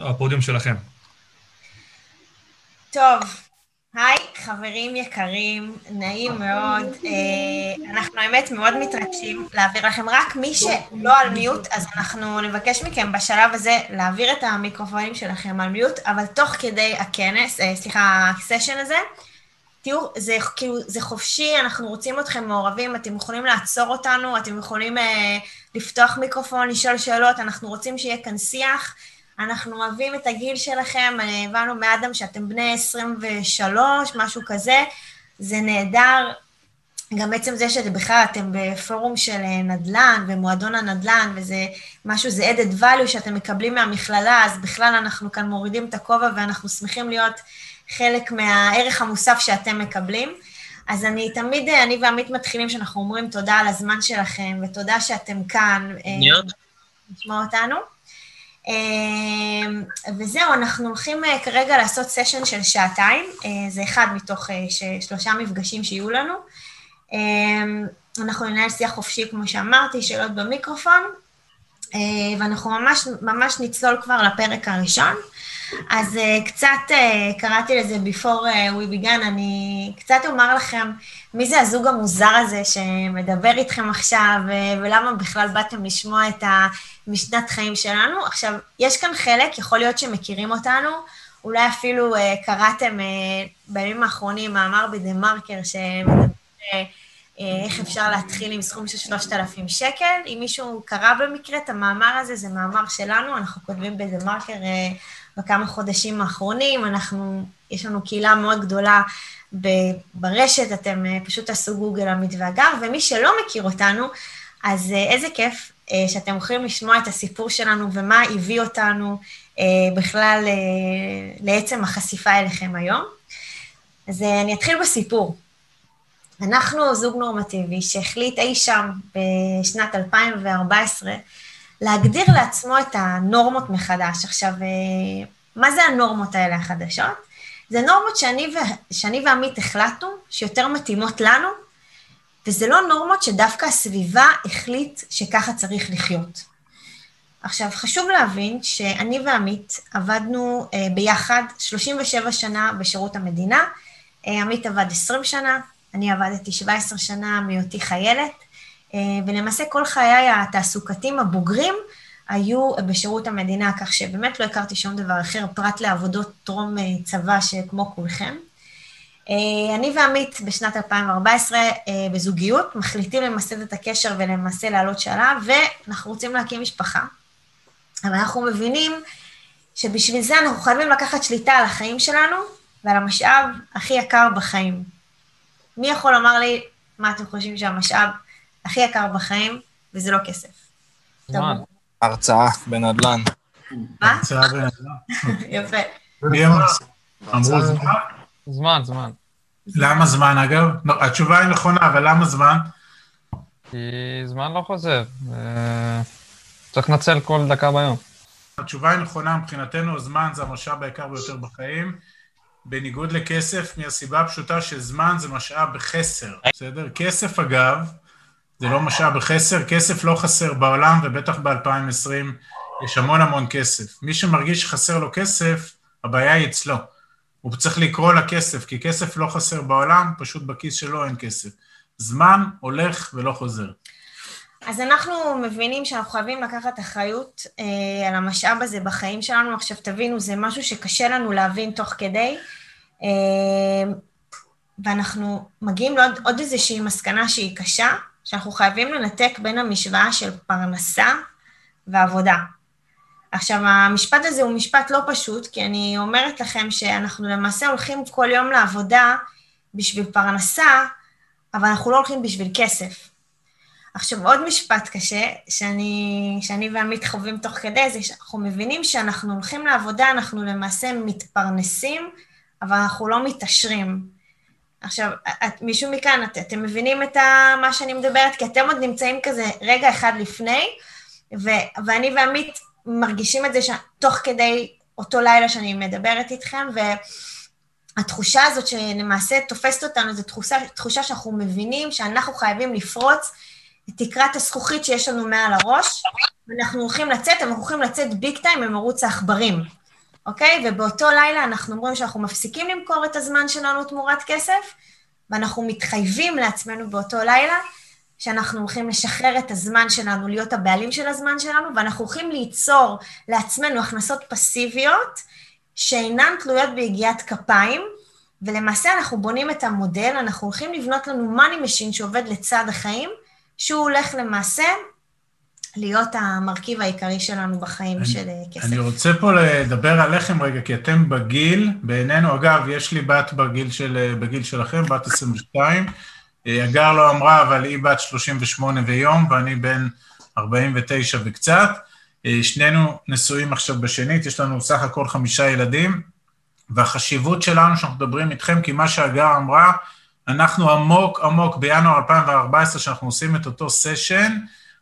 הפודיום שלכם. טוב, היי, חברים יקרים, נעים מאוד. אה, אנחנו האמת מאוד מתרגשים להעביר לכם, רק מי שלא על מיוט, אז אנחנו נבקש מכם בשלב הזה להעביר את המיקרופונים שלכם על מיוט, אבל תוך כדי הכנס, אה, סליחה, הסשן הזה, תראו, זה כאילו, זה חופשי, אנחנו רוצים אתכם מעורבים, אתם יכולים לעצור אותנו, אתם יכולים אה, לפתוח מיקרופון, לשאול שאלות, אנחנו רוצים שיהיה כאן שיח. אנחנו אוהבים את הגיל שלכם, הבנו מאדם שאתם בני 23, משהו כזה, זה נהדר. גם בעצם זה שבכלל אתם בפורום של נדל"ן ומועדון הנדל"ן, וזה משהו, זה added value שאתם מקבלים מהמכללה, אז בכלל אנחנו כאן מורידים את הכובע ואנחנו שמחים להיות חלק מהערך המוסף שאתם מקבלים. אז אני תמיד, אני ועמית מתחילים שאנחנו אומרים תודה על הזמן שלכם, ותודה שאתם כאן. לשמוע אותנו. אמ, וזהו, אנחנו הולכים אה, כרגע לעשות סשן של שעתיים, אה, זה אחד מתוך אה, שלושה מפגשים שיהיו לנו. אמ, אנחנו ננהל שיח חופשי, כמו שאמרתי, שאלות במיקרופון, ואנחנו ממש, ממש נצלול כבר לפרק הראשון. אז קצת קראתי לזה before we began, אני קצת אומר לכם מי זה הזוג המוזר הזה שמדבר איתכם עכשיו, ולמה בכלל באתם לשמוע את המשנת חיים שלנו. עכשיו, יש כאן חלק, יכול להיות שמכירים אותנו, אולי אפילו uh, קראתם uh, בימים האחרונים מאמר בדה-מרקר שמדבר uh, איך אפשר להתחיל עם סכום של 3,000 שקל. אם מישהו קרא במקרה את המאמר הזה, זה מאמר שלנו, אנחנו כותבים בדה-מרקר uh, בכמה חודשים האחרונים, אנחנו, יש לנו קהילה מאוד גדולה ברשת, אתם אה, פשוט תעשו גוגל עמית והגר, ומי שלא מכיר אותנו, אז אה, איזה כיף אה, שאתם יכולים לשמוע את הסיפור שלנו ומה הביא אותנו בכלל לעצם החשיפה אליכם היום. אז אני אתחיל בסיפור. אנחנו זוג נורמטיבי שהחליט אי שם בשנת 2014 להגדיר לעצמו את הנורמות מחדש. עכשיו, מה זה הנורמות האלה החדשות? זה נורמות שאני, ו... שאני ועמית החלטנו שיותר מתאימות לנו, וזה לא נורמות שדווקא הסביבה החליט שככה צריך לחיות. עכשיו, חשוב להבין שאני ועמית עבדנו אה, ביחד 37 שנה בשירות המדינה. אה, עמית עבד 20 שנה, אני עבדתי 17 שנה מהיותי חיילת, אה, ולמעשה כל חיי התעסוקתיים הבוגרים היו בשירות המדינה, כך שבאמת לא הכרתי שום דבר אחר, פרט לעבודות טרום אה, צבא שכמו כולכם. אה, אני ועמית בשנת 2014 אה, בזוגיות, מחליטים למסד את הקשר ולמעשה לעלות שלב, ואנחנו רוצים להקים משפחה. אבל אנחנו מבינים שבשביל זה אנחנו חייבים לקחת שליטה על החיים שלנו ועל המשאב הכי יקר בחיים. מי יכול לומר לי מה אתם חושבים שהמשאב הכי יקר בחיים, וזה לא כסף? הרצאה בנדל"ן. מה? הרצאה בנדל"ן. יפה. אמרו? זמן, זמן. למה זמן, אגב? לא, התשובה היא נכונה, אבל למה זמן? כי זמן לא חוזר. אה, צריך לנצל כל דקה ביום. התשובה היא נכונה, מבחינתנו זמן זה המשאב היקר ביותר בחיים, בניגוד לכסף, מהסיבה הפשוטה שזמן זה משאב בחסר, בסדר? כסף, אגב, זה לא משאב בחסר, כסף לא חסר בעולם, ובטח ב-2020 יש המון המון כסף. מי שמרגיש שחסר לו כסף, הבעיה היא אצלו. הוא צריך לקרוא לכסף, כי כסף לא חסר בעולם, פשוט בכיס שלו אין כסף. זמן הולך ולא חוזר. אז אנחנו מבינים שאנחנו חייבים לקחת אחריות אה, על המשאב הזה בחיים שלנו. עכשיו תבינו, זה משהו שקשה לנו להבין תוך כדי, אה, ואנחנו מגיעים לעוד איזושהי מסקנה שהיא קשה, שאנחנו חייבים לנתק בין המשוואה של פרנסה ועבודה. עכשיו, המשפט הזה הוא משפט לא פשוט, כי אני אומרת לכם שאנחנו למעשה הולכים כל יום לעבודה בשביל פרנסה, אבל אנחנו לא הולכים בשביל כסף. עכשיו, עוד משפט קשה, שאני, שאני ועמית חווים תוך כדי, זה שאנחנו מבינים שאנחנו הולכים לעבודה, אנחנו למעשה מתפרנסים, אבל אנחנו לא מתעשרים. עכשיו, את, מישהו מכאן, את, אתם מבינים את ה, מה שאני מדברת? כי אתם עוד נמצאים כזה רגע אחד לפני, ו, ואני ועמית מרגישים את זה תוך כדי אותו לילה שאני מדברת איתכם, והתחושה הזאת שלמעשה תופסת אותנו, זו תחושה, תחושה שאנחנו מבינים שאנחנו חייבים לפרוץ את תקרת הזכוכית שיש לנו מעל הראש, ואנחנו הולכים לצאת, אנחנו הולכים לצאת ביג טיים ממרוץ העכברים. אוקיי? ובאותו לילה אנחנו אומרים שאנחנו מפסיקים למכור את הזמן שלנו תמורת כסף, ואנחנו מתחייבים לעצמנו באותו לילה שאנחנו הולכים לשחרר את הזמן שלנו, להיות הבעלים של הזמן שלנו, ואנחנו הולכים ליצור לעצמנו הכנסות פסיביות שאינן תלויות ביגיעת כפיים, ולמעשה אנחנו בונים את המודל, אנחנו הולכים לבנות לנו money machine שעובד לצד החיים, שהוא הולך למעשה להיות המרכיב העיקרי שלנו בחיים אני, של אה, כסף. אני רוצה פה לדבר עליכם רגע, כי אתם בגיל, בעינינו, אגב, יש לי בת בגיל, של, בגיל שלכם, בת 22, הגר אה, לא אמרה, אבל היא בת 38 ויום, ואני בן 49 וקצת. אה, שנינו נשואים עכשיו בשנית, יש לנו סך הכל חמישה ילדים, והחשיבות שלנו שאנחנו מדברים איתכם, כי מה שהגר אמרה, אנחנו עמוק עמוק בינואר 2014, שאנחנו עושים את אותו סשן,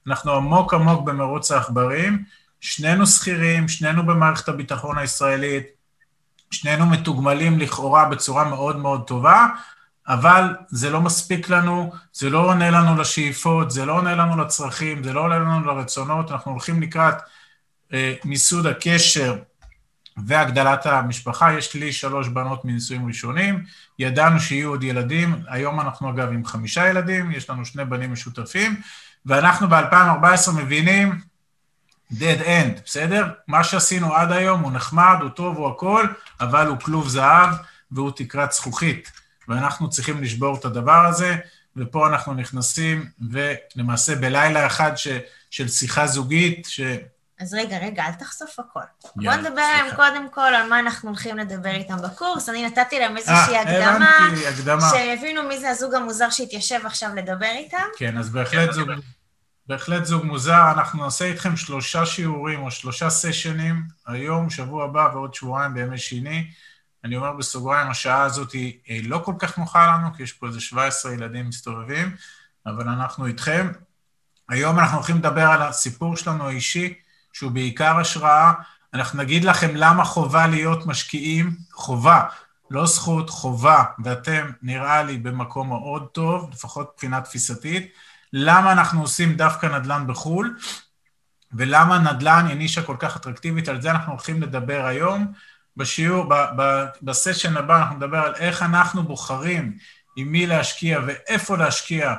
אנחנו עמוק עמוק במרוץ העכברים, שנינו שכירים, שנינו במערכת הביטחון הישראלית, שנינו מתוגמלים לכאורה בצורה מאוד מאוד טובה, אבל זה לא מספיק לנו, זה לא עונה לנו לשאיפות, זה לא עונה לנו לצרכים, זה לא עונה לנו לרצונות, אנחנו הולכים לקראת אה, מיסוד הקשר והגדלת המשפחה. יש לי שלוש בנות מנישואים ראשונים, ידענו שיהיו עוד ילדים, היום אנחנו אגב עם חמישה ילדים, יש לנו שני בנים משותפים, ואנחנו ב-2014 מבינים dead end, בסדר? מה שעשינו עד היום הוא נחמד, הוא טוב, הוא הכל, אבל הוא כלוב זהב והוא תקרת זכוכית. ואנחנו צריכים לשבור את הדבר הזה, ופה אנחנו נכנסים, ולמעשה בלילה אחד ש, של שיחה זוגית, ש... אז רגע, רגע, אל תחשוף הכל. בוא נדבר עליהם קודם כל על מה אנחנו הולכים לדבר איתם בקורס. אני נתתי להם איזושהי 아, אה, הקדמה, הקדמה, שיבינו מי זה הזוג המוזר שהתיישב עכשיו לדבר איתם. כן, אז בהחלט זוג, בהחלט זוג מוזר. אנחנו נעשה איתכם שלושה שיעורים או שלושה סשנים, היום, שבוע הבא ועוד שבועיים בימי שני. אני אומר בסוגריים, השעה הזאת היא אה, לא כל כך נוחה לנו, כי יש פה איזה 17 ילדים מסתובבים, אבל אנחנו איתכם. היום אנחנו הולכים לדבר על הסיפור שלנו האישי, שהוא בעיקר השראה. אנחנו נגיד לכם למה חובה להיות משקיעים, חובה, לא זכות, חובה, ואתם, נראה לי, במקום מאוד טוב, לפחות מבחינה תפיסתית. למה אנחנו עושים דווקא נדל"ן בחו"ל, ולמה נדל"ן היא נישה כל כך אטרקטיבית, על זה אנחנו הולכים לדבר היום. בשיעור, ב, ב, בסשן הבא אנחנו נדבר על איך אנחנו בוחרים עם מי להשקיע ואיפה להשקיע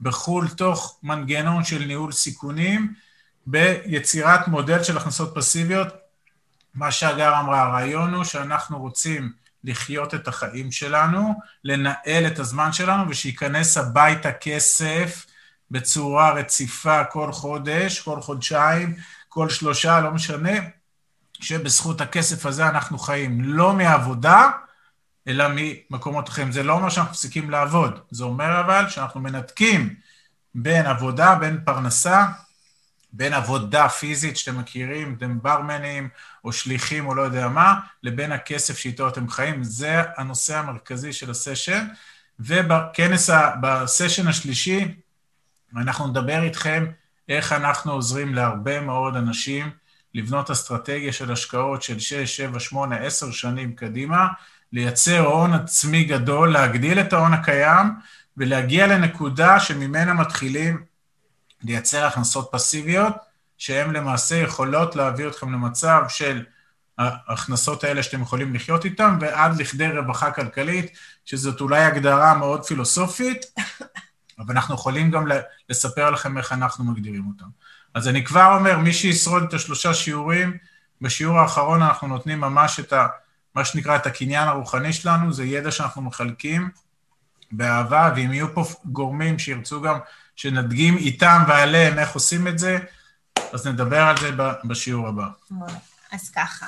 בחו"ל, תוך מנגנון של ניהול סיכונים, ביצירת מודל של הכנסות פסיביות. מה שהגר אמרה, הרעיון הוא שאנחנו רוצים לחיות את החיים שלנו, לנהל את הזמן שלנו, ושייכנס הביתה כסף בצורה רציפה כל חודש, כל חודשיים, כל שלושה, לא משנה, שבזכות הכסף הזה אנחנו חיים לא מעבודה, אלא ממקומות אחרים. זה לא אומר שאנחנו מפסיקים לעבוד, זה אומר אבל שאנחנו מנתקים בין עבודה, בין פרנסה, בין עבודה פיזית שאתם מכירים, אתם ברמנים או שליחים או לא יודע מה, לבין הכסף שאיתו אתם חיים. זה הנושא המרכזי של הסשן. ובכנס, בסשן השלישי, אנחנו נדבר איתכם איך אנחנו עוזרים להרבה מאוד אנשים לבנות אסטרטגיה של השקעות של 6, 7, 8, 10 שנים קדימה, לייצר הון עצמי גדול, להגדיל את ההון הקיים ולהגיע לנקודה שממנה מתחילים לייצר הכנסות פסיביות, שהן למעשה יכולות להביא אתכם למצב של ההכנסות האלה שאתם יכולים לחיות איתן, ועד לכדי רווחה כלכלית, שזאת אולי הגדרה מאוד פילוסופית, אבל אנחנו יכולים גם לספר לכם איך אנחנו מגדירים אותם. אז אני כבר אומר, מי שישרוד את השלושה שיעורים, בשיעור האחרון אנחנו נותנים ממש את ה... מה שנקרא את הקניין הרוחני שלנו, זה ידע שאנחנו מחלקים באהבה, ואם יהיו פה גורמים שירצו גם שנדגים איתם ועליהם איך עושים את זה, אז נדבר על זה בשיעור הבא. אז ככה.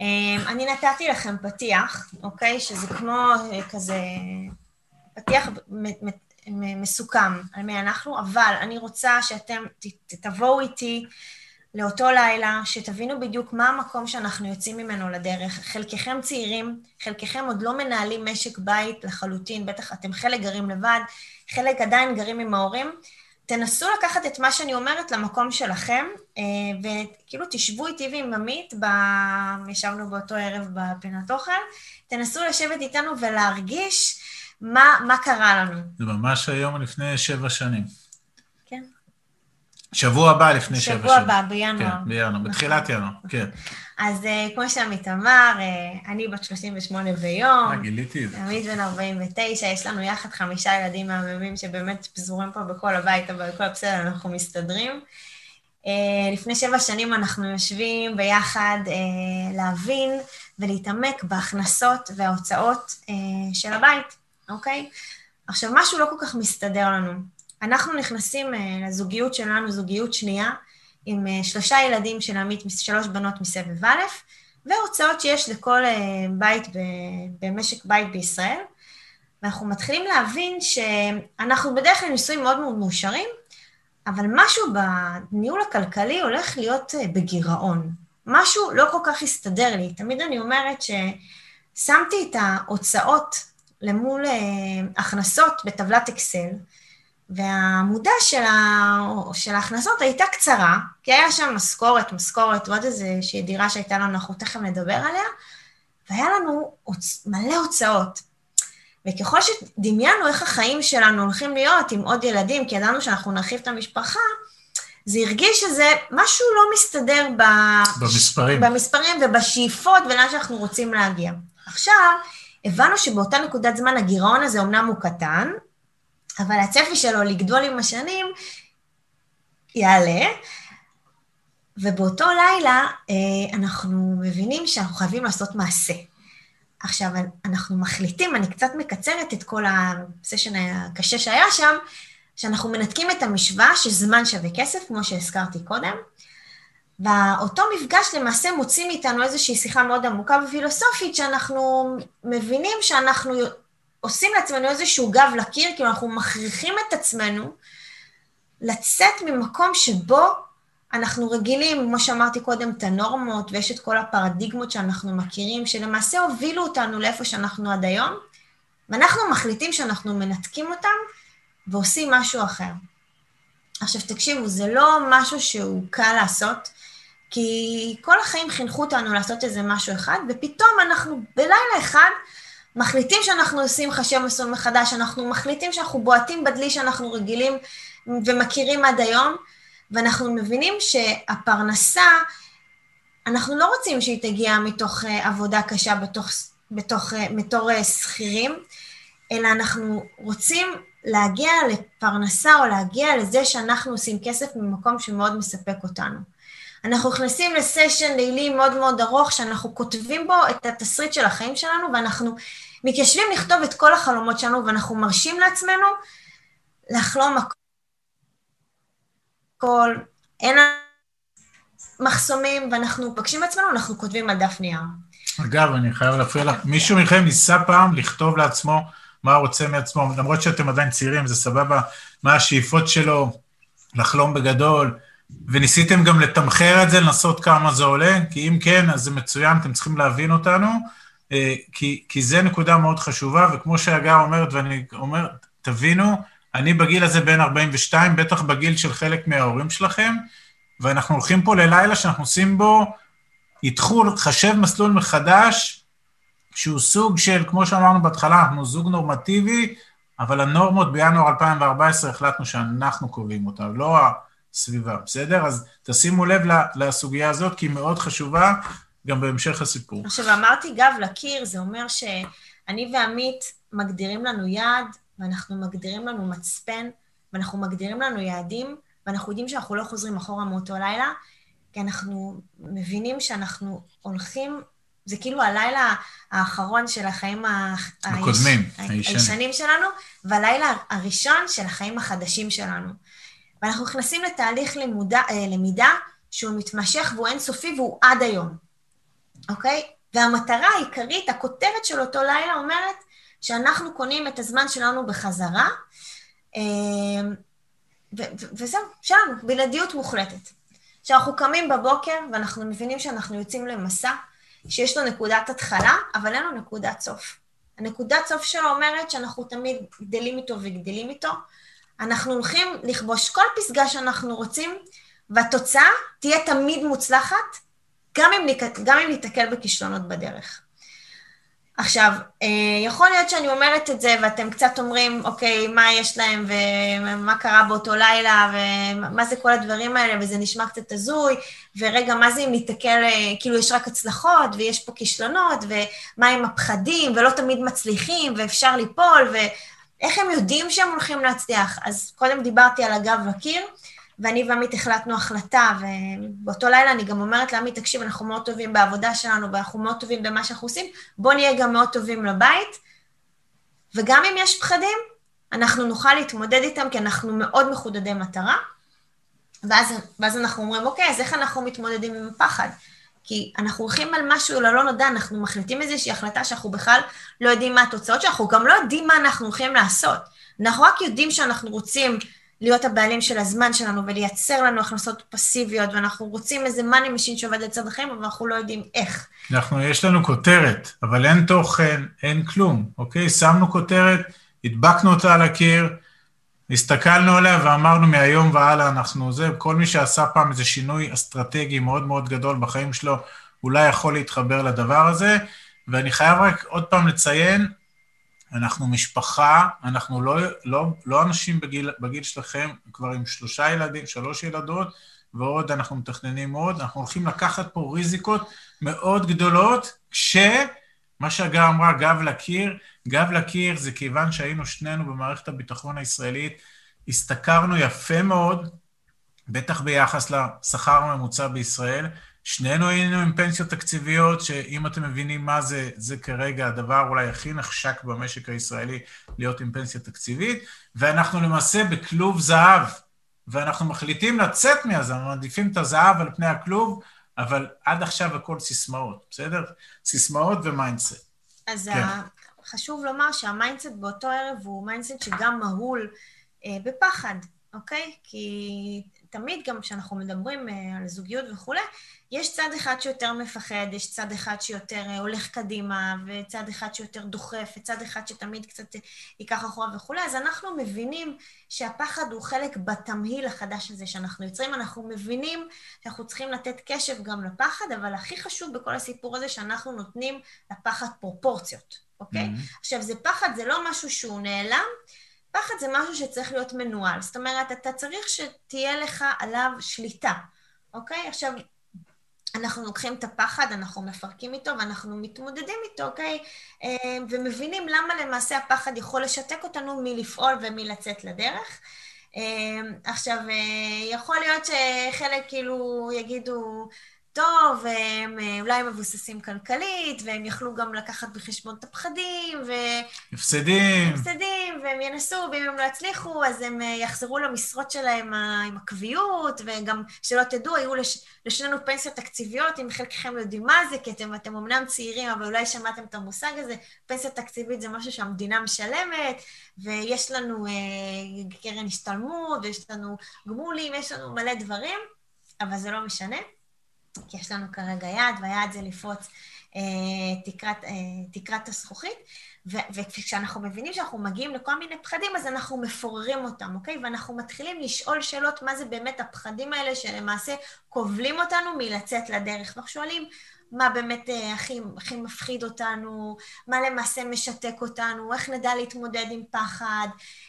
אמ, אני נתתי לכם פתיח, אוקיי? שזה כמו אה, כזה פתיח מסוכם על מי אנחנו, אבל אני רוצה שאתם תבואו איתי לאותו לילה, שתבינו בדיוק מה המקום שאנחנו יוצאים ממנו לדרך. חלקכם צעירים, חלקכם עוד לא מנהלים משק בית לחלוטין, בטח אתם חלק גרים לבד, חלק עדיין גרים עם ההורים. תנסו לקחת את מה שאני אומרת למקום שלכם, אה, וכאילו תשבו איתי ועם עמית, ב... ישבנו באותו ערב בפינת אוכל, תנסו לשבת איתנו ולהרגיש מה, מה קרה לנו? זה ממש היום לפני שבע שנים. כן. שבוע הבא לפני שבע שבוע הבא, בינואר. כן, בינואר, בתחילת ינואר, כן. אז אה, כמו שעמית אמר, אה, אני בת 38 ביום. אה, גיליתי את זה. עמית בן 49, יש לנו יחד חמישה ילדים מהממים שבאמת פזורים פה בכל הבית, אבל הכל בסדר, אנחנו מסתדרים. אה, לפני שבע שנים אנחנו יושבים ביחד להבין ולהתעמק בהכנסות וההוצאות של הבית, אוקיי? עכשיו, משהו לא כל כך מסתדר לנו. אנחנו נכנסים אה, לזוגיות שלנו, זוגיות שנייה, עם אה, שלושה ילדים של עמית, שלוש בנות מסבב א', והוצאות שיש לכל אה, בית במשק בית בישראל. ואנחנו מתחילים להבין שאנחנו בדרך כלל נישואים מאוד מאוד מאושרים, אבל משהו בניהול הכלכלי הולך להיות בגירעון. משהו לא כל כך הסתדר לי. תמיד אני אומרת ששמתי את ההוצאות למול הכנסות בטבלת אקסל, והעמודה של, ה... של ההכנסות הייתה קצרה, כי היה שם משכורת, משכורת, ועוד איזושהי דירה שהייתה לנו, אנחנו תכף נדבר עליה, והיה לנו הוצ... מלא הוצאות. וככל שדמיינו איך החיים שלנו הולכים להיות עם עוד ילדים, כי ידענו שאנחנו נרחיב את המשפחה, זה הרגיש שזה משהו לא מסתדר ב... במספרים. במספרים ובשאיפות ולאן שאנחנו רוצים להגיע. עכשיו, הבנו שבאותה נקודת זמן הגירעון הזה אמנם הוא קטן, אבל הצפי שלו לגדול עם השנים יעלה, ובאותו לילה אה, אנחנו מבינים שאנחנו חייבים לעשות מעשה. עכשיו, אנחנו מחליטים, אני קצת מקצרת את כל הסשן הקשה שהיה שם, שאנחנו מנתקים את המשוואה שזמן שווה כסף, כמו שהזכרתי קודם, ואותו מפגש למעשה מוציא מאיתנו איזושהי שיחה מאוד עמוקה ופילוסופית, שאנחנו מבינים שאנחנו עושים לעצמנו איזשהו גב לקיר, כאילו אנחנו מכריחים את עצמנו לצאת ממקום שבו אנחנו רגילים, כמו שאמרתי קודם, את הנורמות, ויש את כל הפרדיגמות שאנחנו מכירים, שלמעשה הובילו אותנו לאיפה שאנחנו עד היום, ואנחנו מחליטים שאנחנו מנתקים אותם ועושים משהו אחר. עכשיו תקשיבו, זה לא משהו שהוא קל לעשות, כי כל החיים חינכו אותנו לעשות איזה משהו אחד, ופתאום אנחנו בלילה אחד מחליטים שאנחנו עושים חשב מסלול מחדש, אנחנו מחליטים שאנחנו בועטים בדלי שאנחנו רגילים ומכירים עד היום, ואנחנו מבינים שהפרנסה, אנחנו לא רוצים שהיא תגיע מתוך אה, עבודה קשה בתוך, בתוך, אה, בתור אה, שכירים, אלא אנחנו רוצים להגיע לפרנסה או להגיע לזה שאנחנו עושים כסף ממקום שמאוד מספק אותנו. אנחנו נכנסים לסשן לילי מאוד מאוד ארוך, שאנחנו כותבים בו את התסריט של החיים שלנו, ואנחנו מתיישבים לכתוב את כל החלומות שלנו, ואנחנו מרשים לעצמנו לחלום הכל, אין מחסומים, ואנחנו פוגשים עצמנו, אנחנו כותבים על דף נייר. אגב, אני חייב להפריע לך, מישהו מכם ניסה פעם לכתוב לעצמו מה הוא רוצה מעצמו, למרות שאתם עדיין צעירים, זה סבבה, מה השאיפות שלו, לחלום בגדול, וניסיתם גם לתמחר את זה, לנסות כמה זה עולה? כי אם כן, אז זה מצוין, אתם צריכים להבין אותנו, אה, כי, כי זה נקודה מאוד חשובה, וכמו שהגר אומרת, ואני אומר, תבינו, אני בגיל הזה בין 42, בטח בגיל של חלק מההורים שלכם, ואנחנו הולכים פה ללילה שאנחנו עושים בו איתחול, חשב מסלול מחדש, שהוא סוג של, כמו שאמרנו בהתחלה, אנחנו זוג נורמטיבי, אבל הנורמות בינואר 2014 החלטנו שאנחנו קובעים אותן, לא הסביבה, בסדר? אז תשימו לב לסוגיה הזאת, כי היא מאוד חשובה גם בהמשך הסיפור. עכשיו, אמרתי גב לקיר, זה אומר שאני ועמית מגדירים לנו יעד, ואנחנו מגדירים לנו מצפן, ואנחנו מגדירים לנו יעדים, ואנחנו יודעים שאנחנו לא חוזרים אחורה מאותו לילה, כי אנחנו מבינים שאנחנו הולכים, זה כאילו הלילה האחרון של החיים הקודמים, הישנים שלנו, והלילה הראשון של החיים החדשים שלנו. ואנחנו נכנסים לתהליך לימודה, אה, למידה שהוא מתמשך והוא אינסופי והוא עד היום, אוקיי? והמטרה העיקרית, הכותרת של אותו לילה אומרת שאנחנו קונים את הזמן שלנו בחזרה, אה, וזהו, שלנו, בלעדיות מוחלטת. כשאנחנו קמים בבוקר ואנחנו מבינים שאנחנו יוצאים למסע, שיש לו נקודת התחלה, אבל אין לו נקודת סוף. הנקודת סוף שלו אומרת שאנחנו תמיד גדלים איתו וגדלים איתו, אנחנו הולכים לכבוש כל פסגה שאנחנו רוצים, והתוצאה תהיה תמיד מוצלחת, גם אם, גם אם ניתקל בכישלונות בדרך. עכשיו, אה, יכול להיות שאני אומרת את זה ואתם קצת אומרים, אוקיי, מה יש להם ומה קרה באותו לילה ומה זה כל הדברים האלה וזה נשמע קצת הזוי, ורגע, מה זה אם ניתקל, אה, כאילו יש רק הצלחות ויש פה כישלונות ומה עם הפחדים ולא תמיד מצליחים ואפשר ליפול ואיך הם יודעים שהם הולכים להצליח? אז קודם דיברתי על הגב לקיר. ואני ועמית החלטנו החלטה, ובאותו לילה אני גם אומרת לעמית, תקשיב, אנחנו מאוד טובים בעבודה שלנו, ואנחנו מאוד טובים במה שאנחנו עושים, בוא נהיה גם מאוד טובים לבית, וגם אם יש פחדים, אנחנו נוכל להתמודד איתם, כי אנחנו מאוד מחודדי מטרה, ואז, ואז אנחנו אומרים, אוקיי, אז איך אנחנו מתמודדים עם הפחד? כי אנחנו הולכים על משהו ללא נודע, אנחנו מחליטים איזושהי החלטה שאנחנו בכלל לא יודעים מה התוצאות שלנו, אנחנו גם לא יודעים מה אנחנו הולכים לעשות. אנחנו רק יודעים שאנחנו רוצים להיות הבעלים של הזמן שלנו ולייצר לנו הכנסות פסיביות, ואנחנו רוצים איזה money machine שעובד לצד החיים, אבל אנחנו לא יודעים איך. אנחנו, יש לנו כותרת, אבל אין תוכן, אין כלום, אוקיי? שמנו כותרת, הדבקנו אותה על הקיר, הסתכלנו עליה ואמרנו מהיום והלאה אנחנו זה, כל מי שעשה פעם איזה שינוי אסטרטגי מאוד מאוד גדול בחיים שלו, אולי יכול להתחבר לדבר הזה. ואני חייב רק עוד פעם לציין, אנחנו משפחה, אנחנו לא, לא, לא אנשים בגיל, בגיל שלכם, כבר עם שלושה ילדים, שלוש ילדות, ועוד אנחנו מתכננים עוד, אנחנו הולכים לקחת פה ריזיקות מאוד גדולות, כשמה שהגר אמרה, גב לקיר, גב לקיר זה כיוון שהיינו שנינו במערכת הביטחון הישראלית, השתכרנו יפה מאוד, בטח ביחס לשכר הממוצע בישראל, שנינו היינו עם פנסיות תקציביות, שאם אתם מבינים מה זה, זה כרגע הדבר אולי הכי נחשק במשק הישראלי להיות עם פנסיה תקציבית, ואנחנו למעשה בכלוב זהב, ואנחנו מחליטים לצאת מזה, מעדיפים את הזהב על פני הכלוב, אבל עד עכשיו הכל סיסמאות, בסדר? סיסמאות ו mindset. אז כן. חשוב לומר שה mindset באותו ערב הוא mindset שגם מהול אה, בפחד, אוקיי? כי תמיד גם כשאנחנו מדברים אה, על זוגיות וכולי, יש צד אחד שיותר מפחד, יש צד אחד שיותר אה, הולך קדימה, וצד אחד שיותר דוחף, וצד אחד שתמיד קצת אה, ייקח אחורה וכולי, אז אנחנו מבינים שהפחד הוא חלק בתמהיל החדש הזה שאנחנו יוצרים, אנחנו מבינים שאנחנו צריכים לתת קשב גם לפחד, אבל הכי חשוב בכל הסיפור הזה שאנחנו נותנים לפחד פרופורציות, אוקיי? Mm-hmm. עכשיו, זה פחד, זה לא משהו שהוא נעלם, פחד זה משהו שצריך להיות מנוהל. זאת אומרת, אתה צריך שתהיה לך עליו שליטה, אוקיי? עכשיו, אנחנו לוקחים את הפחד, אנחנו מפרקים איתו ואנחנו מתמודדים איתו, אוקיי? אה, ומבינים למה למעשה הפחד יכול לשתק אותנו מלפעול ומלצאת לדרך. אה, עכשיו, אה, יכול להיות שחלק כאילו יגידו, טוב, אה, אולי מבוססים כלכלית, והם יכלו גם לקחת בחשבון את הפחדים, ו... הפסדים. הפסדים, והם ינסו, ואם הם לא יצליחו, אז הם אה, יחזרו למשרות שלהם עם הקביעות, וגם, שלא תדעו, היו לש... לשנינו פנסיות תקציביות, אם חלקכם יודעים מה זה, כי אתם, אתם אמנם צעירים, אבל אולי שמעתם את המושג הזה, פנסיה תקציבית זה משהו שהמדינה משלמת, ויש לנו אה, קרן השתלמות, ויש לנו גמולים, יש לנו מלא דברים, אבל זה לא משנה. כי יש לנו כרגע יעד, והיעד זה לפרוץ אה, תקרת, אה, תקרת הזכוכית, וכשאנחנו מבינים שאנחנו מגיעים לכל מיני פחדים, אז אנחנו מפוררים אותם, אוקיי? ואנחנו מתחילים לשאול שאלות מה זה באמת הפחדים האלה שלמעשה כובלים אותנו מלצאת לדרך. ואנחנו שואלים, מה באמת אה, הכי, הכי מפחיד אותנו, מה למעשה משתק אותנו, איך נדע להתמודד עם פחד,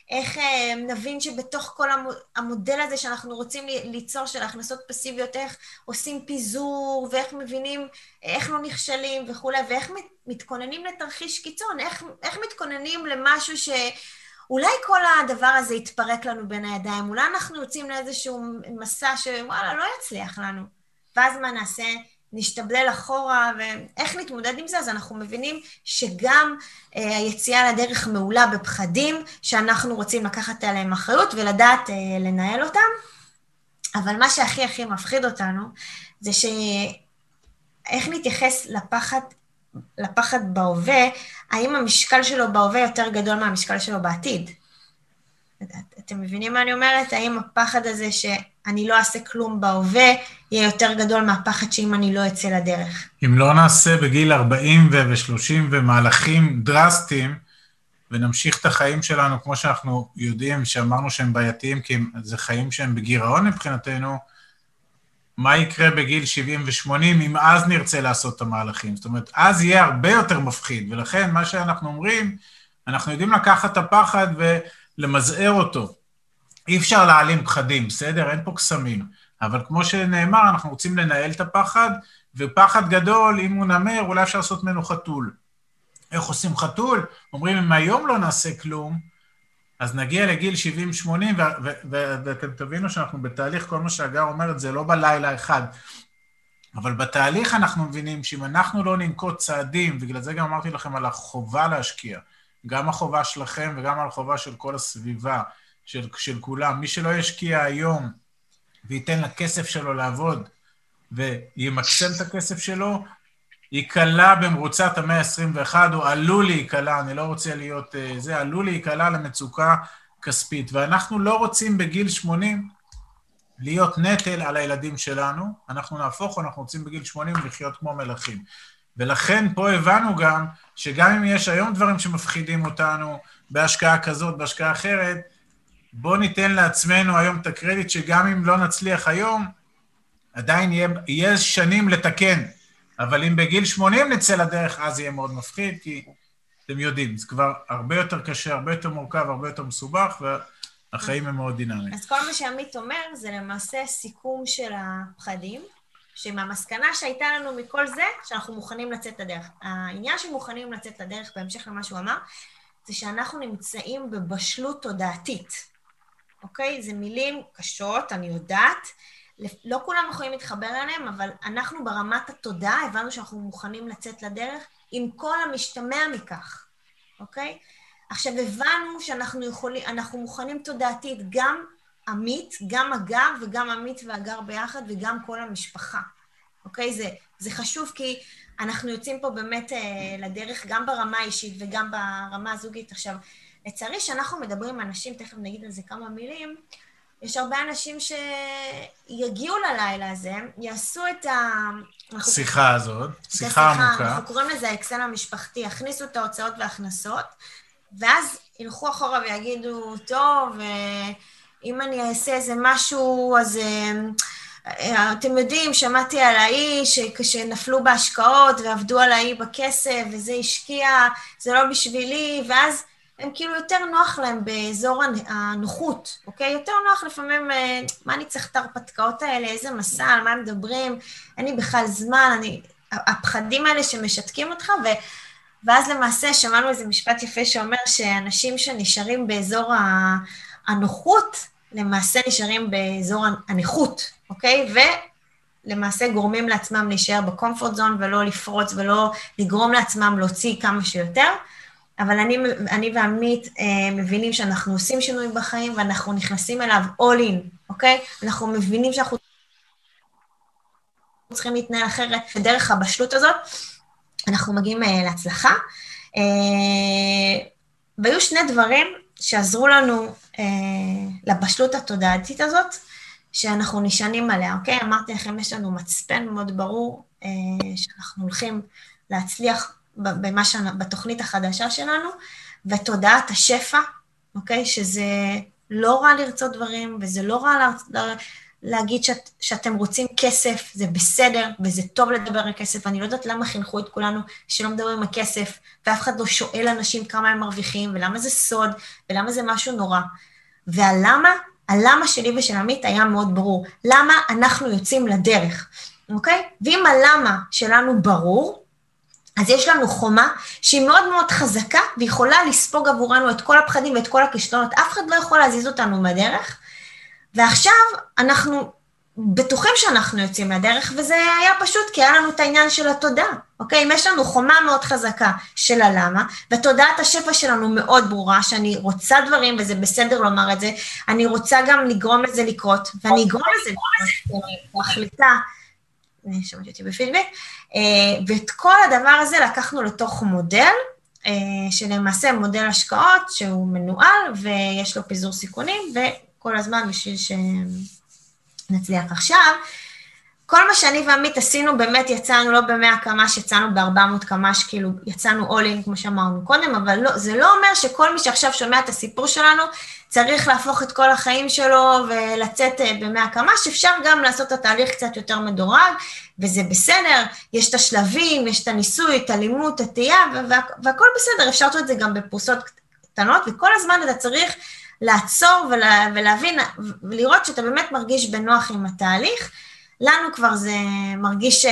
איך אה, נבין שבתוך כל המודל הזה שאנחנו רוצים ליצור של הכנסות פסיביות, איך עושים פיזור, ואיך מבינים איך לא נכשלים וכולי, ואיך מתכוננים לתרחיש קיצון, איך, איך מתכוננים למשהו ש... אולי כל הדבר הזה יתפרק לנו בין הידיים, אולי אנחנו יוצאים לאיזשהו מסע שוואלה, לא יצליח לנו. ואז מה נעשה? נשתבלל אחורה, ואיך נתמודד עם זה? אז אנחנו מבינים שגם אה, היציאה לדרך מעולה בפחדים, שאנחנו רוצים לקחת עליהם אחריות ולדעת אה, לנהל אותם, אבל מה שהכי הכי מפחיד אותנו, זה שאיך נתייחס לפחד, לפחד בהווה, האם המשקל שלו בהווה יותר גדול מהמשקל שלו בעתיד? אתם מבינים מה אני אומרת? האם הפחד הזה שאני לא אעשה כלום בהווה, יהיה יותר גדול מהפחד שאם אני לא אצא לדרך? אם לא נעשה בגיל 40 ו-30 ומהלכים דרסטיים, ונמשיך את החיים שלנו כמו שאנחנו יודעים, שאמרנו שהם בעייתיים, כי זה חיים שהם בגירעון מבחינתנו, מה יקרה בגיל 70 ו-80 אם אז נרצה לעשות את המהלכים. זאת אומרת, אז יהיה הרבה יותר מפחיד, ולכן מה שאנחנו אומרים, אנחנו יודעים לקחת את הפחד ולמזער אותו. אי אפשר להעלים פחדים, בסדר? אין פה קסמים. אבל כמו שנאמר, אנחנו רוצים לנהל את הפחד, ופחד גדול, אם הוא נמר, אולי אפשר לעשות ממנו חתול. איך עושים חתול? אומרים, אם היום לא נעשה כלום, אז נגיע לגיל 70-80, ואתם תבינו שאנחנו בתהליך, כל מה שהגר אומרת, זה לא בלילה אחד. אבל בתהליך אנחנו מבינים שאם אנחנו לא ננקוט צעדים, ובגלל זה גם אמרתי לכם על החובה להשקיע, גם החובה שלכם וגם על החובה של כל הסביבה, של, של כולם. מי שלא ישקיע היום וייתן לכסף שלו לעבוד וימקסם את הכסף שלו, ייקלע במרוצת המאה ה-21, או עלול להיקלע, אני לא רוצה להיות uh, זה, עלול להיקלע למצוקה כספית. ואנחנו לא רוצים בגיל 80 להיות נטל על הילדים שלנו, אנחנו נהפוך, אנחנו רוצים בגיל 80 לחיות כמו מלכים. ולכן פה הבנו גם שגם אם יש היום דברים שמפחידים אותנו בהשקעה כזאת, בהשקעה אחרת, בואו ניתן לעצמנו היום את הקרדיט שגם אם לא נצליח היום, עדיין יהיה, יהיה שנים לתקן. אבל אם בגיל 80 נצא לדרך, אז יהיה מאוד מפחיד, כי אתם יודעים, זה כבר הרבה יותר קשה, הרבה יותר מורכב, הרבה יותר מסובך, והחיים הם מאוד דינמיים. אז כל מה שעמית אומר זה למעשה סיכום של הפחדים, שמהמסקנה שהייתה לנו מכל זה, שאנחנו מוכנים לצאת לדרך. העניין שמוכנים לצאת לדרך, בהמשך למה שהוא אמר, זה שאנחנו נמצאים בבשלות תודעתית, אוקיי? זה מילים קשות, אני יודעת, לא כולם יכולים להתחבר אליהם, אבל אנחנו ברמת התודעה הבנו שאנחנו מוכנים לצאת לדרך עם כל המשתמע מכך, אוקיי? עכשיו, הבנו שאנחנו יכולים, אנחנו מוכנים תודעתית, גם עמית, גם הגר וגם עמית והגר ביחד וגם כל המשפחה, אוקיי? זה, זה חשוב כי אנחנו יוצאים פה באמת אה, לדרך גם ברמה האישית וגם ברמה הזוגית. עכשיו, לצערי, כשאנחנו מדברים עם אנשים, תכף נגיד על זה כמה מילים, יש הרבה אנשים שיגיעו ללילה הזה, יעשו את ה... שיחה הזאת, שיחה עמוקה. אנחנו קוראים לזה האקסל המשפחתי, יכניסו את ההוצאות וההכנסות, ואז ילכו אחורה ויגידו, טוב, אה, אם אני אעשה איזה משהו, אז אה, אתם יודעים, שמעתי על האי שנפלו בהשקעות ועבדו על האי בכסף, וזה השקיע, זה לא בשבילי, ואז הם כאילו יותר נוח להם באזור הנוחות, אוקיי? יותר נוח לפעמים, אה, מה אני צריך את ההרפתקאות האלה, איזה מסע, על מה מדברים, אין לי בכלל זמן, אני... הפחדים האלה שמשתקים אותך, ו... ואז למעשה שמענו איזה משפט יפה שאומר שאנשים שנשארים באזור הנוחות, למעשה נשארים באזור הנכות, אוקיי? ולמעשה גורמים לעצמם להישאר בקומפורט זון ולא לפרוץ ולא לגרום לעצמם להוציא כמה שיותר. אבל אני, אני ועמית אה, מבינים שאנחנו עושים שינוי בחיים ואנחנו נכנסים אליו all in, אוקיי? אנחנו מבינים שאנחנו צריכים להתנהל אחרת, ודרך הבשלות הזאת אנחנו מגיעים אה, להצלחה. אה, והיו שני דברים שעזרו לנו אה, לבשלות התודעתית הזאת, שאנחנו נשענים עליה, אוקיי? אמרתי לכם, יש לנו מצפן מאוד ברור אה, שאנחנו הולכים להצליח במה ש... בתוכנית החדשה שלנו, ותודעת השפע, אוקיי? שזה לא רע לרצות דברים, וזה לא רע. להגיד שאת, שאתם רוצים כסף, זה בסדר, וזה טוב לדבר על כסף. אני לא יודעת למה חינכו את כולנו שלא מדברים על כסף, ואף אחד לא שואל אנשים כמה הם מרוויחים, ולמה זה סוד, ולמה זה משהו נורא. והלמה, הלמה שלי ושל עמית היה מאוד ברור. למה אנחנו יוצאים לדרך, אוקיי? ואם הלמה שלנו ברור, אז יש לנו חומה שהיא מאוד מאוד חזקה ויכולה לספוג עבורנו את כל הפחדים ואת כל הכישלונות, אף אחד לא יכול להזיז אותנו מהדרך. ועכשיו אנחנו בטוחים שאנחנו יוצאים לדרך, וזה היה פשוט כי היה לנו את העניין של התודה, אוקיי? אם יש לנו חומה מאוד חזקה של הלמה, ותודעת השפע שלנו מאוד ברורה, שאני רוצה דברים, וזה בסדר לומר את זה, אני רוצה גם לגרום לזה לקרות, ואני אגרום לזה לקרות, אני מחליטה שמעתי אותי בפידבק, אה, ואת כל הדבר הזה לקחנו לתוך מודל, אה, שלמעשה מודל השקעות שהוא מנוהל ויש לו פיזור סיכונים, וכל הזמן בשביל שנצליח עכשיו. כל מה שאני ועמית עשינו, באמת יצאנו לא ב-100 קמ"ש, יצאנו ב-400 קמ"ש, כאילו יצאנו all in, כמו שאמרנו קודם, אבל לא, זה לא אומר שכל מי שעכשיו שומע את הסיפור שלנו, צריך להפוך את כל החיים שלו ולצאת אה, ב-100 קמ"ש, אפשר גם לעשות את התהליך קצת יותר מדורג, וזה בסדר, יש את השלבים, יש את הניסוי, את הלימוד, את הטעייה, וה- והכל בסדר, אפשר לעשות את זה גם בפרוסות קטנות, וכל הזמן אתה צריך לעצור ולה, ולהבין, ולראות שאתה באמת מרגיש בנוח עם התהליך. לנו כבר זה מרגיש uh,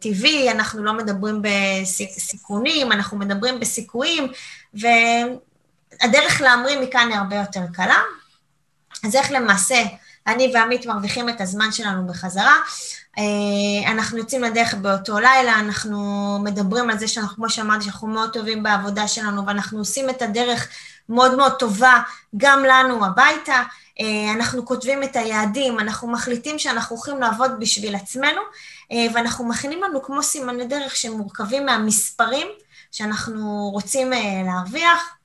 טבעי, אנחנו לא מדברים בסיכונים, אנחנו מדברים בסיכויים, והדרך להמריא מכאן היא הרבה יותר קלה. אז איך למעשה אני ועמית מרוויחים את הזמן שלנו בחזרה? Uh, אנחנו יוצאים לדרך באותו לילה, אנחנו מדברים על זה שאנחנו, כמו שאמרתי, שאנחנו מאוד טובים בעבודה שלנו, ואנחנו עושים את הדרך מאוד מאוד טובה גם לנו הביתה. אה, אנחנו כותבים את היעדים, אנחנו מחליטים שאנחנו הולכים לעבוד בשביל עצמנו, אה, ואנחנו מכינים לנו כמו סימני דרך שמורכבים מהמספרים שאנחנו רוצים אה, להרוויח.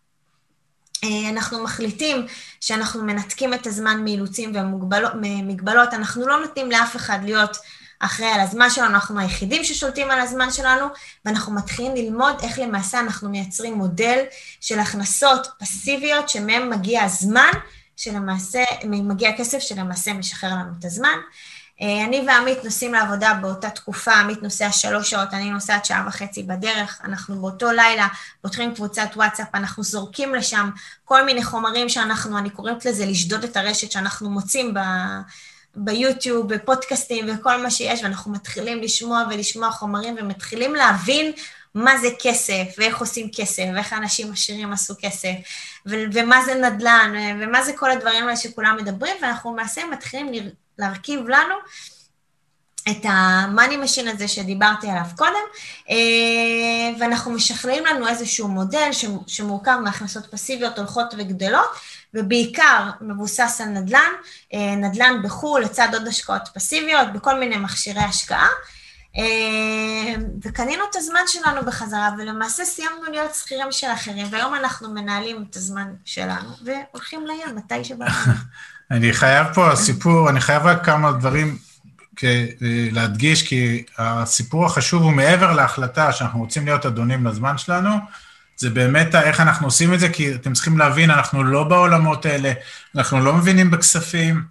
אנחנו מחליטים שאנחנו מנתקים את הזמן מאילוצים ומגבלות, אנחנו לא נותנים לאף אחד להיות אחראי על הזמן שלנו, אנחנו היחידים ששולטים על הזמן שלנו, ואנחנו מתחילים ללמוד איך למעשה אנחנו מייצרים מודל של הכנסות פסיביות שמהם מגיע הזמן שלמעשה, מגיע כסף שלמעשה משחרר לנו את הזמן. אה, אני ועמית נוסעים לעבודה באותה תקופה, עמית נוסע שלוש שעות, אני נוסעת שעה וחצי בדרך, אנחנו באותו לילה פותחים קבוצת וואטסאפ, אנחנו זורקים לשם כל מיני חומרים שאנחנו, אני קוראת לזה לשדוד את הרשת שאנחנו מוצאים ב... ביוטיוב, בפודקאסטים וכל מה שיש, ואנחנו מתחילים לשמוע ולשמוע חומרים ומתחילים להבין מה זה כסף, ואיך עושים כסף, ואיך אנשים עשירים עשו כסף, ו- ומה זה נדל"ן, ומה זה כל הדברים האלה שכולם מדברים, ואנחנו למעשה מתחילים להרכיב לנו את ה-money machine הזה שדיברתי עליו קודם, אה, ואנחנו משכללים לנו איזשהו מודל שמורכב מהכנסות פסיביות הולכות וגדלות, ובעיקר מבוסס על נדל"ן, אה, נדל"ן בחו"ל לצד עוד השקעות פסיביות, בכל מיני מכשירי השקעה. אה, וקנינו את הזמן שלנו בחזרה, ולמעשה סיימנו להיות שכירים של אחרים, והיום אנחנו מנהלים את הזמן שלנו, והולכים לים מתי שבא אני חייב פה סיפור, אני חייב רק כמה דברים להדגיש, כי הסיפור החשוב הוא מעבר להחלטה שאנחנו רוצים להיות אדונים לזמן שלנו, זה באמת איך אנחנו עושים את זה, כי אתם צריכים להבין, אנחנו לא בעולמות האלה, אנחנו לא מבינים בכספים,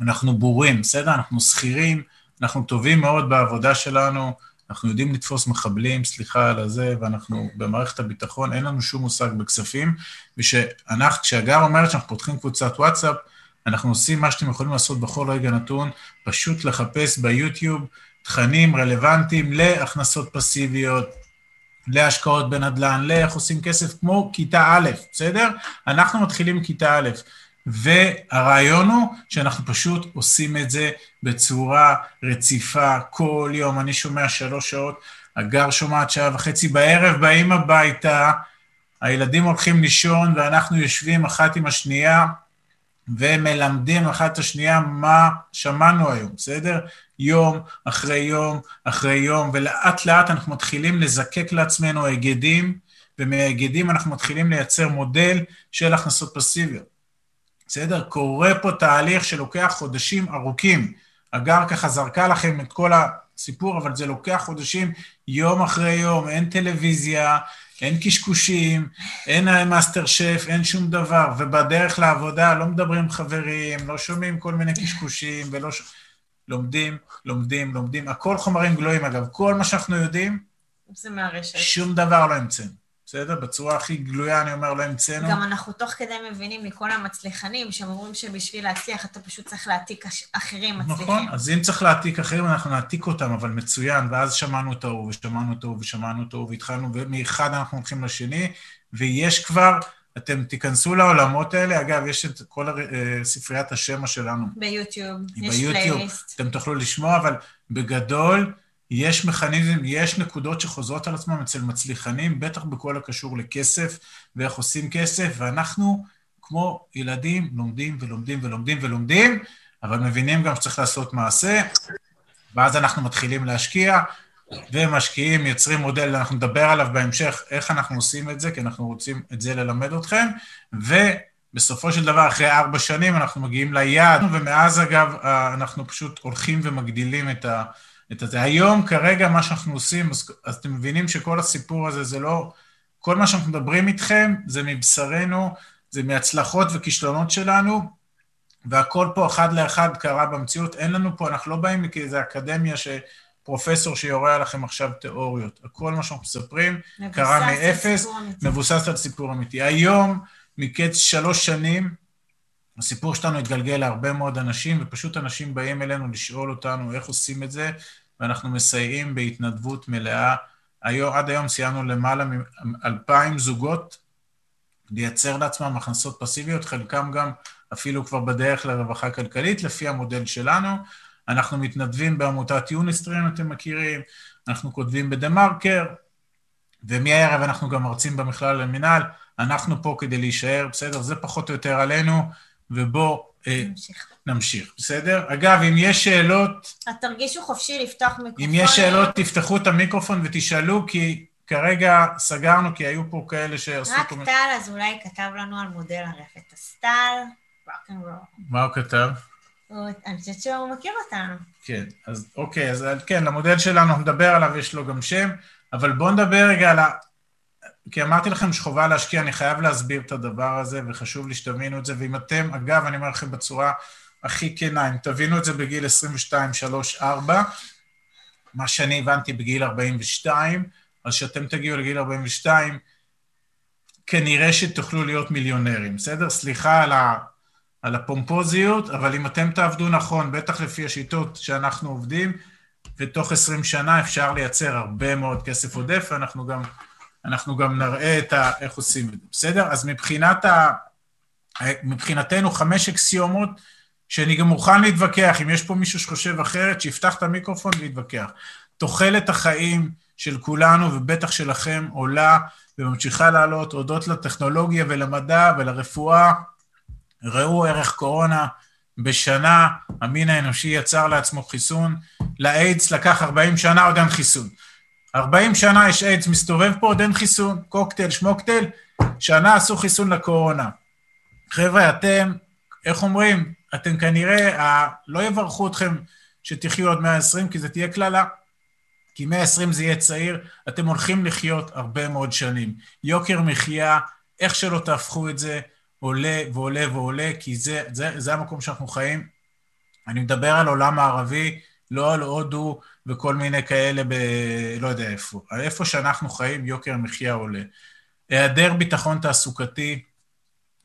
אנחנו בורים, בסדר? אנחנו שכירים, אנחנו טובים מאוד בעבודה שלנו, אנחנו יודעים לתפוס מחבלים, סליחה על הזה, ואנחנו במערכת הביטחון, אין לנו שום מושג בכספים, ושאנחנו, כשהגר אומרת שאנחנו פותחים קבוצת וואטסאפ, אנחנו עושים מה שאתם יכולים לעשות בכל רגע נתון, פשוט לחפש ביוטיוב תכנים רלוונטיים להכנסות פסיביות, להשקעות בנדל"ן, לאיך עושים כסף, כמו כיתה א', בסדר? אנחנו מתחילים כיתה א', והרעיון הוא שאנחנו פשוט עושים את זה בצורה רציפה כל יום. אני שומע שלוש שעות, הגר שומעת שעה וחצי בערב, באים הביתה, הילדים הולכים לישון ואנחנו יושבים אחת עם השנייה ומלמדים אחת את השנייה מה שמענו היום, בסדר? יום אחרי יום אחרי יום, ולאט לאט אנחנו מתחילים לזקק לעצמנו היגדים, ומהיגדים אנחנו מתחילים לייצר מודל של הכנסות פסיביות. בסדר? קורה פה תהליך שלוקח חודשים ארוכים. הגר ככה זרקה לכם את כל הסיפור, אבל זה לוקח חודשים, יום אחרי יום, אין טלוויזיה, אין קשקושים, אין מאסטר שף, אין שום דבר, ובדרך לעבודה לא מדברים עם חברים, לא שומעים כל מיני קשקושים, ולא ש... לומדים, לומדים, לומדים. הכל חומרים גלויים, אגב. כל מה שאנחנו יודעים, זה מהרשת. שום דבר לא המצאנו. בסדר? בצורה הכי גלויה, אני אומר, לא המצאנו. גם אנחנו תוך כדי מבינים מכל המצליחנים, שהם אומרים שבשביל להצליח אתה פשוט צריך להעתיק אחרים מצליחים. נכון, אז אם צריך להעתיק אחרים, אנחנו נעתיק אותם, אבל מצוין, ואז שמענו את ההוא, ושמענו את ההוא, ושמענו את ההוא, והתחלנו, ומאחד אנחנו הולכים לשני, ויש כבר, אתם תיכנסו לעולמות האלה, אגב, יש את כל אה, ספריית השמע שלנו. ביוטיוב, יש פלייליסט. אתם תוכלו לשמוע, אבל בגדול, יש מכניזם, יש נקודות שחוזרות על עצמם אצל מצליחנים, בטח בכל הקשור לכסף ואיך עושים כסף, ואנחנו, כמו ילדים, לומדים ולומדים ולומדים ולומדים, אבל מבינים גם שצריך לעשות מעשה, ואז אנחנו מתחילים להשקיע, ומשקיעים, יוצרים מודל, אנחנו נדבר עליו בהמשך, איך אנחנו עושים את זה, כי אנחנו רוצים את זה ללמד אתכם, בסופו של דבר, אחרי ארבע שנים אנחנו מגיעים ליעד, ומאז אגב, אנחנו פשוט הולכים ומגדילים את ה... את זה. היום, כרגע, מה שאנחנו עושים, אז, אז אתם מבינים שכל הסיפור הזה זה לא... כל מה שאנחנו מדברים איתכם זה מבשרנו, זה מהצלחות וכישלונות שלנו, והכל פה אחד לאחד קרה במציאות. אין לנו פה, אנחנו לא באים כאיזה אקדמיה ש... פרופסור שיורה עליכם עכשיו תיאוריות. הכל מה שאנחנו מספרים קרה מאפס, מבוסס על סיפור אמיתי. היום, מקץ שלוש שנים, הסיפור שלנו התגלגל להרבה מאוד אנשים, ופשוט אנשים באים אלינו לשאול אותנו איך עושים את זה, ואנחנו מסייעים בהתנדבות מלאה. היום, עד היום סיימנו למעלה מאלפיים זוגות לייצר לעצמם הכנסות פסיביות, חלקם גם אפילו כבר בדרך לרווחה כלכלית, לפי המודל שלנו. אנחנו מתנדבים בעמותת יוניסטרים, אתם מכירים, אנחנו כותבים בדה-מרקר, ומהערב אנחנו גם מרצים במכלל למינהל. אנחנו פה כדי להישאר, בסדר? זה פחות או יותר עלינו, ובואו אה, נמשיך. נמשיך, בסדר? אגב, אם יש שאלות... תרגישו חופשי לפתוח מיקרופון. אם יש שאלות, תפתחו את המיקרופון ותשאלו, כי כרגע סגרנו, כי היו פה כאלה שעשו... רק טל, אז אולי כתב לנו על מודל הרפת הסטל, מה הוא כתב? אני חושבת שהוא מכיר אותנו. כן, אז אוקיי, אז כן, למודל שלנו נדבר עליו, יש לו גם שם, אבל בואו נדבר רגע על ה... כי אמרתי לכם שחובה להשקיע, אני חייב להסביר את הדבר הזה, וחשוב לי שתבינו את זה, ואם אתם, אגב, אני אומר לכם בצורה הכי כנה, אם תבינו את זה בגיל 22, 3, 4, מה שאני הבנתי בגיל 42, אז כשאתם תגיעו לגיל 42, כנראה שתוכלו להיות מיליונרים, בסדר? סליחה על ה... על הפומפוזיות, אבל אם אתם תעבדו נכון, בטח לפי השיטות שאנחנו עובדים, ותוך 20 שנה אפשר לייצר הרבה מאוד כסף עודף, ואנחנו גם, אנחנו גם נראה את ה, איך עושים את זה, בסדר? אז מבחינת ה, מבחינתנו חמש אקסיומות, שאני גם מוכן להתווכח, אם יש פה מישהו שחושב אחרת, שיפתח את המיקרופון ויתווכח. תוחלת החיים של כולנו, ובטח שלכם, עולה וממשיכה לעלות הודות לטכנולוגיה ולמדע ולרפואה ראו ערך קורונה, בשנה המין האנושי יצר לעצמו חיסון, לאיידס לקח 40 שנה, עוד אין חיסון. 40 שנה יש איידס מסתובב פה, עוד אין חיסון, קוקטייל, שמוקטייל, שנה עשו חיסון לקורונה. חבר'ה, אתם, איך אומרים, אתם כנראה, לא יברכו אתכם שתחיו עוד 120, כי זה תהיה קללה. כי 120 זה יהיה צעיר, אתם הולכים לחיות הרבה מאוד שנים. יוקר מחיה, איך שלא תהפכו את זה, עולה ועולה ועולה, כי זה, זה, זה המקום שאנחנו חיים. אני מדבר על עולם הערבי, לא על הודו וכל מיני כאלה ב... לא יודע איפה. איפה שאנחנו חיים, יוקר המחיה עולה. היעדר ביטחון תעסוקתי,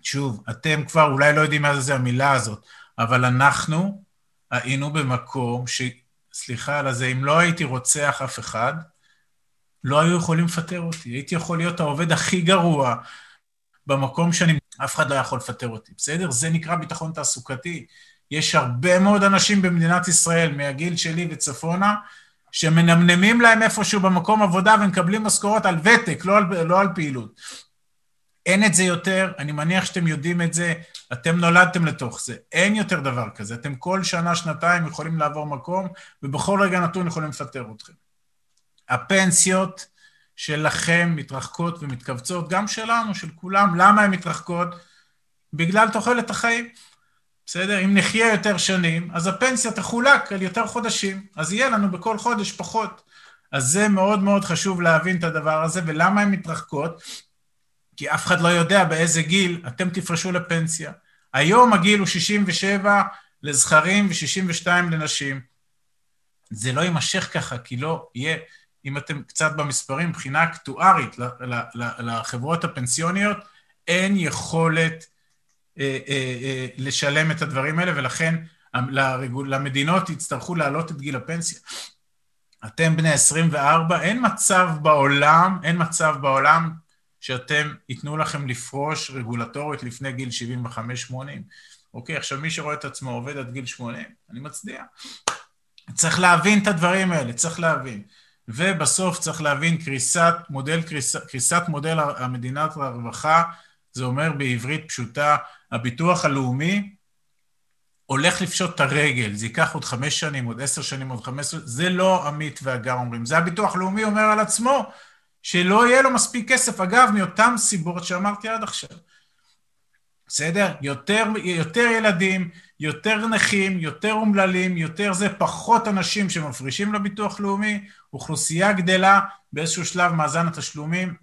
שוב, אתם כבר אולי לא יודעים מה זה, המילה הזאת, אבל אנחנו היינו במקום ש... סליחה על זה, אם לא הייתי רוצח אף אחד, לא היו יכולים לפטר אותי. הייתי יכול להיות העובד הכי גרוע במקום שאני אף אחד לא יכול לפטר אותי, בסדר? זה נקרא ביטחון תעסוקתי. יש הרבה מאוד אנשים במדינת ישראל, מהגיל שלי וצפונה, שמנמנמים להם איפשהו במקום עבודה ומקבלים משכורות על ותק, לא על, לא על פעילות. אין את זה יותר, אני מניח שאתם יודעים את זה, אתם נולדתם לתוך זה. אין יותר דבר כזה. אתם כל שנה, שנתיים יכולים לעבור מקום, ובכל רגע נתון יכולים לפטר אתכם. הפנסיות שלכם מתרחקות ומתכווצות, גם שלנו, של כולם. למה הן מתרחקות? בגלל תוחלת החיים. בסדר? אם נחיה יותר שנים, אז הפנסיה תחולק על יותר חודשים, אז יהיה לנו בכל חודש פחות. אז זה מאוד מאוד חשוב להבין את הדבר הזה, ולמה הן מתרחקות? כי אף אחד לא יודע באיזה גיל אתם תפרשו לפנסיה. היום הגיל הוא 67 לזכרים ו-62 לנשים. זה לא יימשך ככה, כי לא יהיה אם אתם קצת במספרים, מבחינה אקטוארית לחברות הפנסיוניות, אין יכולת לשלם את הדברים האלה, ולכן למדינות יצטרכו להעלות את גיל הפנסיה. אתם בני 24, אין מצב בעולם, אין מצב בעולם שאתם, ייתנו לכם לפרוש רגולטורית לפני גיל 75-80. אוקיי, עכשיו מי שרואה את עצמו עובד עד גיל 80, אני מצדיע. צריך להבין את הדברים האלה, צריך להבין. ובסוף צריך להבין קריסת מודל, קריס, קריסת מודל המדינת הרווחה, זה אומר בעברית פשוטה, הביטוח הלאומי הולך לפשוט את הרגל, זה ייקח עוד חמש שנים, עוד עשר שנים, עוד חמש עשרה, זה לא עמית והגר אומרים, זה הביטוח הלאומי אומר על עצמו, שלא יהיה לו מספיק כסף, אגב, מאותן סיבות שאמרתי עד עכשיו. בסדר? יותר, יותר ילדים, יותר נכים, יותר אומללים, יותר זה, פחות אנשים שמפרישים לביטוח לאומי, אוכלוסייה גדלה, באיזשהו שלב מאזן התשלומים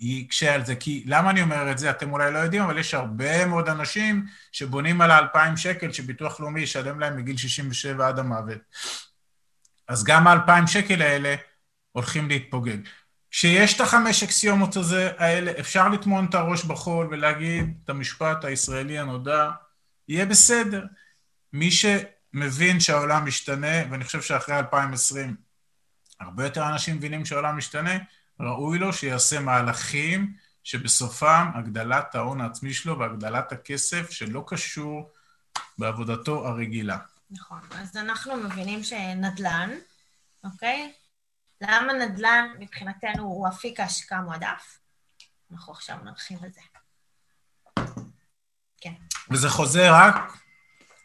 יקשה על זה. כי למה אני אומר את זה? אתם אולי לא יודעים, אבל יש הרבה מאוד אנשים שבונים על ה-2,000 שקל שביטוח לאומי ישלם להם מגיל 67 עד המוות. אז גם ה-2,000 שקל האלה הולכים להתפוגג. כשיש את החמש אקסיומות הזה, האלה, אפשר לטמון את הראש בחול ולהגיד את המשפט הישראלי הנודע, יהיה בסדר. מי שמבין שהעולם משתנה, ואני חושב שאחרי 2020 הרבה יותר אנשים מבינים שהעולם משתנה, ראוי לו שיעשה מהלכים שבסופם הגדלת ההון העצמי שלו והגדלת הכסף שלא קשור בעבודתו הרגילה. נכון, אז אנחנו מבינים שנדל"ן, אוקיי? למה נדל"ן מבחינתנו הוא אפיק ההשקעה מועדף? אנחנו עכשיו נרחיב את זה. כן. וזה חוזר רק,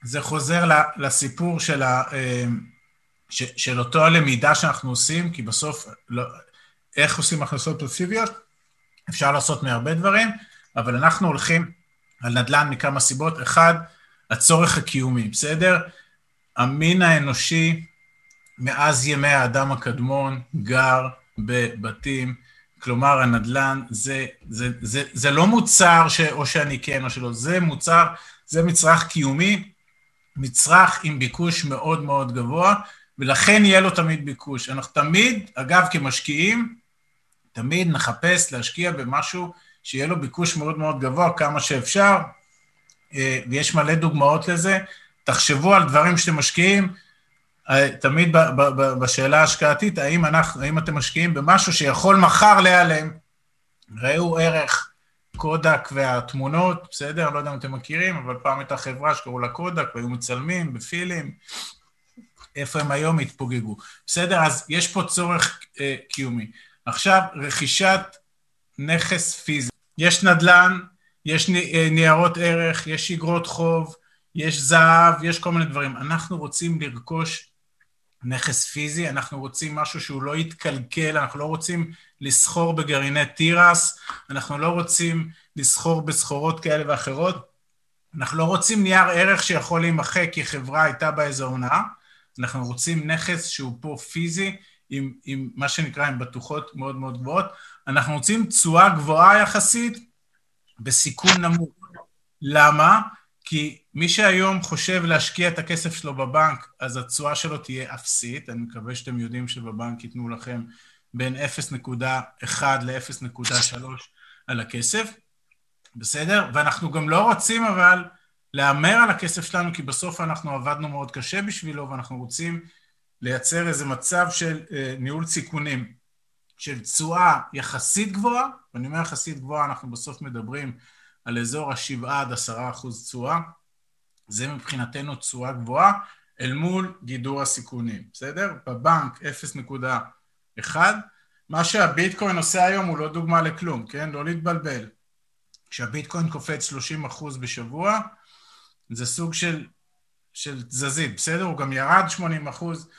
זה חוזר לסיפור של, ה, אה, של אותו הלמידה שאנחנו עושים, כי בסוף, לא, איך עושים הכנסות פסיביות? אפשר לעשות מהרבה דברים, אבל אנחנו הולכים על נדל"ן מכמה סיבות. אחד, הצורך הקיומי, בסדר? המין האנושי מאז ימי האדם הקדמון גר בבתים, כלומר הנדל"ן זה, זה, זה, זה לא מוצר ש, או שאני כן או שלא, זה מוצר, זה מצרך קיומי, מצרך עם ביקוש מאוד מאוד גבוה, ולכן יהיה לו תמיד ביקוש. אנחנו תמיד, אגב, כמשקיעים, תמיד נחפש להשקיע במשהו שיהיה לו ביקוש מאוד מאוד גבוה כמה שאפשר, אה, ויש מלא דוגמאות לזה. תחשבו על דברים שאתם משקיעים, אה, תמיד בשאלה ההשקעתית, האם, אנחנו, האם אתם משקיעים במשהו שיכול מחר להיעלם? ראו ערך קודק והתמונות, בסדר? לא יודע אם אתם מכירים, אבל פעם הייתה חברה שקראו לה קודק, והיו מצלמים בפילים, איפה הם היום התפוגגו. בסדר? אז יש פה צורך אה, קיומי. עכשיו, רכישת נכס פיזי. יש נדל"ן, יש אה, ניירות ערך, יש אגרות חוב, יש זהב, יש כל מיני דברים. אנחנו רוצים לרכוש נכס פיזי, אנחנו רוצים משהו שהוא לא יתקלקל, אנחנו לא רוצים לסחור בגרעיני תירס, אנחנו לא רוצים לסחור בסחורות כאלה ואחרות, אנחנו לא רוצים נייר ערך שיכול להימחק כי חברה הייתה באיזו הונאה, אנחנו רוצים נכס שהוא פה פיזי, עם, עם מה שנקרא, עם בטוחות מאוד מאוד גבוהות. אנחנו רוצים תשואה גבוהה יחסית בסיכון נמוך. למה? כי מי שהיום חושב להשקיע את הכסף שלו בבנק, אז התשואה שלו תהיה אפסית. אני מקווה שאתם יודעים שבבנק ייתנו לכם בין 0.1 ל-0.3 על הכסף, בסדר? ואנחנו גם לא רוצים אבל להמר על הכסף שלנו, כי בסוף אנחנו עבדנו מאוד קשה בשבילו, ואנחנו רוצים לייצר איזה מצב של אה, ניהול סיכונים, של תשואה יחסית גבוהה, ואני אומר יחסית גבוהה, אנחנו בסוף מדברים על אזור ה-7 עד 10 אחוז תשואה, זה מבחינתנו תשואה גבוהה, אל מול גידור הסיכונים, בסדר? בבנק 0.1, מה שהביטקוין עושה היום הוא לא דוגמה לכלום, כן? לא להתבלבל. כשהביטקוין קופץ 30 אחוז בשבוע, זה סוג של, של תזזית, בסדר? הוא גם ירד 80 אחוז.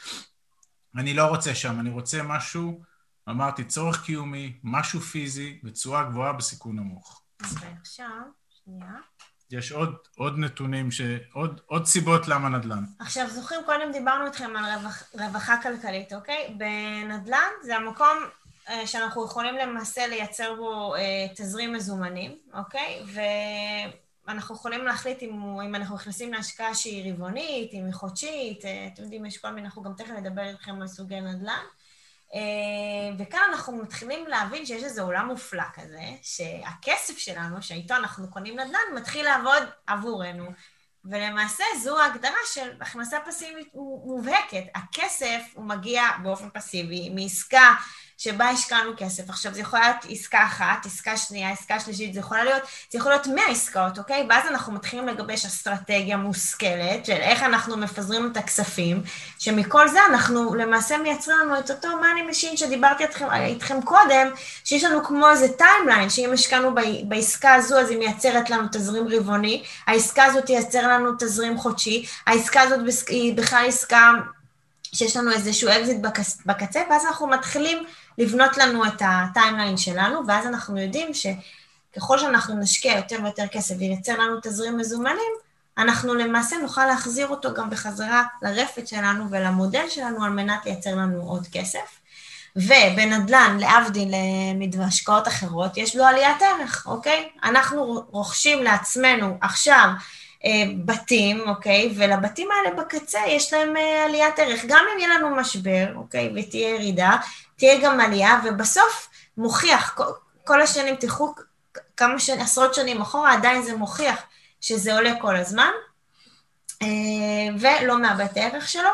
אני לא רוצה שם, אני רוצה משהו, אמרתי, צורך קיומי, משהו פיזי, בתשואה גבוהה בסיכון נמוך. ועכשיו, שנייה. יש עוד, עוד נתונים, ש... עוד, עוד סיבות למה נדל"ן. עכשיו, זוכרים, קודם דיברנו איתכם על רווח, רווחה כלכלית, אוקיי? בנדל"ן זה המקום אה, שאנחנו יכולים למעשה לייצר בו אה, תזרים מזומנים, אוקיי? ואנחנו יכולים להחליט אם, אם אנחנו נכנסים להשקעה שהיא רבעונית, אם היא חודשית, אה, אתם יודעים, יש כל מיני, אנחנו גם תכף נדבר איתכם על סוגי נדל"ן. אה, וכאן אנחנו מתחילים להבין שיש איזה עולם מופלא כזה, שהכסף שלנו, שאיתו אנחנו קונים נדל"ן, מתחיל לעבוד עבורנו. ולמעשה זו ההגדרה של הכנסה פסיבית מובהקת. הכסף הוא מגיע באופן פסיבי מעסקה שבה השקענו כסף. עכשיו, זה יכול להיות עסקה אחת, עסקה שנייה, עסקה שלישית, זה יכול להיות, זה יכול להיות 100 עסקאות, אוקיי? ואז אנחנו מתחילים לגבש אסטרטגיה מושכלת של איך אנחנו מפזרים את הכספים, שמכל זה אנחנו למעשה מייצרים לנו את אותו money machine שדיברתי איתכם, איתכם קודם, שיש לנו כמו איזה timeline, שאם השקענו בעסקה הזו, אז היא מייצרת לנו תזרים רבעוני, העסקה הזו תייצר לנו תזרים חודשי, העסקה הזאת היא בכלל עסקה שיש לנו איזשהו אקזיט בקצה, ואז אנחנו מתחילים לבנות לנו את ה timeline שלנו, ואז אנחנו יודעים ש... ככל שאנחנו נשקיע יותר ויותר כסף וייצר לנו תזרים מזומנים, אנחנו למעשה נוכל להחזיר אותו גם בחזרה לרפת שלנו ולמודל שלנו על מנת לייצר לנו עוד כסף. ובנדל"ן, להבדיל אה, מהשקעות אחרות, יש לו עליית ערך, אוקיי? אנחנו רוכשים לעצמנו עכשיו אה, בתים, אוקיי? ולבתים האלה בקצה יש להם אה, עליית ערך. גם אם יהיה לנו משבר, אוקיי? ותהיה ירידה, תהיה גם עלייה, ובסוף מוכיח, כל, השנים, תלכו כמה שנים, עשרות שנים אחורה, עדיין זה מוכיח שזה עולה כל הזמן, אה, ולא מאבד את הערך שלו,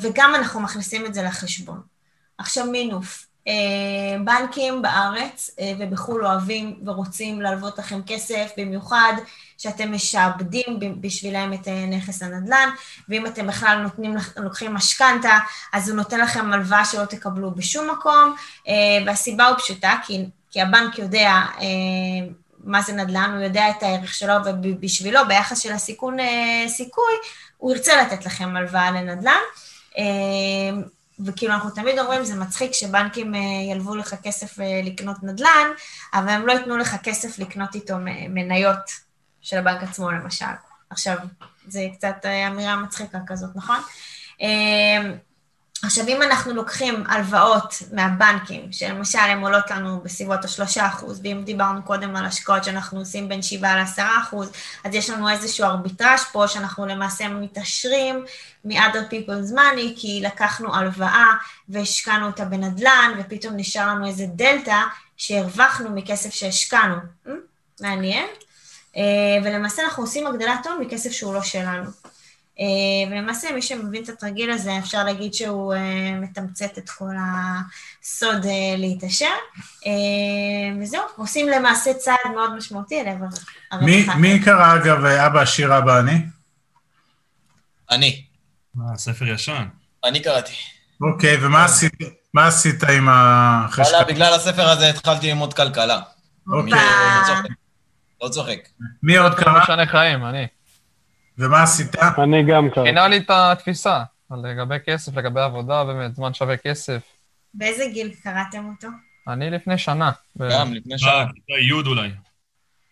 וגם אנחנו מכניסים את זה לחשבון. עכשיו מינוף, בנקים בארץ ובחו"ל אוהבים ורוצים להלוות לכם כסף, במיוחד שאתם משעבדים בשבילם את אה, נכס הנדל"ן, ואם אתם בכלל נותנים, לוקחים משכנתה, אז הוא נותן לכם הלוואה שלא תקבלו בשום מקום, אה, והסיבה הוא פשוטה, כי, כי הבנק יודע אה, מה זה נדל"ן, הוא יודע את הערך שלו, ובשבילו, ביחס של הסיכון סיכוי, הוא ירצה לתת לכם הלוואה לנדל"ן. וכאילו אנחנו תמיד אומרים, זה מצחיק שבנקים ילוו לך כסף לקנות נדל"ן, אבל הם לא ייתנו לך כסף לקנות איתו מניות של הבנק עצמו למשל. עכשיו, זה קצת אה, אמירה מצחיקה כזאת, נכון? אמ, עכשיו, אם אנחנו לוקחים הלוואות מהבנקים, שלמשל הן עולות לנו בסביבות השלושה אחוז, ואם דיברנו קודם על השקעות שאנחנו עושים בין שבעה לעשרה אחוז, אז יש לנו איזשהו ארביטראז' פה, שאנחנו למעשה מתעשרים מ-other people's money, כי לקחנו הלוואה והשקענו אותה בנדל"ן, ופתאום נשאר לנו איזה דלתא שהרווחנו מכסף שהשקענו. Hmm? מעניין. אה, ולמעשה אנחנו עושים הגדלת הון מכסף שהוא לא שלנו. אה, ולמעשה, מי שמבין את התרגיל הזה, אפשר להגיד שהוא אה, מתמצת את כל הסוד להתעשר. וזהו, עושים למעשה צעד מאוד משמעותי אל עבר הרווחה. מי קרא, אגב, אבא עשיר, אבא אני? אני. מה, ספר ישן. אני קראתי. אוקיי, ומה עשית עם החשקה? בגלל הספר הזה התחלתי ללמוד כלכלה. אוקיי. לא צוחק. מי עוד קרא? משנה חיים, אני. ומה עשית? אני גם קרא. שינה לי את התפיסה, לגבי כסף, לגבי עבודה, באמת, זמן שווה כסף. באיזה גיל קראתם אותו? אני לפני שנה. גם, לפני שנה. אה, י' אולי.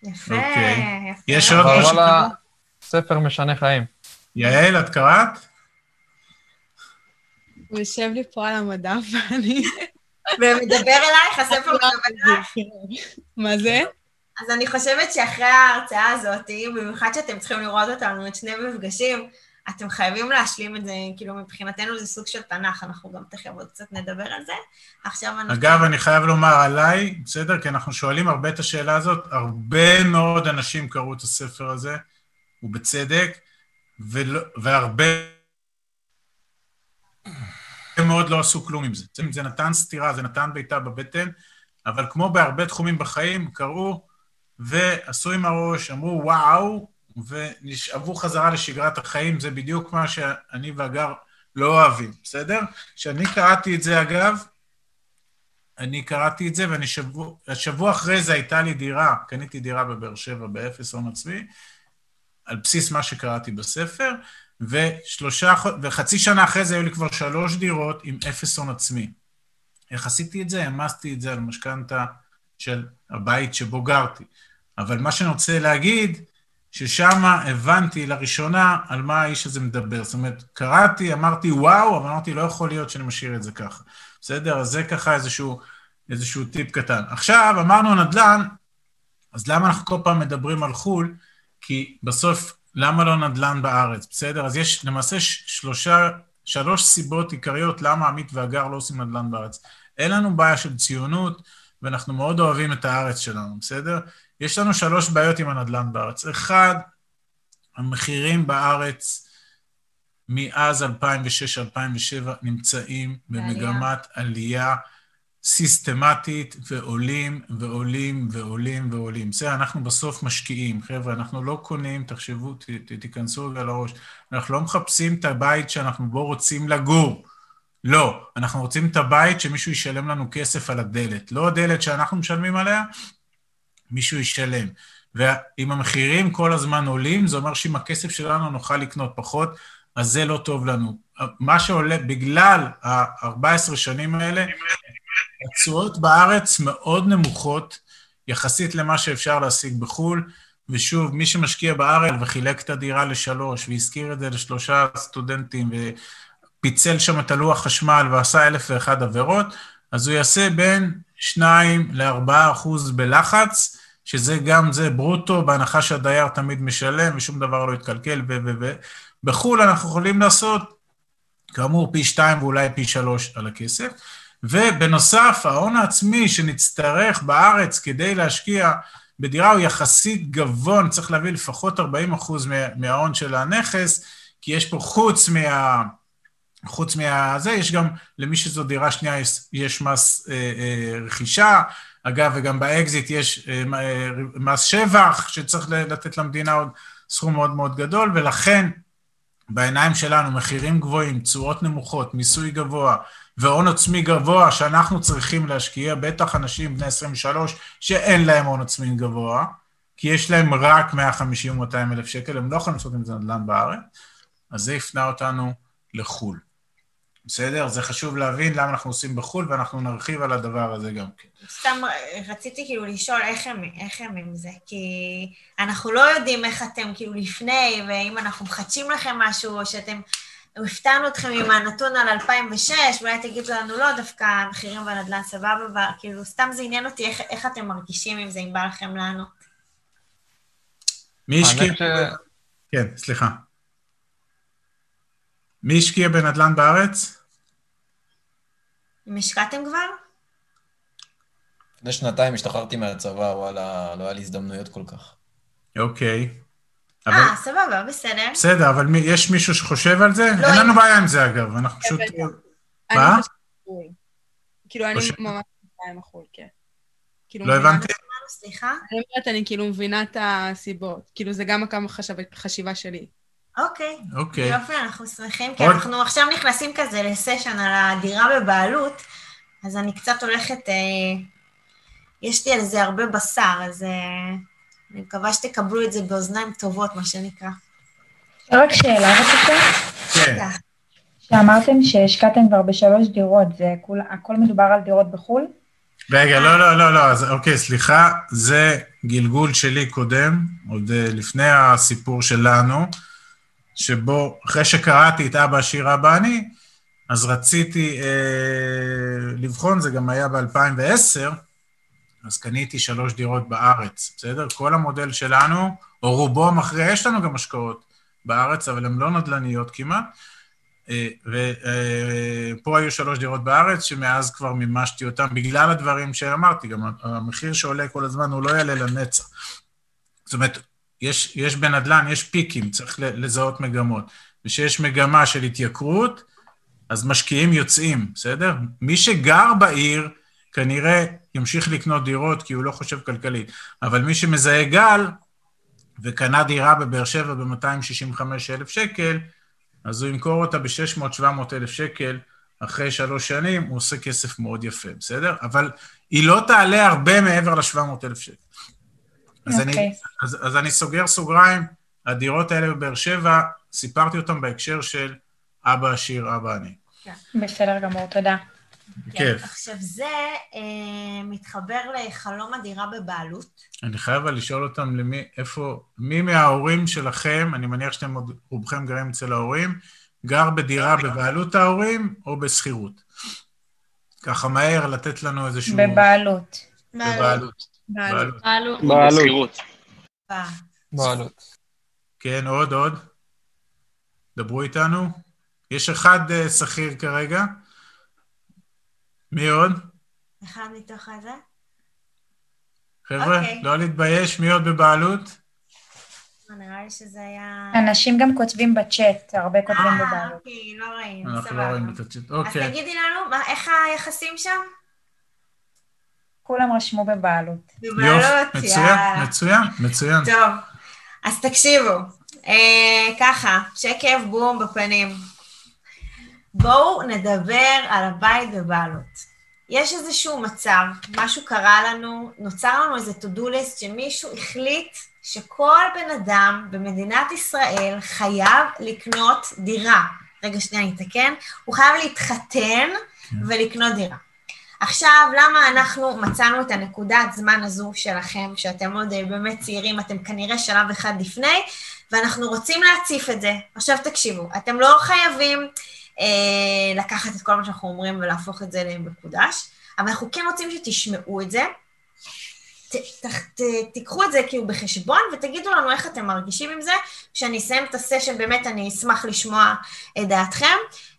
יפה, אוקיי. יפה. יש עוד משהו? שקרא? ספר משנה חיים. יעל, את קראת? הוא יושב לי פה על המדף, ואני... ומדבר אלייך, הספר מדבר אלייך. מה זה? אז אני חושבת שאחרי ההרצאה הזאת, במיוחד שאתם צריכים לראות אותנו את שני מפגשים, אתם חייבים להשלים את זה, כאילו מבחינתנו זה סוג של תנ"ך, אנחנו גם תכף עוד קצת נדבר על זה. עכשיו אני... אגב, אני חייב לומר עליי, בסדר? כי אנחנו שואלים הרבה את השאלה הזאת, הרבה מאוד אנשים קראו את הספר הזה, ובצדק, ולא, והרבה מאוד לא עשו כלום עם זה. זה נתן סטירה, זה נתן בעיטה בבטן, אבל כמו בהרבה תחומים בחיים, קראו, ועשו עם הראש, אמרו וואו, ונשאבו חזרה לשגרת החיים, זה בדיוק מה שאני והגר לא אוהבים, בסדר? כשאני קראתי את זה, אגב, אני קראתי את זה, ואני שבוע, שבוע אחרי זה הייתה לי דירה, קניתי דירה בבאר שבע באפס הון עצמי, על בסיס מה שקראתי בספר, ושלושה, וחצי שנה אחרי זה היו לי כבר שלוש דירות עם אפס הון עצמי. איך עשיתי את זה? העמסתי את זה על משכנתה של הבית שבו גרתי. אבל מה שאני רוצה להגיד, ששם הבנתי לראשונה על מה האיש הזה מדבר. זאת אומרת, קראתי, אמרתי וואו, אבל אמרתי, לא יכול להיות שאני משאיר את זה ככה. בסדר? אז זה ככה איזשהו, איזשהו טיפ קטן. עכשיו, אמרנו נדל"ן, אז למה אנחנו כל פעם מדברים על חו"ל? כי בסוף, למה לא נדל"ן בארץ? בסדר? אז יש למעשה שלושה, שלוש סיבות עיקריות למה עמית והגר לא עושים נדל"ן בארץ. אין לנו בעיה של ציונות, ואנחנו מאוד אוהבים את הארץ שלנו, בסדר? יש לנו שלוש בעיות עם הנדל"ן בארץ. אחד, המחירים בארץ מאז 2006-2007 נמצאים במגמת עלייה סיסטמטית, ועולים ועולים ועולים ועולים. בסדר, אנחנו בסוף משקיעים, חבר'ה, אנחנו לא קונים, תחשבו, ת, ת, תיכנסו רגע לראש, אנחנו לא מחפשים את הבית שאנחנו בו רוצים לגור. לא, אנחנו רוצים את הבית שמישהו ישלם לנו כסף על הדלת. לא הדלת שאנחנו משלמים עליה, מישהו ישלם. ואם המחירים כל הזמן עולים, זה אומר שאם הכסף שלנו נוכל לקנות פחות, אז זה לא טוב לנו. מה שעולה, בגלל ה-14 שנים האלה, התשואות בארץ מאוד נמוכות, יחסית למה שאפשר להשיג בחו"ל. ושוב, מי שמשקיע בארץ וחילק את הדירה לשלוש, והזכיר את זה לשלושה סטודנטים, ופיצל שם את הלוח חשמל ועשה אלף ואחד עבירות, אז הוא יעשה בין 2 ל-4 אחוז בלחץ, שזה גם זה ברוטו, בהנחה שהדייר תמיד משלם ושום דבר לא יתקלקל ו... ו... ו... בחו"ל אנחנו יכולים לעשות, כאמור, פי 2 ואולי פי 3 על הכסף. ובנוסף, ההון העצמי שנצטרך בארץ כדי להשקיע בדירה הוא יחסית גבוה, צריך להביא לפחות 40 אחוז מההון של הנכס, כי יש פה חוץ מה... חוץ מהזה, יש גם, למי שזו דירה שנייה, יש, יש מס אה, אה, רכישה. אגב, וגם באקזיט יש אה, אה, מס שבח, שצריך לתת למדינה עוד סכום מאוד מאוד גדול, ולכן בעיניים שלנו מחירים גבוהים, תשואות נמוכות, מיסוי גבוה והון עצמי גבוה שאנחנו צריכים להשקיע, בטח אנשים בני 23 שאין להם הון עצמי גבוה, כי יש להם רק 150 או 200 אלף שקל, הם לא יכולים לעשות עם זה נדל"ן בארץ, אז זה הפנה אותנו לחו"ל. בסדר? זה חשוב להבין למה אנחנו עושים בחו"ל, ואנחנו נרחיב על הדבר הזה גם כן. סתם רציתי כאילו לשאול איך הם, איך הם עם זה, כי אנחנו לא יודעים איך אתם כאילו לפני, ואם אנחנו מחדשים לכם משהו, או שאתם, הפתענו אתכם עם הנתון על 2006, ואולי תגידו לנו לא, דווקא המחירים בנדל"ן סבבה, וכאילו סתם זה עניין אותי איך, איך אתם מרגישים עם זה, אם בא לכם לענות. מי השקיע... ש... כן, סליחה. מי השקיע בנדל"ן בארץ? אם השקעתם כבר? לפני שנתיים השתחררתי מהצבא, וואלה, לא היה לי הזדמנויות כל כך. אוקיי. אה, סבבה, בסדר. בסדר, אבל יש מישהו שחושב על זה? לא, אין לנו בעיה עם זה, אגב, אנחנו פשוט... מה? כאילו, אני ממש כן. כאילו, לא הבנתי. סליחה? אני אומרת, אני כאילו מבינה את הסיבות. כאילו, זה גם הקו חשיבה שלי. אוקיי. אוקיי. יופי, אנחנו שמחים, כי אנחנו עכשיו נכנסים כזה לסשן על הדירה בבעלות, אז אני קצת הולכת, אה, יש לי על זה הרבה בשר, אז אה, אני מקווה שתקבלו את זה באוזניים טובות, מה שנקרא. רק שאלה בבקשה. כן. שאמרתם שהשקעתם כבר בשלוש דירות, זה כול, הכל מדובר על דירות בחו"ל? רגע, לא, לא, לא, לא, אז אוקיי, סליחה, זה גלגול שלי קודם, עוד אה, לפני הסיפור שלנו. שבו אחרי שקראתי את אבא עשיר אבא אני, אז רציתי אה, לבחון, זה גם היה ב-2010, אז קניתי שלוש דירות בארץ, בסדר? כל המודל שלנו, או רובו המכריע, יש לנו גם השקעות בארץ, אבל הן לא נדל"ניות כמעט. אה, ופה אה, היו שלוש דירות בארץ, שמאז כבר מימשתי אותן, בגלל הדברים שאמרתי, גם המחיר שעולה כל הזמן הוא לא יעלה לנצח. זאת אומרת, יש, יש בנדל"ן, יש פיקים, צריך לזהות מגמות. וכשיש מגמה של התייקרות, אז משקיעים יוצאים, בסדר? מי שגר בעיר, כנראה ימשיך לקנות דירות כי הוא לא חושב כלכלית. אבל מי שמזהה גל וקנה דירה בבאר שבע ב-265 אלף שקל, אז הוא ימכור אותה ב-600-700 אלף שקל אחרי שלוש שנים, הוא עושה כסף מאוד יפה, בסדר? אבל היא לא תעלה הרבה מעבר ל-700 אלף שקל. אז, okay. אני, אוקיי. אז, אז אני סוגר סוגריים, הדירות האלה בבאר שבע, סיפרתי אותן בהקשר של אבא עשיר, אבא אני. כן. בסדר גמור, תודה. כיף. עכשיו, זה אה, מתחבר לחלום הדירה בבעלות. אני חייב לשאול אותם למי, איפה, מי מההורים שלכם, אני מניח שאתם עוד רובכם גרים אצל ההורים, גר בדירה בבעלות ההורים או בשכירות? ככה מהר לתת לנו איזשהו... בבעלות. בבעלות. בעלות. בעלות. בעלות. כן, עוד, עוד. דברו איתנו. יש אחד uh, שכיר כרגע. מי עוד? אחד מתוך הזה? חבר'ה, okay. אוקיי. לא להתבייש, מי עוד בבעלות? נראה לי שזה היה... אנשים גם כותבים בצ'אט, הרבה כותבים אה, בבעלות. אה, אוקיי, לא ראינו, סבבה. אנחנו לא רואים את הצ'אט, אוקיי. אז תגידי לנו, איך היחסים שם? כולם רשמו בבעלות. בבעלות, מצוין, מצוין, מצוין. טוב, אז תקשיבו, אה, ככה, שקף בום בפנים. בואו נדבר על הבית בבעלות. יש איזשהו מצב, משהו קרה לנו, נוצר לנו איזה to-do list שמישהו החליט שכל בן אדם במדינת ישראל חייב לקנות דירה. רגע, שנייה, אני אתקן. הוא חייב להתחתן כן. ולקנות דירה. עכשיו, למה אנחנו מצאנו את הנקודת זמן הזו שלכם, שאתם עוד אה, באמת צעירים, אתם כנראה שלב אחד לפני, ואנחנו רוצים להציף את זה. עכשיו תקשיבו, אתם לא חייבים אה, לקחת את כל מה שאנחנו אומרים ולהפוך את זה למקודש, אבל אנחנו כן רוצים שתשמעו את זה. ת, ת, ת, תיקחו את זה כאילו בחשבון ותגידו לנו איך אתם מרגישים עם זה. כשאני אסיים את הסשן, באמת אני אשמח לשמוע את דעתכם.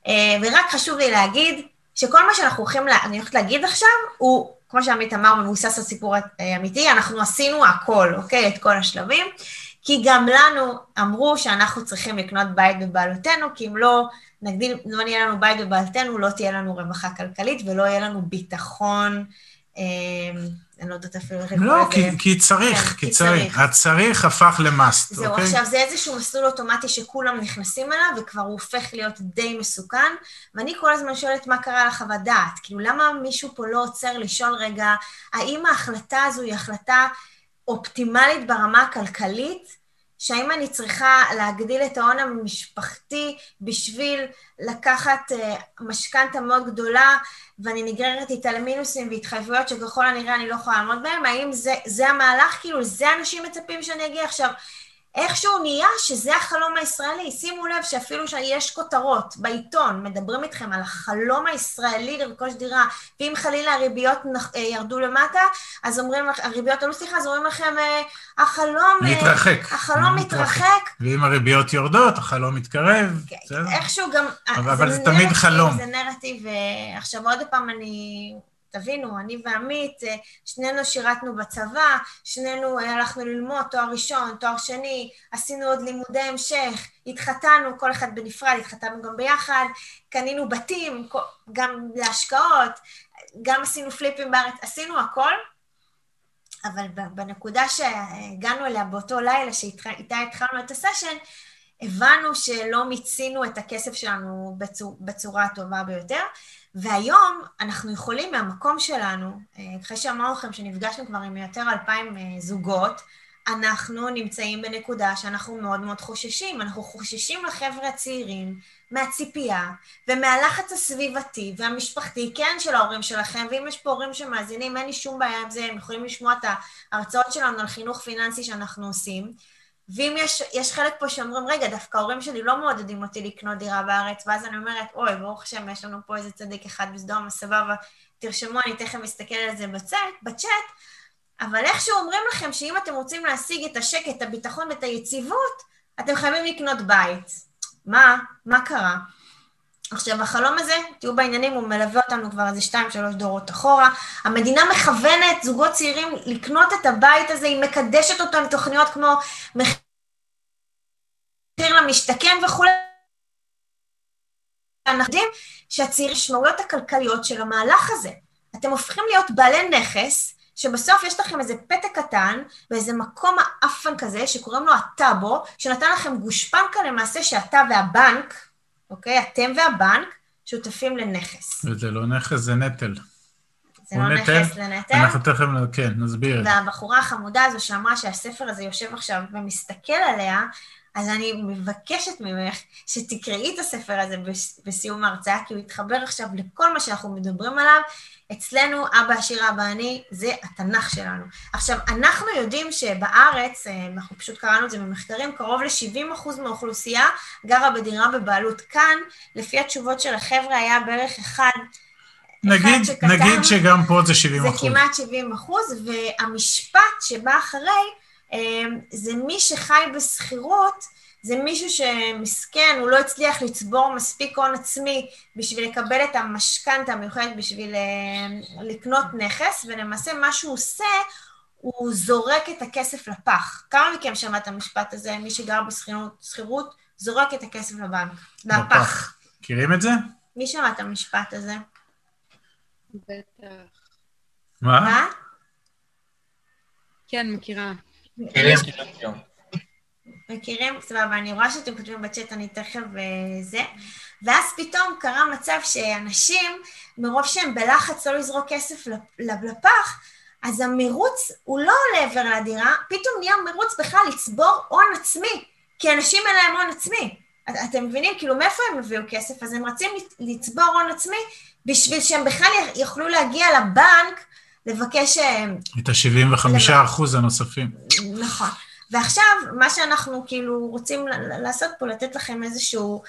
אה, ורק חשוב לי להגיד שכל מה שאנחנו הולכים, לה, אני הולכת להגיד עכשיו, הוא, כמו שעמית אמר, מבוסס על סיפור אה, אמיתי, אנחנו עשינו הכל, אוקיי? את כל השלבים. כי גם לנו אמרו שאנחנו צריכים לקנות בית בבעלותנו, כי אם לא נגדיל, לא נהיה לנו בית בבעלותנו, לא תהיה לנו רווחה כלכלית ולא יהיה לנו ביטחון. אה, אני לא יודעת אפילו איך לקרוא לא, לזה. כי, כי צריך, כן, כי צריך. צריך. הצריך הפך למאסט, זהו, אוקיי? עכשיו זה איזשהו מסלול אוטומטי שכולם נכנסים אליו, וכבר הוא הופך להיות די מסוכן, ואני כל הזמן שואלת מה קרה לחוות דעת. כאילו, למה מישהו פה לא עוצר לשאול רגע, האם ההחלטה הזו היא החלטה אופטימלית ברמה הכלכלית? שהאם אני צריכה להגדיל את ההון המשפחתי בשביל לקחת uh, משכנתה מאוד גדולה, ואני נגררת איתה למינוסים והתחייבויות שככל הנראה אני לא יכולה לעמוד בהם? האם זה, זה המהלך? כאילו, לזה אנשים מצפים שאני אגיע עכשיו? איכשהו נהיה שזה החלום הישראלי. שימו לב שאפילו שיש כותרות בעיתון, מדברים איתכם על החלום הישראלי לרכוש דירה, ואם חלילה הריביות אה, ירדו למטה, אז אומרים לך, הריביות עלו, סליחה, אז אומרים לכם, אה, החלום... אה, מתרחק. החלום מתרחק. ואם הריביות יורדות, החלום מתקרב, בסדר? איכשהו גם... אבל- זה תמיד חלום. זה נרטיב, אה, עכשיו עוד פעם אני... תבינו, אני ועמית, אה, שנינו שירתנו בצבא, שנינו אה, הלכנו ללמוד תואר ראשון, תואר שני, עשינו עוד לימודי המשך, התחתנו, כל אחד בנפרד, התחתנו גם ביחד, קנינו בתים, גם להשקעות, גם עשינו פליפים בארץ, עשינו הכל, אבל בנקודה שהגענו אליה באותו לילה שאיתה התחלנו את הסשן, הבנו שלא מיצינו את הכסף שלנו בצור, בצורה הטובה ביותר, והיום אנחנו יכולים מהמקום שלנו, אה, אחרי שאמרנו לכם שנפגשנו כבר עם יותר אלפיים אה, זוגות, אנחנו נמצאים בנקודה שאנחנו מאוד מאוד חוששים. אנחנו חוששים לחבר'ה הצעירים מהציפייה ומהלחץ הסביבתי והמשפחתי, כן, של ההורים שלכם, ואם יש פה הורים שמאזינים, אין לי שום בעיה עם זה, הם יכולים לשמוע את ההרצאות שלנו על חינוך פיננסי שאנחנו עושים. ואם יש, יש חלק פה שאומרים, רגע, דווקא ההורים שלי לא מעודדים אותי לקנות דירה בארץ, ואז אני אומרת, אוי, ברוך השם, יש לנו פה איזה צדיק אחד בסדום, סבבה, תרשמו, אני תכף אסתכל על זה בצ'אט, בצ'אט, אבל איכשהו אומרים לכם שאם אתם רוצים להשיג את השקט, את הביטחון ואת היציבות, אתם חייבים לקנות בית. מה? מה קרה? עכשיו, החלום הזה, תהיו בעניינים, הוא מלווה אותנו כבר איזה שתיים, שלוש דורות אחורה. המדינה מכוונת זוגות צעירים לקנות את הבית הזה, היא מקדשת אותו עם תוכניות כמו מחיר למשתכן וכולי. אנחנו יודעים שהצעירים, המשמעויות הכלכליות של המהלך הזה. אתם הופכים להיות בעלי נכס, שבסוף יש לכם איזה פתק קטן, באיזה מקום האפן כזה, שקוראים לו הטאבו, שנתן לכם גושפנקה למעשה שאתה והבנק, אוקיי? אתם והבנק שותפים לנכס. וזה לא נכס, זה נטל. זה לא נטל? נכס, זה נטל. אנחנו תכף, כן, נסביר. והבחורה החמודה הזו שאמרה שהספר הזה יושב עכשיו ומסתכל עליה, אז אני מבקשת ממך שתקראי את הספר הזה בסיום ההרצאה, כי הוא יתחבר עכשיו לכל מה שאנחנו מדברים עליו. אצלנו, אבא עשיר, אבא אני, זה התנ"ך שלנו. עכשיו, אנחנו יודעים שבארץ, אה, אנחנו פשוט קראנו את זה במחקרים, קרוב ל-70% מהאוכלוסייה גרה בדירה בבעלות. כאן, לפי התשובות של החבר'ה, היה בערך אחד, נגיד, שכתב- נגיד שגם פה זה 70 זה אחוז. כמעט 70 אחוז, והמשפט שבא אחרי, זה מי שחי בשכירות, זה מישהו שמסכן, הוא לא הצליח לצבור מספיק הון עצמי בשביל לקבל את המשכנתה המיוחדת בשביל אה, לקנות נכס, ולמעשה מה שהוא עושה, הוא זורק את הכסף לפח. כמה מכם שמע את המשפט הזה, מי שגר בשכירות, זורק את הכסף לבנק, לפח. מכירים את זה? מי שמע את המשפט הזה? בטח. מה? מה? כן, מכירה. מכירים, מכירים. סבבה, אני רואה שאתם כותבים בצ'אט, אני תכף אה, זה. ואז פתאום קרה מצב שאנשים, מרוב שהם בלחץ לא לזרוק כסף לפ- לפח, אז המרוץ הוא לא לעבר לדירה, פתאום נהיה מרוץ בכלל לצבור הון עצמי, כי אנשים אין להם הון עצמי. את- אתם מבינים? כאילו, מאיפה הם הביאו כסף? אז הם רצים לצ- לצבור הון עצמי בשביל שהם בכלל יוכלו להגיע לבנק לבקש... אה, את ה-75 אחוז הנוספים. נכון. ועכשיו, מה שאנחנו כאילו רוצים לעשות פה, לתת לכם איזשהו,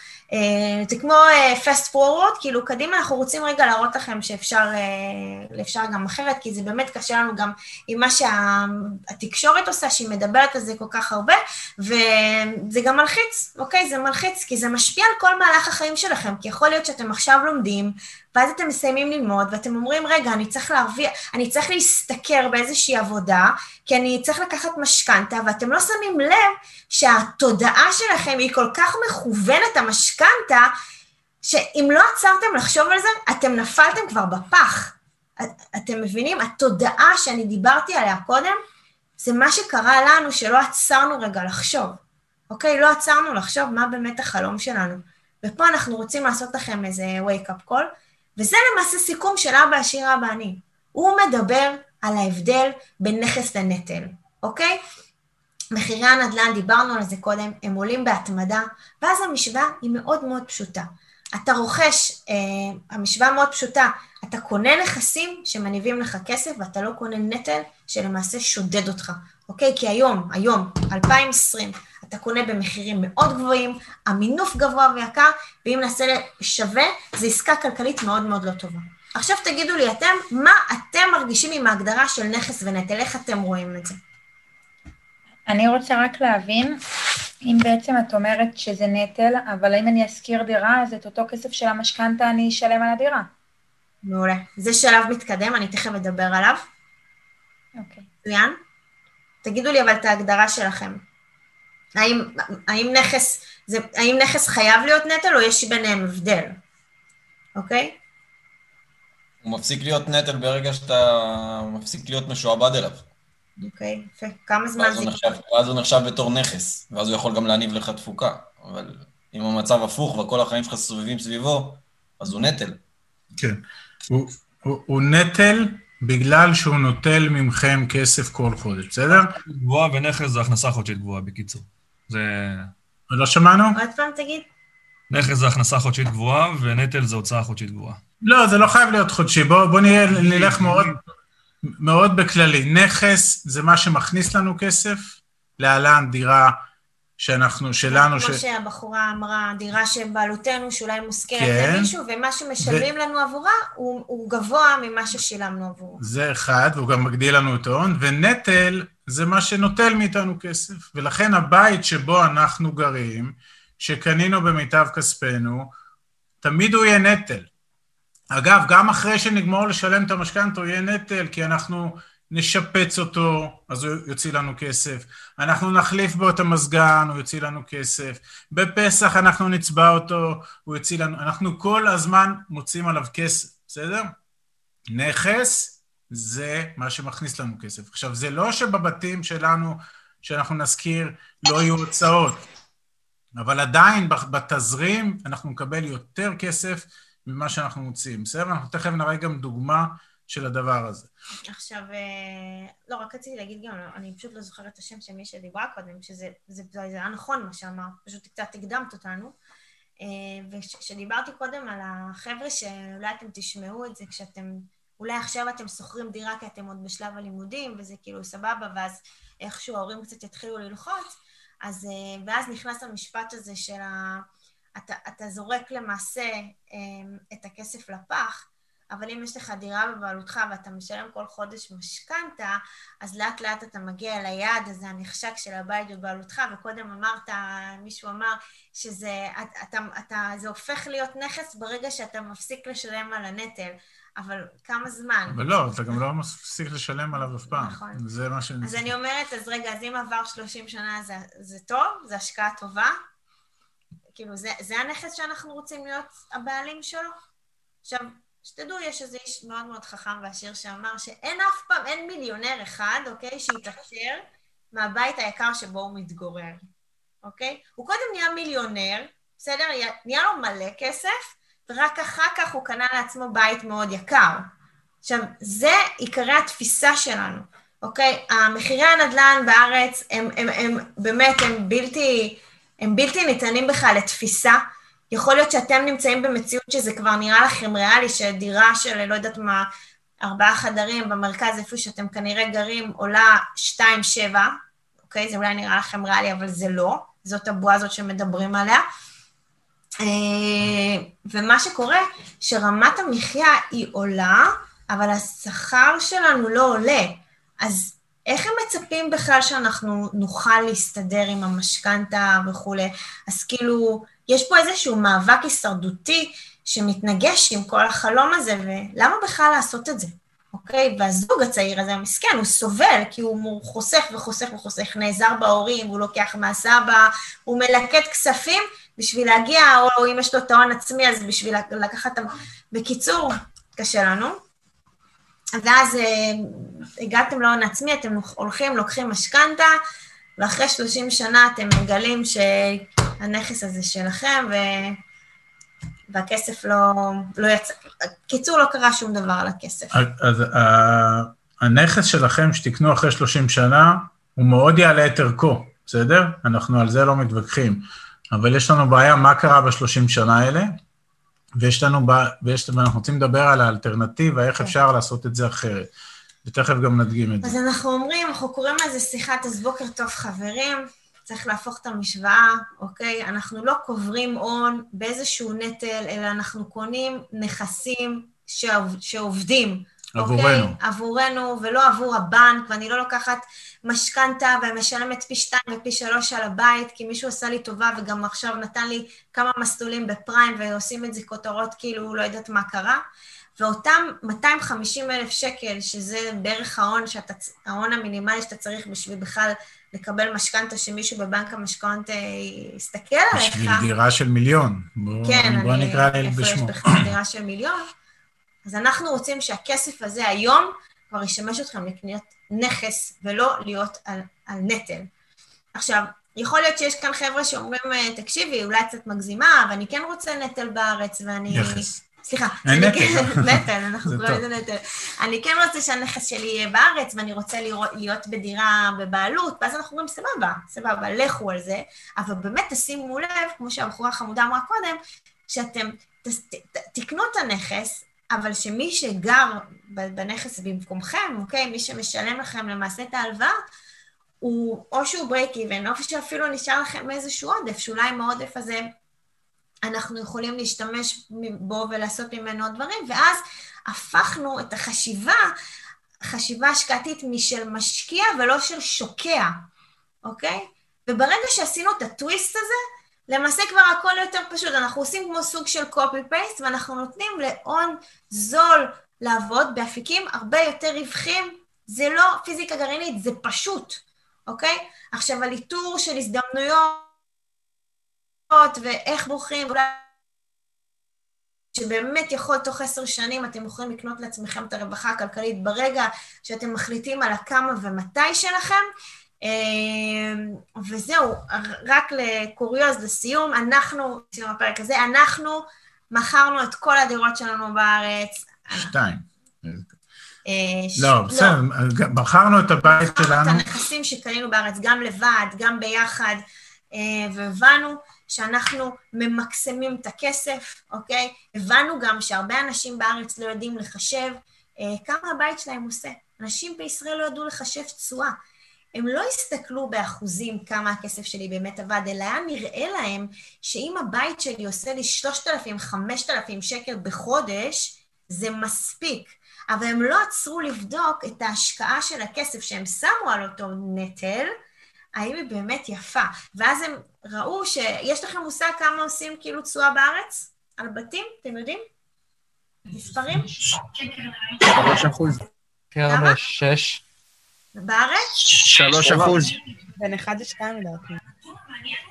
זה כמו אה, fast forward, כאילו קדימה, אנחנו רוצים רגע להראות לכם שאפשר אה, אפשר גם אחרת, כי זה באמת קשה לנו גם עם מה שהתקשורת עושה, שהיא מדברת על זה כל כך הרבה, וזה גם מלחיץ, אוקיי? זה מלחיץ, כי זה משפיע על כל מהלך החיים שלכם, כי יכול להיות שאתם עכשיו לומדים, ואז אתם מסיימים ללמוד, ואתם אומרים, רגע, אני צריך להרוויח, אני צריך להשתכר באיזושהי עבודה, כי אני צריך לקחת משכנתה, ואתם לא שמים לב שהתודעה שלכם היא כל כך מכוונת, המשכנתה, שאם לא עצרתם לחשוב על זה, אתם נפלתם כבר בפח. את- אתם מבינים? התודעה שאני דיברתי עליה קודם, זה מה שקרה לנו שלא עצרנו רגע לחשוב, אוקיי? לא עצרנו לחשוב מה באמת החלום שלנו. ופה אנחנו רוצים לעשות לכם איזה wake-up call, וזה למעשה סיכום של אבא עשיר אבא עני. הוא מדבר על ההבדל בין נכס לנטל, אוקיי? מחירי הנדל"ן, דיברנו על זה קודם, הם עולים בהתמדה, ואז המשוואה היא מאוד מאוד פשוטה. אתה רוכש, אה, המשוואה מאוד פשוטה, אתה קונה נכסים שמניבים לך כסף, ואתה לא קונה נטל שלמעשה שודד אותך, אוקיי? כי היום, היום, 2020, אתה קונה במחירים מאוד גבוהים, המינוף גבוה ויקר, ואם נעשה שווה, זו עסקה כלכלית מאוד מאוד לא טובה. עכשיו תגידו לי אתם, מה אתם מרגישים עם ההגדרה של נכס ונטל? איך אתם רואים את זה? אני רוצה רק להבין, אם בעצם את אומרת שזה נטל, אבל אם אני אשכיר דירה, אז את אותו כסף של המשכנתה אני אשלם על הדירה. מעולה. זה שלב מתקדם, אני תכף אדבר עליו. אוקיי. מצוין. תגידו לי אבל את ההגדרה שלכם. האם, האם, נכס, זה, האם נכס חייב להיות נטל או יש ביניהם הבדל? אוקיי? הוא מפסיק להיות נטל ברגע שאתה מפסיק להיות משועבד אליו. אוקיי, יפה. כמה זמן ואז זה... הוא נחשב, ואז הוא נחשב בתור נכס, ואז הוא יכול גם להניב לך תפוקה. אבל אם המצב הפוך וכל החיים שלך סובבים סביבו, אז הוא נטל. כן. הוא, הוא, הוא נטל בגלל שהוא נוטל מכם כסף כל חודש, בסדר? גבוהה ונכס זה הכנסה חודשית גבוהה, בקיצור. זה... לא שמענו? עוד פעם תגיד. נכס זה הכנסה חודשית גבוהה, ונטל זה הוצאה חודשית גבוהה. לא, זה לא חייב להיות חודשי. בוא, בוא נלך מאוד, מאוד בכללי. נכס זה מה שמכניס לנו כסף, להלן דירה שאנחנו, שלנו, ש... כמו שהבחורה אמרה, דירה שבעלותנו, שאולי מושכרת כן. למישהו, ומה שמשלמים לנו עבורה הוא, הוא גבוה ממה ששילמנו עבורו. זה אחד, והוא גם מגדיל לנו את ההון, ונטל זה מה שנוטל מאיתנו כסף. ולכן הבית שבו אנחנו גרים, שקנינו במיטב כספנו, תמיד הוא יהיה נטל. אגב, גם אחרי שנגמור לשלם את המשכנתה הוא יהיה נטל, כי אנחנו נשפץ אותו, אז הוא יוציא לנו כסף. אנחנו נחליף בו את המזגן, הוא יוציא לנו כסף. בפסח אנחנו נצבע אותו, הוא יוציא לנו... אנחנו כל הזמן מוצאים עליו כסף, בסדר? נכס זה מה שמכניס לנו כסף. עכשיו, זה לא שבבתים שלנו, שאנחנו נזכיר, לא יהיו הוצאות, אבל עדיין בתזרים אנחנו נקבל יותר כסף ממה שאנחנו מוציאים, בסדר? אנחנו תכף נראה גם דוגמה של הדבר הזה. עכשיו, אה, לא, רק רציתי להגיד גם, אני פשוט לא זוכרת את השם של מי שדיברה קודם, שזה זה, זה היה נכון מה שאמרת, פשוט קצת הקדמת אותנו. אה, וכשדיברתי קודם על החבר'ה שאולי אתם תשמעו את זה כשאתם, אולי עכשיו אתם שוכרים דירה כי אתם עוד בשלב הלימודים, וזה כאילו סבבה, ואז איכשהו ההורים קצת יתחילו ללחוץ, אז, אה, ואז נכנס המשפט הזה של ה... אתה, אתה זורק למעשה את הכסף לפח, אבל אם יש לך דירה בבעלותך ואתה משלם כל חודש משכנתה, אז לאט לאט אתה מגיע ליעד הזה, הנחשק של הבית בבעלותך, וקודם אמרת, מישהו אמר, שזה אתה, אתה, זה הופך להיות נכס ברגע שאתה מפסיק לשלם על הנטל. אבל כמה זמן? אבל לא, אתה גם לא מפסיק לשלם עליו אף פעם. נכון. זה מה שאני... אז אני אומרת, אז רגע, אז אם עבר 30 שנה זה, זה טוב? זה השקעה טובה? כאילו, זה, זה הנכס שאנחנו רוצים להיות הבעלים שלו? עכשיו, שתדעו, יש איזה איש מאוד מאוד חכם ועשיר שאמר שאין אף פעם, אין מיליונר אחד, אוקיי, שהתעשר מהבית היקר שבו הוא מתגורר, אוקיי? הוא קודם נהיה מיליונר, בסדר? נהיה לו מלא כסף, ורק אחר כך הוא קנה לעצמו בית מאוד יקר. עכשיו, זה עיקרי התפיסה שלנו, אוקיי? המחירי הנדל"ן בארץ הם, הם, הם, הם באמת, הם בלתי... הם בלתי ניתנים בכלל לתפיסה. יכול להיות שאתם נמצאים במציאות שזה כבר נראה לכם ריאלי, שדירה של, לא יודעת מה, ארבעה חדרים במרכז, איפה שאתם כנראה גרים, עולה שתיים שבע, אוקיי? זה אולי נראה לכם ריאלי, אבל זה לא. זאת הבועה הזאת שמדברים עליה. אה, ומה שקורה, שרמת המחיה היא עולה, אבל השכר שלנו לא עולה. אז איך הם מצפים בכלל שאנחנו נוכל להסתדר עם המשכנתה וכולי? אז כאילו, יש פה איזשהו מאבק הישרדותי שמתנגש עם כל החלום הזה, ולמה בכלל לעשות את זה? אוקיי? והזוג הצעיר הזה, המסכן, הוא סובל, כי הוא חוסך וחוסך וחוסך, נעזר בהורים, הוא לוקח מהסבא, הוא מלקט כספים בשביל להגיע, או אם יש לו את ההון עצמי, אז בשביל לקחת... בקיצור, קשה לנו. ואז אה, הגעתם להון עצמי, אתם הולכים, לוקחים משכנתה, ואחרי 30 שנה אתם מגלים שהנכס הזה שלכם, ו... והכסף לא, לא יצא. קיצור, לא קרה שום דבר על הכסף. אז הנכס שלכם שתקנו אחרי 30 שנה, הוא מאוד יעלה את ערכו, בסדר? אנחנו על זה לא מתווכחים. אבל יש לנו בעיה, מה קרה בשלושים שנה האלה? ויש לנו, ויש, ואנחנו רוצים לדבר על האלטרנטיבה, איך כן. אפשר לעשות את זה אחרת. ותכף גם נדגים את זה. אז אנחנו אומרים, אנחנו קוראים לזה שיחת אז בוקר טוב חברים, צריך להפוך את המשוואה, אוקיי? אנחנו לא קוברים הון באיזשהו נטל, אלא אנחנו קונים נכסים שעובד, שעובדים. עבורנו. אוקיי? עבורנו, ולא עבור הבנק, ואני לא לוקחת משכנתה ומשלמת פי שתיים ופי שלוש על הבית, כי מישהו עשה לי טובה וגם עכשיו נתן לי כמה מסלולים בפריים, ועושים את זה כותרות כאילו לא יודעת מה קרה. ואותם 250 אלף שקל, שזה בערך ההון, שאתה, ההון המינימלי שאתה צריך בשביל בכלל לקבל משכנתה שמישהו בבנק המשכנתה יסתכל עליך. בשביל דירה של מיליון. בוא, כן, בוא אני, נקרא לילד בשמו. איפה יש בכלל דירה של מיליון? אז אנחנו רוצים שהכסף הזה היום כבר ישמש אתכם לקניית נכס ולא להיות על, על נטל. עכשיו, יכול להיות שיש כאן חבר'ה שאומרים, תקשיבי, אולי קצת מגזימה, אבל אני כן רוצה נטל בארץ, ואני... נכס. סליחה. אין נטל. כן, נטל, אנחנו קוראים לזה נטל. אני כן רוצה שהנכס שלי יהיה בארץ, ואני רוצה לראות, להיות בדירה בבעלות, ואז אנחנו אומרים, סבבה, סבבה, לכו על זה, אבל באמת תשימו לב, כמו שהבחורה החמודה אמרה קודם, שאתם תקנו את הנכס, אבל שמי שגר בנכס במקומכם, אוקיי? מי שמשלם לכם למעשה את ההלוואה, הוא או שהוא ברייק איבן, או שאפילו נשאר לכם איזשהו עודף, שאולי עם העודף הזה אנחנו יכולים להשתמש בו ולעשות ממנו דברים, ואז הפכנו את החשיבה, חשיבה השקעתית משל משקיע ולא של שוקע, אוקיי? וברגע שעשינו את הטוויסט הזה, למעשה כבר הכל יותר פשוט, אנחנו עושים כמו סוג של copy-paste ואנחנו נותנים להון זול לעבוד באפיקים הרבה יותר רווחים. זה לא פיזיקה גרעינית, זה פשוט, אוקיי? עכשיו, על איתור של הזדמנויות ואיך בוחרים, אולי שבאמת יכול תוך עשר שנים אתם יכולים לקנות לעצמכם את הרווחה הכלכלית ברגע שאתם מחליטים על הכמה ומתי שלכם, וזהו, רק לקוריוז, לסיום, אנחנו, סיום הפרק הזה, אנחנו מכרנו את כל הדירות שלנו בארץ. שתיים. אה, לא, בסדר, מכרנו את הבית שלנו. את הנכסים שקנינו בארץ, גם לבד, גם ביחד, אה, והבנו שאנחנו ממקסמים את הכסף, אוקיי? הבנו גם שהרבה אנשים בארץ לא יודעים לחשב אה, כמה הבית שלהם עושה. אנשים בישראל לא ידעו לחשב תשואה. הם לא הסתכלו באחוזים כמה הכסף שלי באמת עבד, אלא היה נראה להם שאם הבית שלי עושה לי 3,000-5,000 שקל בחודש, זה מספיק. אבל הם לא עצרו לבדוק את ההשקעה של הכסף שהם שמו על אותו נטל, האם היא באמת יפה. ואז הם ראו ש... יש לכם מושג כמה עושים כאילו תשואה בארץ? על בתים? אתם יודעים? מספרים? 3 אחוז. כמה? 6. בארץ? שלוש אחוז. בין אחד לשתיים לדעתי.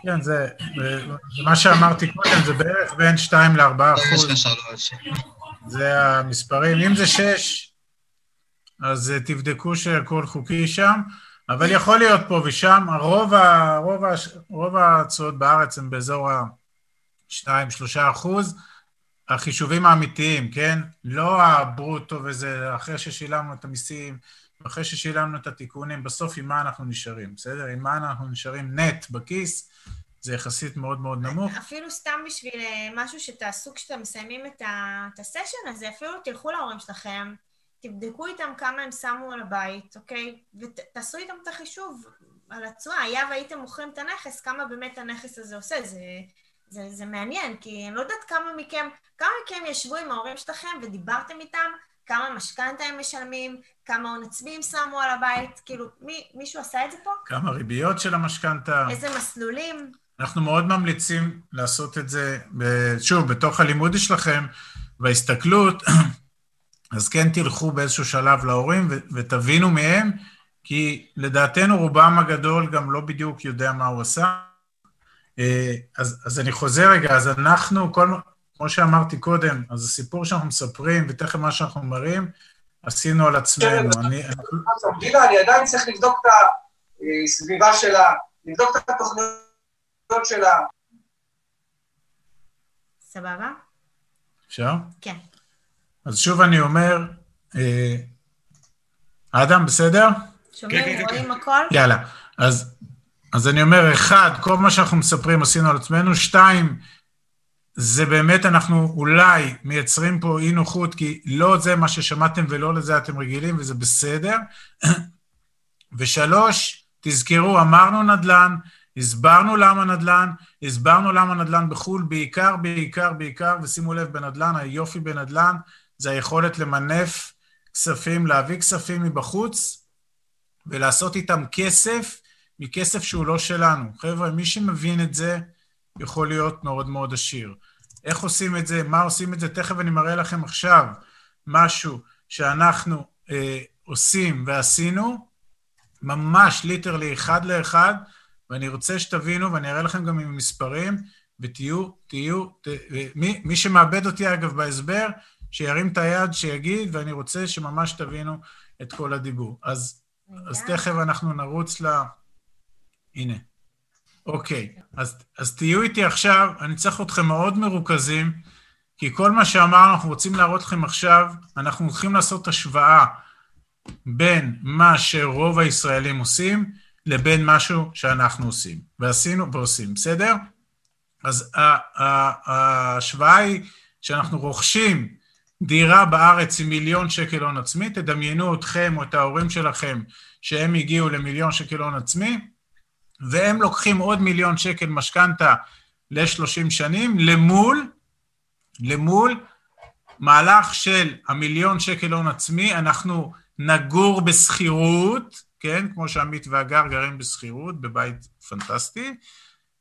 כן, זה, מה שאמרתי קודם, זה בערך בין שתיים לארבעה אחוז. זה המספרים. אם זה שש, אז אה, תבדקו שהכל חוקי שם, אבל יכול להיות פה ושם, רוב, ה, רוב, רוב ההצעות בארץ הן באזור ה-2-3 אחוז. החישובים האמיתיים, כן? לא הברוטו וזה, אחרי ששילמנו את המיסים, אחרי ששילמנו את התיקונים, בסוף עם מה אנחנו נשארים, בסדר? עם מה אנחנו נשארים נט בכיס, זה יחסית מאוד מאוד נמוך. אפילו סתם בשביל אה, משהו שתעשו כשאתם מסיימים את, ה... את הסשן הזה, אפילו תלכו להורים שלכם, תבדקו איתם כמה הם שמו על הבית, אוקיי? ותעשו איתם את החישוב על התשואה. היה והייתם מוכרים את הנכס, כמה באמת הנכס הזה עושה. זה, זה, זה מעניין, כי אני לא יודעת כמה מכם, כמה מכם ישבו עם ההורים שלכם ודיברתם איתם, כמה משכנתה הם משלמים, כמה הון עצמי הם שמו על הבית, כאילו, מי, מישהו עשה את זה פה? כמה ריביות של המשכנתה. איזה מסלולים? אנחנו מאוד ממליצים לעשות את זה, שוב, בתוך הלימוד שלכם, בהסתכלות, אז כן תלכו באיזשהו שלב להורים ותבינו מהם, כי לדעתנו רובם הגדול גם לא בדיוק יודע מה הוא עשה. אה, אז, אז אני חוזר רגע, אז אנחנו, כל, כמו שאמרתי קודם, אז הסיפור שאנחנו מספרים, ותכף מה שאנחנו מראים, עשינו על עצמנו. כן, אני... גילה, אני עדיין צריך לבדוק את הסביבה שלה, לבדוק את התוכניות שלה. סבבה? אפשר? כן. אז שוב אני אומר, אה, אדם, בסדר? שומעים, כן, כן, רואים כן. הכל? יאללה. אז, אז אני אומר, אחד, כל מה שאנחנו מספרים עשינו על עצמנו, שתיים, זה באמת, אנחנו אולי מייצרים פה אי נוחות, כי לא זה מה ששמעתם ולא לזה אתם רגילים, וזה בסדר. ושלוש, תזכרו, אמרנו נדל"ן, הסברנו למה נדל"ן, הסברנו למה נדל"ן בחו"ל, בעיקר, בעיקר, בעיקר, ושימו לב, בנדל"ן, היופי בנדל"ן, זה היכולת למנף כספים, להביא כספים מבחוץ ולעשות איתם כסף מכסף שהוא לא שלנו. חבר'ה, מי שמבין את זה יכול להיות מאוד מאוד עשיר. איך עושים את זה, מה עושים את זה, תכף אני מראה לכם עכשיו משהו שאנחנו אה, עושים ועשינו, ממש ליטרלי אחד לאחד, ואני רוצה שתבינו, ואני אראה לכם גם עם מספרים, ותהיו, תהיו, ת, מי, מי שמאבד אותי אגב בהסבר, שירים את היד, שיגיד, ואני רוצה שממש תבינו את כל הדיבור. אז, אז תכף אנחנו נרוץ ל... הנה. אוקיי, אז, אז תהיו איתי עכשיו, אני צריך אתכם מאוד מרוכזים, כי כל מה שאמרנו, אנחנו רוצים להראות לכם עכשיו, אנחנו הולכים לעשות השוואה בין מה שרוב הישראלים עושים, לבין משהו שאנחנו עושים. ועשינו ועושים, בסדר? אז ההשוואה היא שאנחנו רוכשים דירה בארץ עם מיליון שקל הון עצמי, תדמיינו אתכם או את ההורים שלכם שהם הגיעו למיליון שקל הון עצמי, והם לוקחים עוד מיליון שקל משכנתה ל-30 שנים, למול, למול מהלך של המיליון שקל הון עצמי, אנחנו נגור בשכירות, כן, כמו שעמית והגר גרים בשכירות, בבית פנטסטי,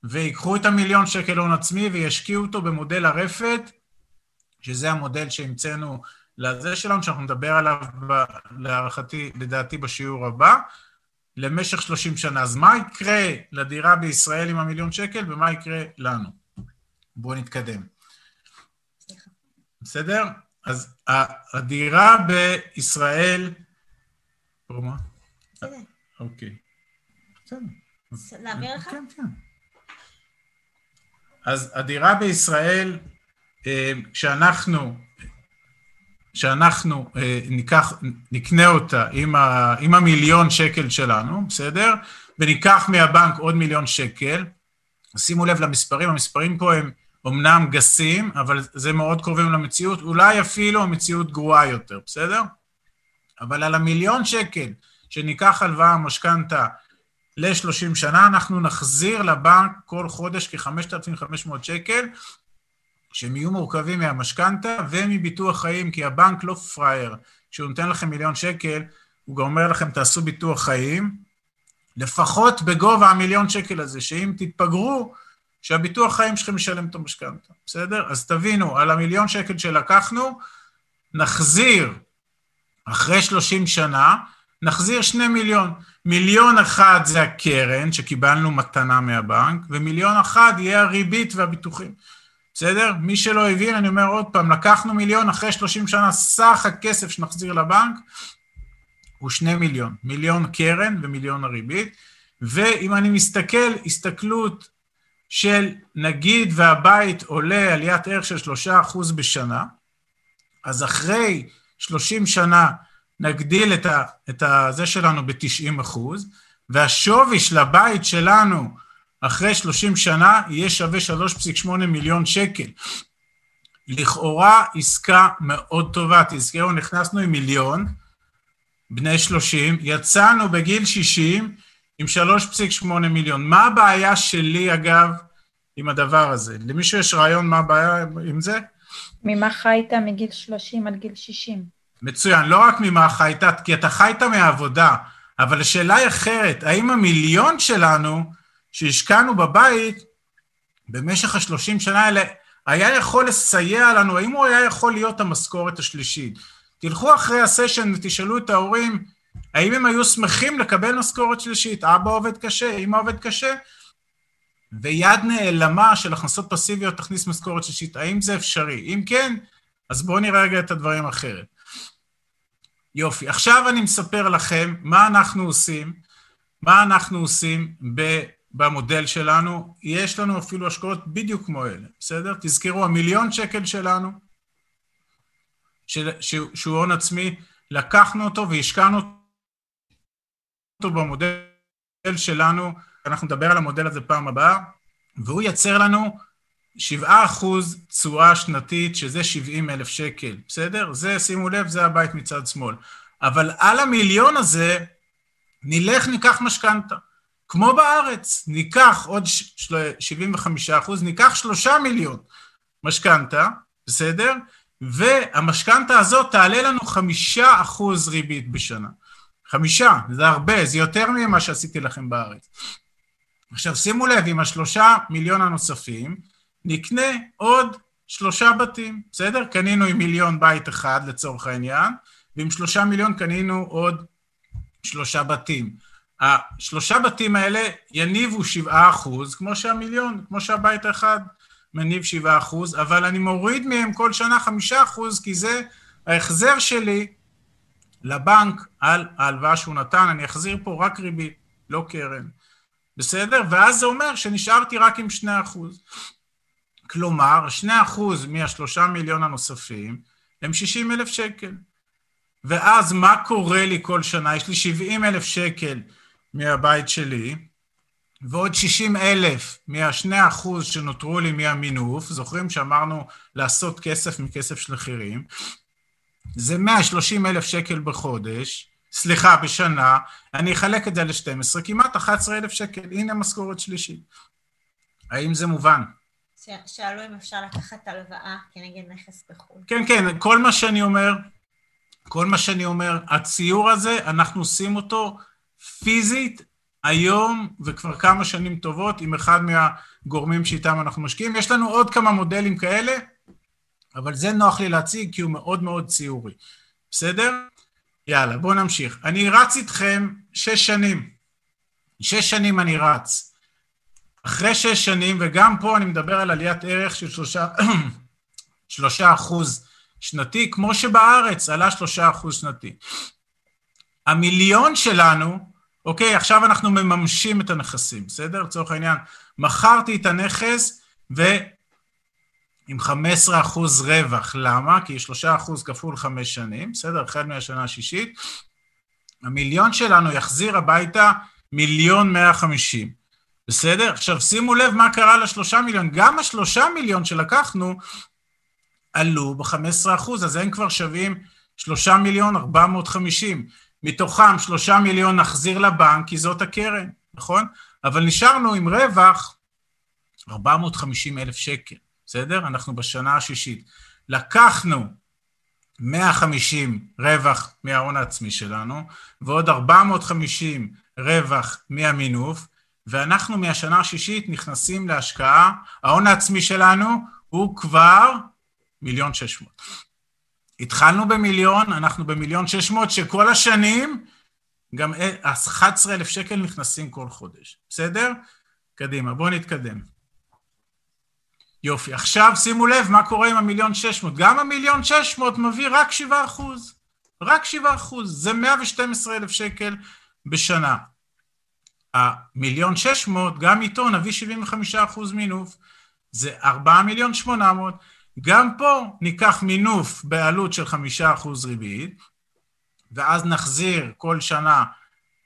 ויקחו את המיליון שקל הון עצמי וישקיעו אותו במודל הרפת, שזה המודל שהמצאנו לזה שלנו, שאנחנו נדבר עליו, ב, להערכתי, לדעתי, בשיעור הבא, למשך 30 שנה. אז מה יקרה לדירה בישראל עם המיליון שקל ומה יקרה לנו? בואו נתקדם. בסדר? אז הדירה בישראל... מה? אוקיי. בסדר. להעביר לך? כן, כן. אז הדירה בישראל, אה, כשאנחנו, כשאנחנו אה, ניקח, נקנה אותה עם, ה, עם המיליון שקל שלנו, בסדר? וניקח מהבנק עוד מיליון שקל, שימו לב למספרים, המספרים פה הם אומנם גסים, אבל זה מאוד קרובים למציאות, אולי אפילו המציאות גרועה יותר, בסדר? אבל על המיליון שקל שניקח הלוואה, משכנתה, ל-30 שנה, אנחנו נחזיר לבנק כל חודש כ-5,500 שקל, שהם יהיו מורכבים מהמשכנתה ומביטוח חיים, כי הבנק לא פראייר. כשהוא נותן לכם מיליון שקל, הוא גם אומר לכם, תעשו ביטוח חיים, לפחות בגובה המיליון שקל הזה, שאם תתפגרו, שהביטוח חיים שלכם ישלם את המשכנתה, בסדר? אז תבינו, על המיליון שקל שלקחנו, נחזיר אחרי 30 שנה, נחזיר שני מיליון. מיליון אחד זה הקרן שקיבלנו מתנה מהבנק, ומיליון אחד יהיה הריבית והביטוחים. בסדר? מי שלא הבין, אני אומר עוד פעם, לקחנו מיליון, אחרי 30 שנה סך הכסף שנחזיר לבנק הוא שני מיליון. מיליון קרן ומיליון הריבית. ואם אני מסתכל, הסתכלות של נגיד והבית עולה עליית ערך של שלושה אחוז בשנה, אז אחרי 30 שנה נגדיל את, ה, את ה, זה שלנו ב-90 אחוז, והשווי של הבית שלנו אחרי 30 שנה יהיה שווה 3.8 מיליון שקל. לכאורה עסקה מאוד טובה, תזכרו, נכנסנו עם מיליון, בני 30, יצאנו בגיל 60 עם 3.8 מיליון. מה הבעיה שלי, אגב, עם הדבר הזה? למישהו יש רעיון מה הבעיה עם זה? ממה חיית מגיל 30 עד גיל 60? מצוין, לא רק ממה חיית, כי אתה חיית מהעבודה, אבל השאלה היא אחרת, האם המיליון שלנו שהשקענו בבית במשך השלושים שנה האלה, היה יכול לסייע לנו, האם הוא היה יכול להיות המשכורת השלישית? תלכו אחרי הסשן ותשאלו את ההורים, האם הם היו שמחים לקבל משכורת שלישית? אבא עובד קשה, אמא עובד קשה? ויד נעלמה של הכנסות פסיביות תכניס משכורת שלישית, האם זה אפשרי? אם כן, אז בואו נראה רגע את הדברים אחרת. יופי, עכשיו אני מספר לכם מה אנחנו עושים, מה אנחנו עושים במודל שלנו, יש לנו אפילו השקעות בדיוק כמו אלה, בסדר? תזכרו, המיליון שקל שלנו, של, שהוא הון עצמי, לקחנו אותו והשקענו אותו במודל שלנו, אנחנו נדבר על המודל הזה פעם הבאה, והוא ייצר לנו 7% תשואה שנתית, שזה 70 אלף שקל, בסדר? זה, שימו לב, זה הבית מצד שמאל. אבל על המיליון הזה, נלך, ניקח משכנתה. כמו בארץ, ניקח עוד 75 אחוז, ניקח שלושה מיליון משכנתה, בסדר? והמשכנתה הזאת תעלה לנו חמישה אחוז ריבית בשנה. חמישה, זה הרבה, זה יותר ממה שעשיתי לכם בארץ. עכשיו שימו לב, עם השלושה מיליון הנוספים, נקנה עוד שלושה בתים, בסדר? קנינו עם מיליון בית אחד לצורך העניין, ועם שלושה מיליון קנינו עוד שלושה בתים. השלושה בתים האלה יניבו שבעה אחוז, כמו שהמיליון, כמו שהבית האחד מניב שבעה אחוז, אבל אני מוריד מהם כל שנה חמישה אחוז, כי זה ההחזר שלי לבנק על ההלוואה שהוא נתן, אני אחזיר פה רק ריבית, לא קרן. בסדר? ואז זה אומר שנשארתי רק עם שני אחוז. כלומר, שני אחוז מהשלושה מיליון הנוספים הם שישים אלף שקל. ואז מה קורה לי כל שנה? יש לי שבעים אלף שקל מהבית שלי, ועוד 60 אלף מהשני אחוז שנותרו לי מהמינוף, זוכרים שאמרנו לעשות כסף מכסף של אחרים, זה 130 אלף שקל בחודש, סליחה, בשנה, אני אחלק את זה ל-12, כמעט 11 אלף שקל, הנה משכורת שלישית. האם זה מובן? שאלו אם אפשר לקחת הלוואה כנגד נכס בחו"ל. כן, כן, כל מה שאני אומר, כל מה שאני אומר, הציור הזה, אנחנו עושים אותו פיזית היום וכבר כמה שנים טובות עם אחד מהגורמים שאיתם אנחנו משקיעים. יש לנו עוד כמה מודלים כאלה, אבל זה נוח לי להציג כי הוא מאוד מאוד ציורי. בסדר? יאללה, בואו נמשיך. אני רץ איתכם שש שנים. שש שנים אני רץ. אחרי שש שנים, וגם פה אני מדבר על עליית ערך של שלושה, שלושה אחוז שנתי, כמו שבארץ עלה שלושה אחוז שנתי. המיליון שלנו, אוקיי, עכשיו אנחנו מממשים את הנכסים, בסדר? לצורך העניין, מכרתי את הנכס ועם 15 אחוז רווח, למה? כי 3 אחוז כפול 5 שנים, בסדר? החל מהשנה השישית. המיליון שלנו יחזיר הביתה מיליון 150, בסדר? עכשיו שימו לב מה קרה לשלושה מיליון, גם השלושה מיליון שלקחנו עלו ב-15 אחוז, אז הם כבר שווים שלושה מיליון 450. מתוכם שלושה מיליון נחזיר לבנק, כי זאת הקרן, נכון? אבל נשארנו עם רווח 450 אלף שקל, בסדר? אנחנו בשנה השישית. לקחנו 150 רווח מההון העצמי שלנו, ועוד 450 רווח מהמינוף, ואנחנו מהשנה השישית נכנסים להשקעה, ההון העצמי שלנו הוא כבר מיליון שש מאות. התחלנו במיליון, אנחנו במיליון שש מאות, שכל השנים גם 11 אלף שקל נכנסים כל חודש, בסדר? קדימה, בואו נתקדם. יופי, עכשיו שימו לב מה קורה עם המיליון שש מאות. גם המיליון שש מאות מביא רק שבעה אחוז. רק שבעה אחוז, זה 112 אלף שקל בשנה. המיליון שש מאות, גם איתו נביא 75 אחוז מינוף, זה 4 מיליון 800. גם פה ניקח מינוף בעלות של חמישה אחוז ריבית, ואז נחזיר כל שנה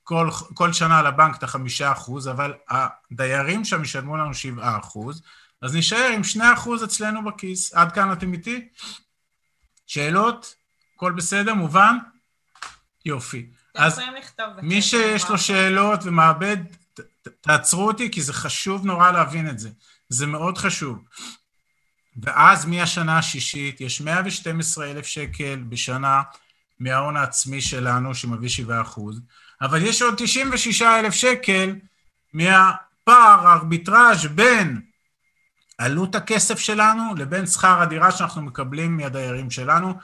כל, כל שנה לבנק את החמישה אחוז, אבל הדיירים שם ישלמו לנו שבעה אחוז, אז נשאר עם שני אחוז אצלנו בכיס. עד כאן אתם איתי? שאלות? הכל בסדר? מובן? יופי. אז. מי שיש לו שאלות ת- תעצרו אותי, כי זה חשוב נורא להבין את זה. זה מאוד חשוב. ואז מהשנה השישית יש 112 אלף שקל בשנה מההון העצמי שלנו, שמביא 7 אחוז, אבל יש עוד 96 אלף שקל מהפער, הארביטראז' בין עלות הכסף שלנו לבין שכר הדירה שאנחנו מקבלים מהדיירים שלנו,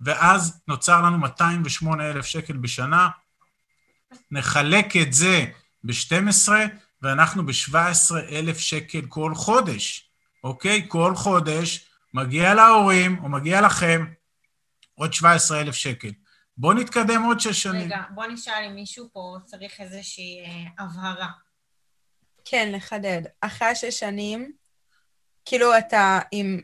ואז נוצר לנו 208 אלף שקל בשנה. נחלק את זה ב-12, ואנחנו ב-17 אלף שקל כל חודש, אוקיי? כל חודש מגיע להורים, או מגיע לכם, עוד 17 אלף שקל. בואו נתקדם עוד שש שנים. רגע, בוא נשאל אם מישהו פה צריך איזושהי אה, הבהרה. כן, לחדד. אחרי השש שנים, כאילו אתה עם...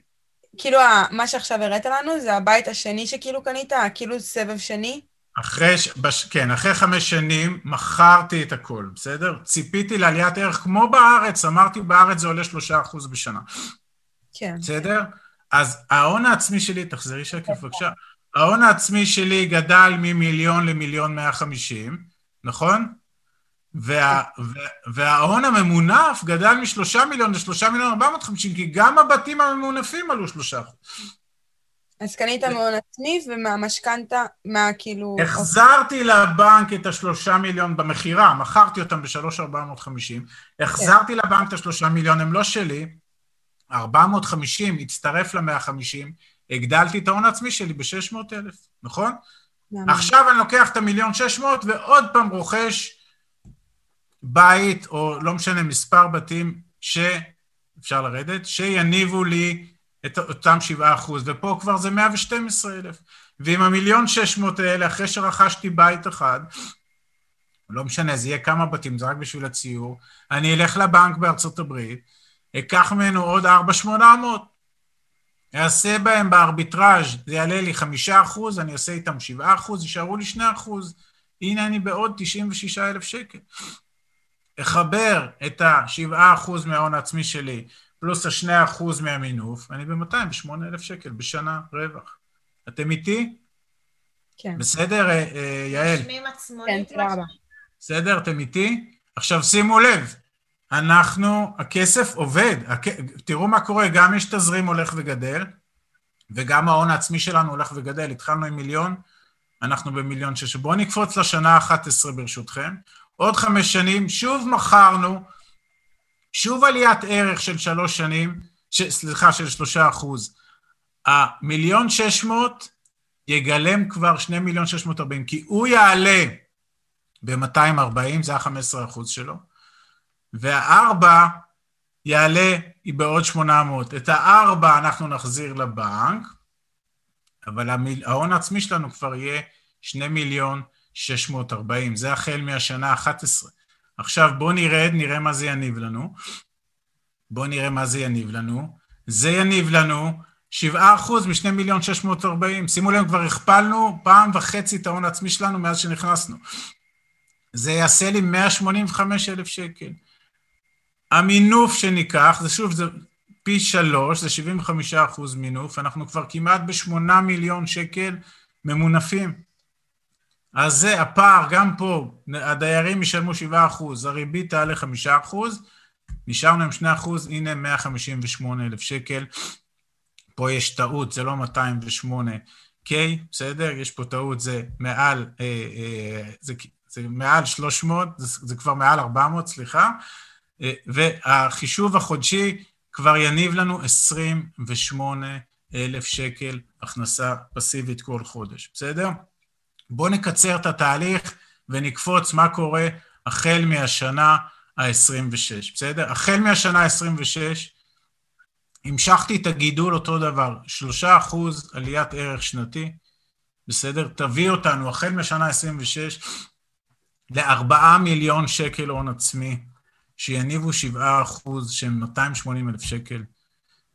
כאילו מה שעכשיו הראת לנו זה הבית השני שכאילו קנית, כאילו סבב שני? אחרי, בש, כן, אחרי חמש שנים מכרתי את הכל, בסדר? ציפיתי לעליית ערך כמו בארץ, אמרתי בארץ זה עולה שלושה אחוז בשנה, כן. בסדר? אז ההון העצמי שלי, תחזרי שקף בבקשה, ההון העצמי שלי גדל ממיליון למיליון מאה חמישים, נכון? וה, וה, וההון הממונף גדל משלושה מיליון לשלושה מיליון ארבע מאות חמישים, כי גם הבתים הממונפים עלו שלושה אחוז. אז קנית מהון עצמי ומהמשכנתה, מה כאילו... החזרתי לבנק את השלושה מיליון במכירה, מכרתי אותם בשלוש ארבע מאות חמישים, החזרתי לבנק את השלושה מיליון, הם לא שלי, ארבע מאות חמישים הצטרף למאה חמישים, הגדלתי את ההון העצמי שלי בשש מאות אלף, נכון? עכשיו אני לוקח את המיליון שש מאות ועוד פעם רוכש בית, או לא משנה, מספר בתים ש... אפשר לרדת? שיניבו לי את אותם שבעה אחוז, ופה כבר זה 112 אלף. ועם המיליון שש מאות האלה, אחרי שרכשתי בית אחד, לא משנה, זה יהיה כמה בתים, זה רק בשביל הציור, אני אלך לבנק בארצות הברית, אקח ממנו עוד 4,800, אעשה בהם בארביטראז', זה יעלה לי חמישה אחוז, אני אעשה איתם שבעה אחוז, יישארו לי שני אחוז. הנה אני בעוד 96 אלף שקל. אחבר את ה-7 אחוז מההון העצמי שלי, פלוס ה-2 אחוז מהמינוף, אני ב-208 אלף שקל בשנה רווח. אתם איתי? כן. בסדר, אה, אה, יעל? כן. תודה רבה. בסדר? אתם איתי? עכשיו שימו לב, אנחנו, הכסף עובד, הכ... תראו מה קורה, גם יש תזרים הולך וגדל, וגם ההון העצמי שלנו הולך וגדל, התחלנו עם מיליון, אנחנו במיליון שש. בואו נקפוץ לשנה ה-11 ברשותכם. עוד חמש שנים, שוב מכרנו, שוב עליית ערך של שלוש שנים, ש... סליחה, של שלושה אחוז. המיליון שש מאות יגלם כבר שני מיליון שש מאות ארבעים, כי הוא יעלה ב-240, זה ה-15 אחוז שלו, והארבע יעלה בעוד 800. את הארבע אנחנו נחזיר לבנק, אבל המיל... ההון העצמי שלנו כבר יהיה 2 מיליון 640, זה החל מהשנה ה-11. עכשיו בואו נרד, נראה מה זה יניב לנו. בואו נראה מה זה יניב לנו. זה יניב לנו 7% מ-2 מיליון 640. שימו לב, כבר הכפלנו פעם וחצי את ההון העצמי שלנו מאז שנכנסנו. זה יעשה לי 185 אלף שקל. המינוף שניקח, זה שוב, זה פי שלוש, זה 75 אחוז מינוף, אנחנו כבר כמעט בשמונה מיליון שקל ממונפים. אז זה הפער, גם פה, הדיירים ישלמו 7 אחוז, הריבית תעלה 5 אחוז, נשארנו עם 2 אחוז, הנה 158 אלף שקל. פה יש טעות, זה לא 208 K, בסדר? יש פה טעות, זה מעל, אה, אה, זה, זה מעל 300, זה, זה כבר מעל 400, סליחה. אה, והחישוב החודשי כבר יניב לנו 28 אלף שקל הכנסה פסיבית כל חודש, בסדר? בואו נקצר את התהליך ונקפוץ מה קורה החל מהשנה ה-26, בסדר? החל מהשנה ה-26, המשכתי את הגידול אותו דבר, 3 אחוז עליית ערך שנתי, בסדר? תביא אותנו החל מהשנה ה-26 ל-4 מיליון שקל הון עצמי, שיניבו 7 אחוז שהם 280 אלף שקל,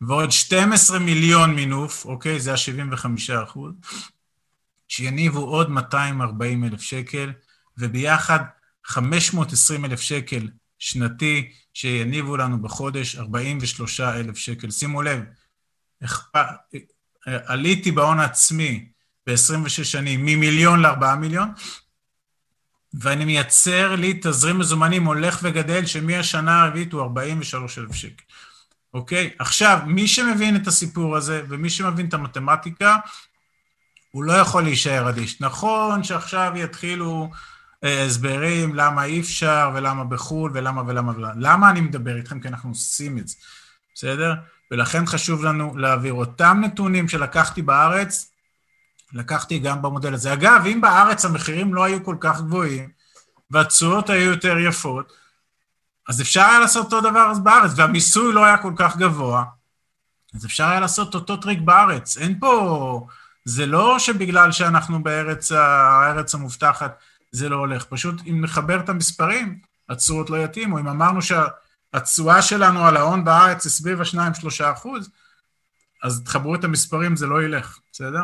ועוד 12 מיליון מינוף, אוקיי? זה ה-75 אחוז, שיניבו עוד 240 אלף שקל, וביחד 520 אלף שקל שנתי, שיניבו לנו בחודש 43 אלף שקל. שימו לב, עליתי בהון העצמי ב-26 שנים ממיליון ל-4 מיליון, ואני מייצר לי תזרים מזומנים הולך וגדל, שמהשנה הרביעית הוא 43 אלף שקל. אוקיי? עכשיו, מי שמבין את הסיפור הזה, ומי שמבין את המתמטיקה, הוא לא יכול להישאר אדיש. נכון שעכשיו יתחילו אה, הסברים למה אי אפשר, ולמה בחו"ל, ולמה ולמה ולמה. למה אני מדבר איתכם? כי אנחנו עושים את זה, בסדר? ולכן חשוב לנו להעביר אותם נתונים שלקחתי בארץ, לקחתי גם במודל הזה. אגב, אם בארץ המחירים לא היו כל כך גבוהים, והתשואות היו יותר יפות, אז אפשר היה לעשות אותו דבר אז בארץ, והמיסוי לא היה כל כך גבוה, אז אפשר היה לעשות אותו טריק בארץ. אין פה... זה לא שבגלל שאנחנו בארץ הארץ המובטחת זה לא הולך, פשוט אם נחבר את המספרים, התשואות לא יתאימו. אם אמרנו שהתשואה שלנו על ההון בארץ היא סביב ה-2-3 אחוז, אז תחברו את המספרים, זה לא ילך, בסדר?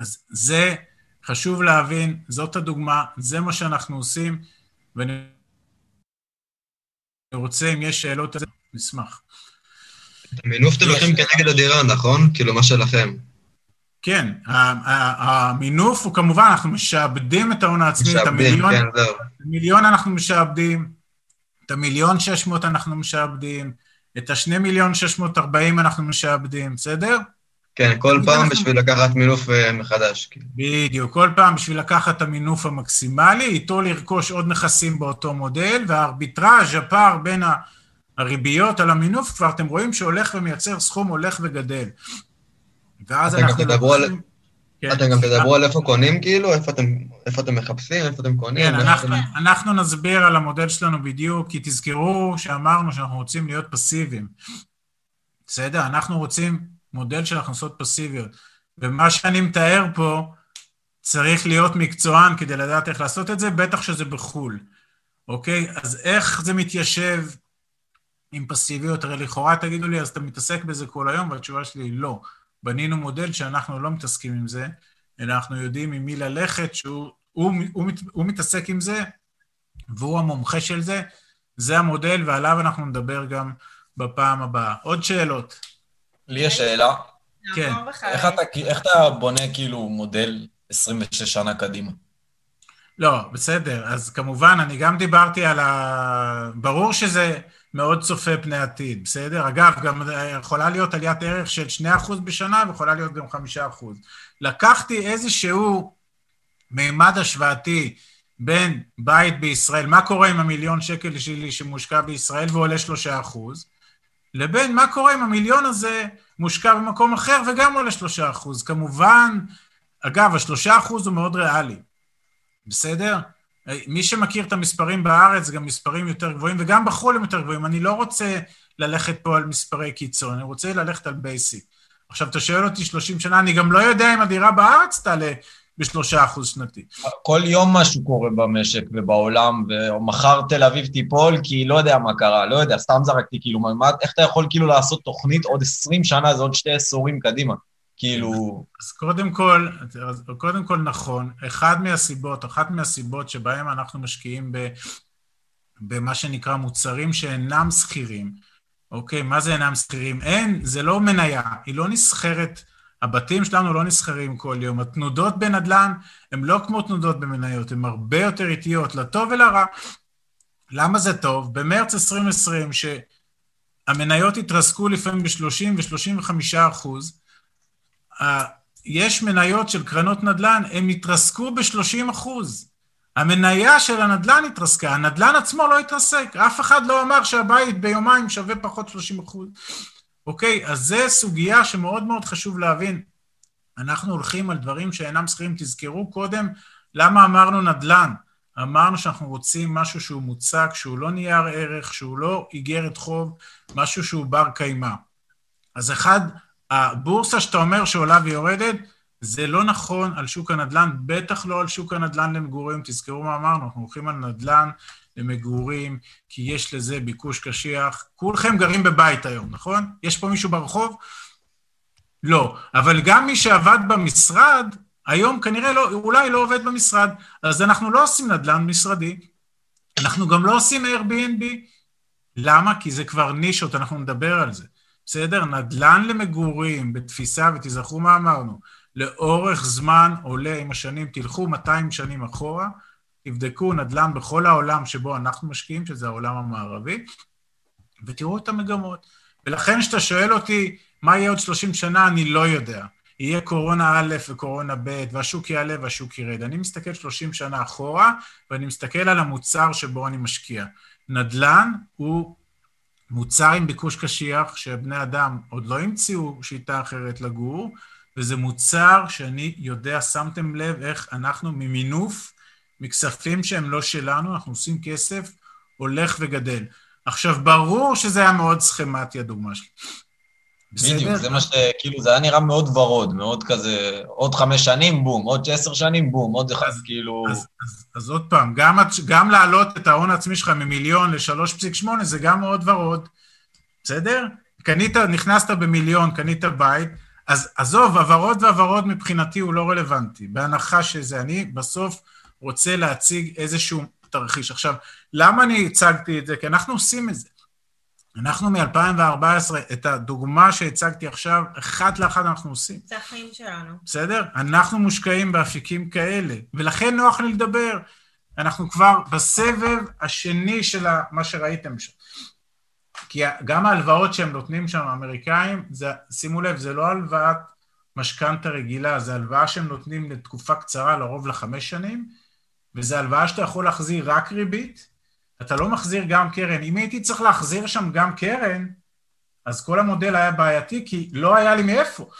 אז זה חשוב להבין, זאת הדוגמה, זה מה שאנחנו עושים, ואני רוצה, אם יש שאלות על זה, נשמח. את המינוף אתם לוקחים כנגד הדירה, נכון? כאילו, מה שלכם. כן, המינוף הוא כמובן, אנחנו משעבדים את ההון העצמי, את המיליון, כן, זהו. מיליון אנחנו משעבדים, את המיליון שש מאות אנחנו משעבדים, את השני מיליון שש מאות ארבעים אנחנו משעבדים, בסדר? כן, כל פעם אנחנו... בשביל לקחת מינוף אה, מחדש. כן. בדיוק, כל פעם בשביל לקחת את המינוף המקסימלי, איתו לרכוש עוד נכסים באותו מודל, והארביטראז', הפער בין הריביות על המינוף, כבר אתם רואים שהולך ומייצר סכום הולך וגדל. ואז אנחנו... תדברו על... כן. אתם גם תדברו על איפה קונים, כאילו? איפה אתם, איפה אתם מחפשים? איפה אתם קונים? כן, אנחנו, אתם... אנחנו נסביר על המודל שלנו בדיוק, כי תזכרו שאמרנו שאנחנו רוצים להיות פסיביים. בסדר? אנחנו רוצים מודל של הכנסות פסיביות. ומה שאני מתאר פה, צריך להיות מקצוען כדי לדעת איך לעשות את זה, בטח שזה בחו"ל, אוקיי? אז איך זה מתיישב עם פסיביות? הרי לכאורה תגידו לי, אז אתה מתעסק בזה כל היום, והתשובה שלי היא לא. בנינו מודל שאנחנו לא מתעסקים עם זה, אלא אנחנו יודעים עם מי ללכת, שהוא הוא, הוא, הוא, הוא מתעסק עם זה, והוא המומחה של זה. זה המודל, ועליו אנחנו נדבר גם בפעם הבאה. עוד שאלות? לי יש שאלה. כן. איך אתה, איך אתה בונה כאילו מודל 26 שנה קדימה? לא, בסדר. אז כמובן, אני גם דיברתי על ה... ברור שזה מאוד צופה פני עתיד, בסדר? אגב, גם יכולה להיות עליית ערך של 2% בשנה ויכולה להיות גם 5%. לקחתי איזשהו מימד השוואתי בין בית בישראל, מה קורה עם המיליון שקל שלי שמושקע בישראל ועולה 3%, לבין מה קורה אם המיליון הזה מושקע במקום אחר וגם עולה 3%. כמובן, אגב, ה-3% הוא מאוד ריאלי, בסדר? מי שמכיר את המספרים בארץ, גם מספרים יותר גבוהים, וגם בחו"ל הם יותר גבוהים. אני לא רוצה ללכת פה על מספרי קיצון, אני רוצה ללכת על basic. עכשיו, אתה שואל אותי 30 שנה, אני גם לא יודע אם הדירה בארץ תעלה בשלושה אחוז שנתי. כל יום משהו קורה במשק ובעולם, ומחר תל אביב תיפול, כי לא יודע מה קרה, לא יודע, סתם זרקתי, כאילו, מה, איך אתה יכול כאילו לעשות תוכנית עוד 20 שנה, זה עוד שתי עשורים קדימה? כאילו... אז קודם כל, קודם כל נכון, אחד מהסיבות, אחת מהסיבות שבהם אנחנו משקיעים ב, במה שנקרא מוצרים שאינם שכירים, אוקיי, מה זה אינם שכירים? אין, זה לא מניה, היא לא נסחרת, הבתים שלנו לא נסחרים כל יום. התנודות בנדל"ן הן לא כמו תנודות במניות, הן הרבה יותר איטיות, לטוב ולרע. למה זה טוב? במרץ 2020, שהמניות התרסקו לפעמים ב-30 ו-35 אחוז, יש מניות של קרנות נדל"ן, הם התרסקו ב-30 אחוז. המניה של הנדל"ן התרסקה, הנדל"ן עצמו לא התרסק, אף אחד לא אמר שהבית ביומיים שווה פחות 30 אחוז. אוקיי, אז זו סוגיה שמאוד מאוד חשוב להבין. אנחנו הולכים על דברים שאינם שכירים. תזכרו קודם למה אמרנו נדל"ן. אמרנו שאנחנו רוצים משהו שהוא מוצק, שהוא לא נייר ערך, שהוא לא איגרת חוב, משהו שהוא בר קיימא. אז אחד, הבורסה שאתה אומר שעולה ויורדת, זה לא נכון על שוק הנדל"ן, בטח לא על שוק הנדל"ן למגורים. תזכרו מה אמרנו, אנחנו הולכים על נדל"ן למגורים, כי יש לזה ביקוש קשיח. כולכם גרים בבית היום, נכון? יש פה מישהו ברחוב? לא. אבל גם מי שעבד במשרד, היום כנראה לא, אולי לא עובד במשרד. אז אנחנו לא עושים נדל"ן משרדי, אנחנו גם לא עושים Airbnb. למה? כי זה כבר נישות, אנחנו נדבר על זה. בסדר? נדל"ן למגורים, בתפיסה, ותזכרו מה אמרנו, לאורך זמן עולה עם השנים, תלכו 200 שנים אחורה, תבדקו נדל"ן בכל העולם שבו אנחנו משקיעים, שזה העולם המערבי, ותראו את המגמות. ולכן כשאתה שואל אותי, מה יהיה עוד 30 שנה, אני לא יודע. יהיה קורונה א' וקורונה ב', והשוק יעלה והשוק ירד. אני מסתכל 30 שנה אחורה, ואני מסתכל על המוצר שבו אני משקיע. נדל"ן הוא מוצר עם ביקוש קשיח, שבני אדם עוד לא המציאו שיטה אחרת לגור, וזה מוצר שאני יודע, שמתם לב איך אנחנו ממינוף, מכספים שהם לא שלנו, אנחנו עושים כסף, הולך וגדל. עכשיו, ברור שזה היה מאוד סכמטי, הדוגמה שלי. בדיוק, זה מה ש... כאילו, זה היה נראה מאוד ורוד, מאוד כזה, עוד חמש שנים, בום, עוד עשר שנים, בום, עוד אחד, כאילו... אז, אז, אז עוד פעם, גם, גם להעלות את ההון העצמי שלך ממיליון ל-3.8 זה גם מאוד ורוד, בסדר? קנית, נכנסת במיליון, קנית בית, אז עזוב, הוורוד והוורוד מבחינתי הוא לא רלוונטי, בהנחה שזה אני בסוף רוצה להציג איזשהו תרחיש. עכשיו, למה אני הצגתי את זה? כי אנחנו עושים את זה. אנחנו מ-2014, את הדוגמה שהצגתי עכשיו, אחת לאחת אנחנו עושים. זה החיים שלנו. בסדר? אנחנו מושקעים באפיקים כאלה, ולכן נוח לי לדבר. אנחנו כבר בסבב השני של מה שראיתם שם. כי גם ההלוואות שהם נותנים שם, האמריקאים, זה, שימו לב, זה לא הלוואת משכנתה רגילה, זה הלוואה שהם נותנים לתקופה קצרה, לרוב לחמש שנים, וזה הלוואה שאתה יכול להחזיר רק ריבית, אתה לא מחזיר גם קרן. אם הייתי צריך להחזיר שם גם קרן, אז כל המודל היה בעייתי, כי לא היה לי מאיפה.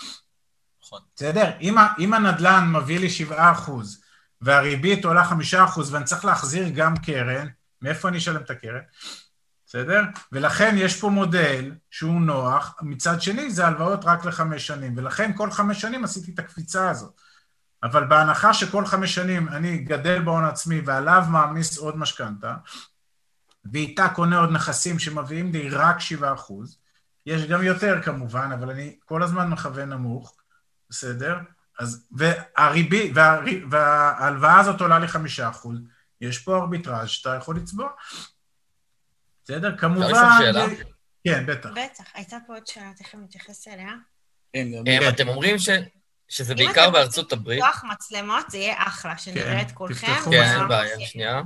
נכון. בסדר? אם, אם הנדל"ן מביא לי 7 אחוז, והריבית עולה 5 אחוז, ואני צריך להחזיר גם קרן, מאיפה אני אשלם את הקרן? בסדר? ולכן יש פה מודל שהוא נוח, מצד שני זה הלוואות רק לחמש שנים, ולכן כל חמש שנים עשיתי את הקפיצה הזאת. אבל בהנחה שכל חמש שנים אני גדל בהון עצמי ועליו מעמיס עוד משכנתה, ואיתה קונה עוד נכסים שמביאים לי רק 7 אחוז, יש גם יותר כמובן, אבל אני כל הזמן מכוון נמוך, בסדר? אז, והריבי, וה, וההלוואה הזאת עולה לי 5 אחוז, יש פה ארביטראז' שאתה יכול לצבוע. בסדר? כמובן... אפשר לשאול שאלה? כן, בטח. בטח, הייתה פה עוד שאלה, תכף נתייחס אליה. כן, אתם אומרים ש... שזה בעיקר בארצות הברית. אם אתם רוצים לפתוח מצלמות, זה יהיה אחלה, שנראה כן, את כולכם. כן, אין בעיה, שנייה.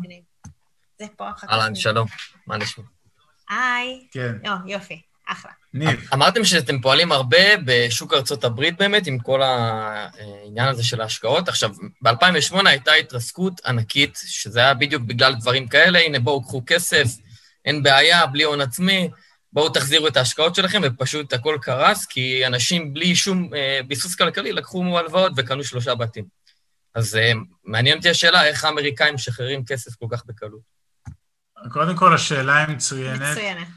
זה פה אחר כך. אהלן, שלום, מה נשמע? היי. כן. יופי, אחלה. ניב. אמרתם שאתם פועלים הרבה בשוק ארצות הברית באמת, עם כל העניין הזה של ההשקעות. עכשיו, ב-2008 הייתה התרסקות ענקית, שזה היה בדיוק בגלל דברים כאלה, הנה בואו קחו כסף, אין בעיה, בלי הון עצמי, בואו תחזירו את ההשקעות שלכם, ופשוט הכל קרס, כי אנשים בלי שום אה, ביסוס כלכלי לקחו הלוואות וקנו שלושה בתים. אז אה, מעניין אותי השאלה, איך האמריקאים משחררים כסף כל כך בקלות? קודם כל, השאלה היא מצוינת. מצוינת.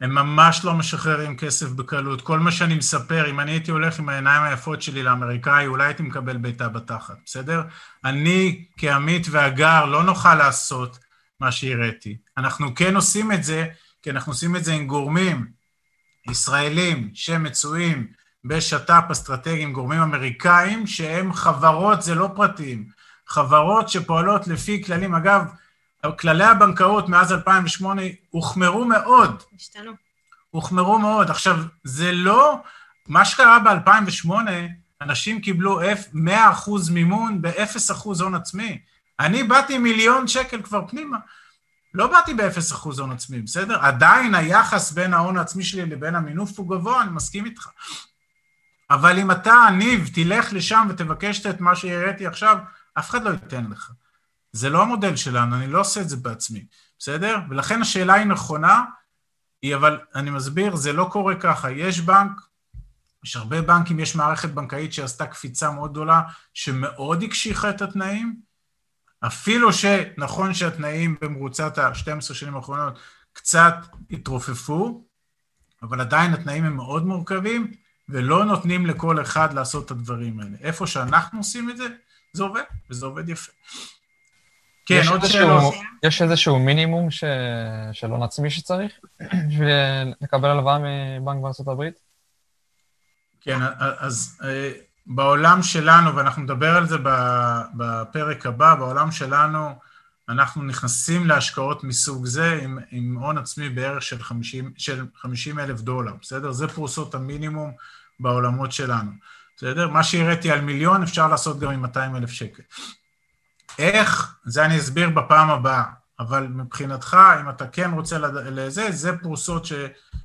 הם ממש לא משחררים כסף בקלות. כל מה שאני מספר, אם אני הייתי הולך עם העיניים היפות שלי לאמריקאי, אולי הייתי מקבל בעיטה בתחת, בסדר? אני, כעמית והגר, לא נוכל לעשות מה שהראיתי. אנחנו כן עושים את זה, כי אנחנו עושים את זה עם גורמים ישראלים שמצויים בשת"פ אסטרטגי עם גורמים אמריקאים, שהם חברות, זה לא פרטיים, חברות שפועלות לפי כללים. אגב, כללי הבנקאות מאז 2008 הוחמרו מאוד. השתנו. הוחמרו מאוד. עכשיו, זה לא... מה שקרה ב-2008, אנשים קיבלו 100% מימון ב-0% הון עצמי. אני באתי מיליון שקל כבר פנימה. לא באתי ב-0% הון עצמי, בסדר? עדיין היחס בין ההון העצמי שלי לבין המינוף הוא גבוה, אני מסכים איתך. אבל אם אתה, ניב, תלך לשם ותבקש את מה שהראיתי עכשיו, אף אחד לא ייתן לך. זה לא המודל שלנו, אני לא עושה את זה בעצמי, בסדר? ולכן השאלה היא נכונה, היא אבל, אני מסביר, זה לא קורה ככה. יש בנק, יש הרבה בנקים, יש מערכת בנקאית שעשתה קפיצה מאוד גדולה, שמאוד הקשיחה את התנאים, אפילו שנכון שהתנאים במרוצת ה-12 שנים האחרונות קצת התרופפו, אבל עדיין התנאים הם מאוד מורכבים, ולא נותנים לכל אחד לעשות את הדברים האלה. איפה שאנחנו עושים את זה, זה עובד, וזה עובד יפה. כן, עוד שאלות. יש איזשהו מינימום ש... של הון עצמי שצריך בשביל לקבל הלוואה מבנק בארצות הברית? כן, אז אה, בעולם שלנו, ואנחנו נדבר על זה בפרק הבא, בעולם שלנו אנחנו נכנסים להשקעות מסוג זה עם, עם הון עצמי בערך של 50, של 50 אלף דולר, בסדר? זה פרוסות המינימום בעולמות שלנו, בסדר? מה שהראיתי על מיליון אפשר לעשות גם עם 200 אלף שקל. איך? זה אני אסביר בפעם הבאה, אבל מבחינתך, אם אתה כן רוצה לזה, זה פרוסות ש,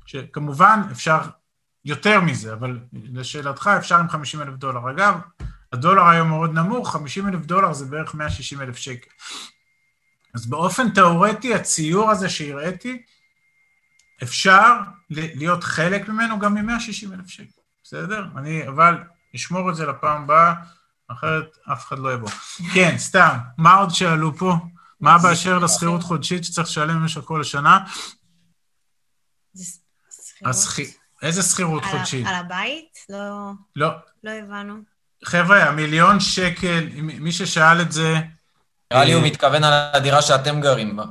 שכמובן אפשר יותר מזה, אבל לשאלתך אפשר עם 50 אלף דולר. אגב, הדולר היום מאוד נמוך, 50 אלף דולר זה בערך 160 אלף שקל. אז באופן תיאורטי, הציור הזה שהראיתי, אפשר להיות חלק ממנו גם מ-160 אלף שקל, בסדר? אני, אבל אשמור את זה לפעם הבאה, אחרת אף אחד לא יבוא. כן, סתם, מה עוד שאלו פה? מה באשר לשכירות חודשית שצריך לשלם במשך כל השנה? איזה שכירות חודשית? על הבית? לא... לא. לא הבנו. חבר'ה, המיליון שקל, מי ששאל את זה... נראה לי הוא מתכוון על הדירה שאתם גרים בה.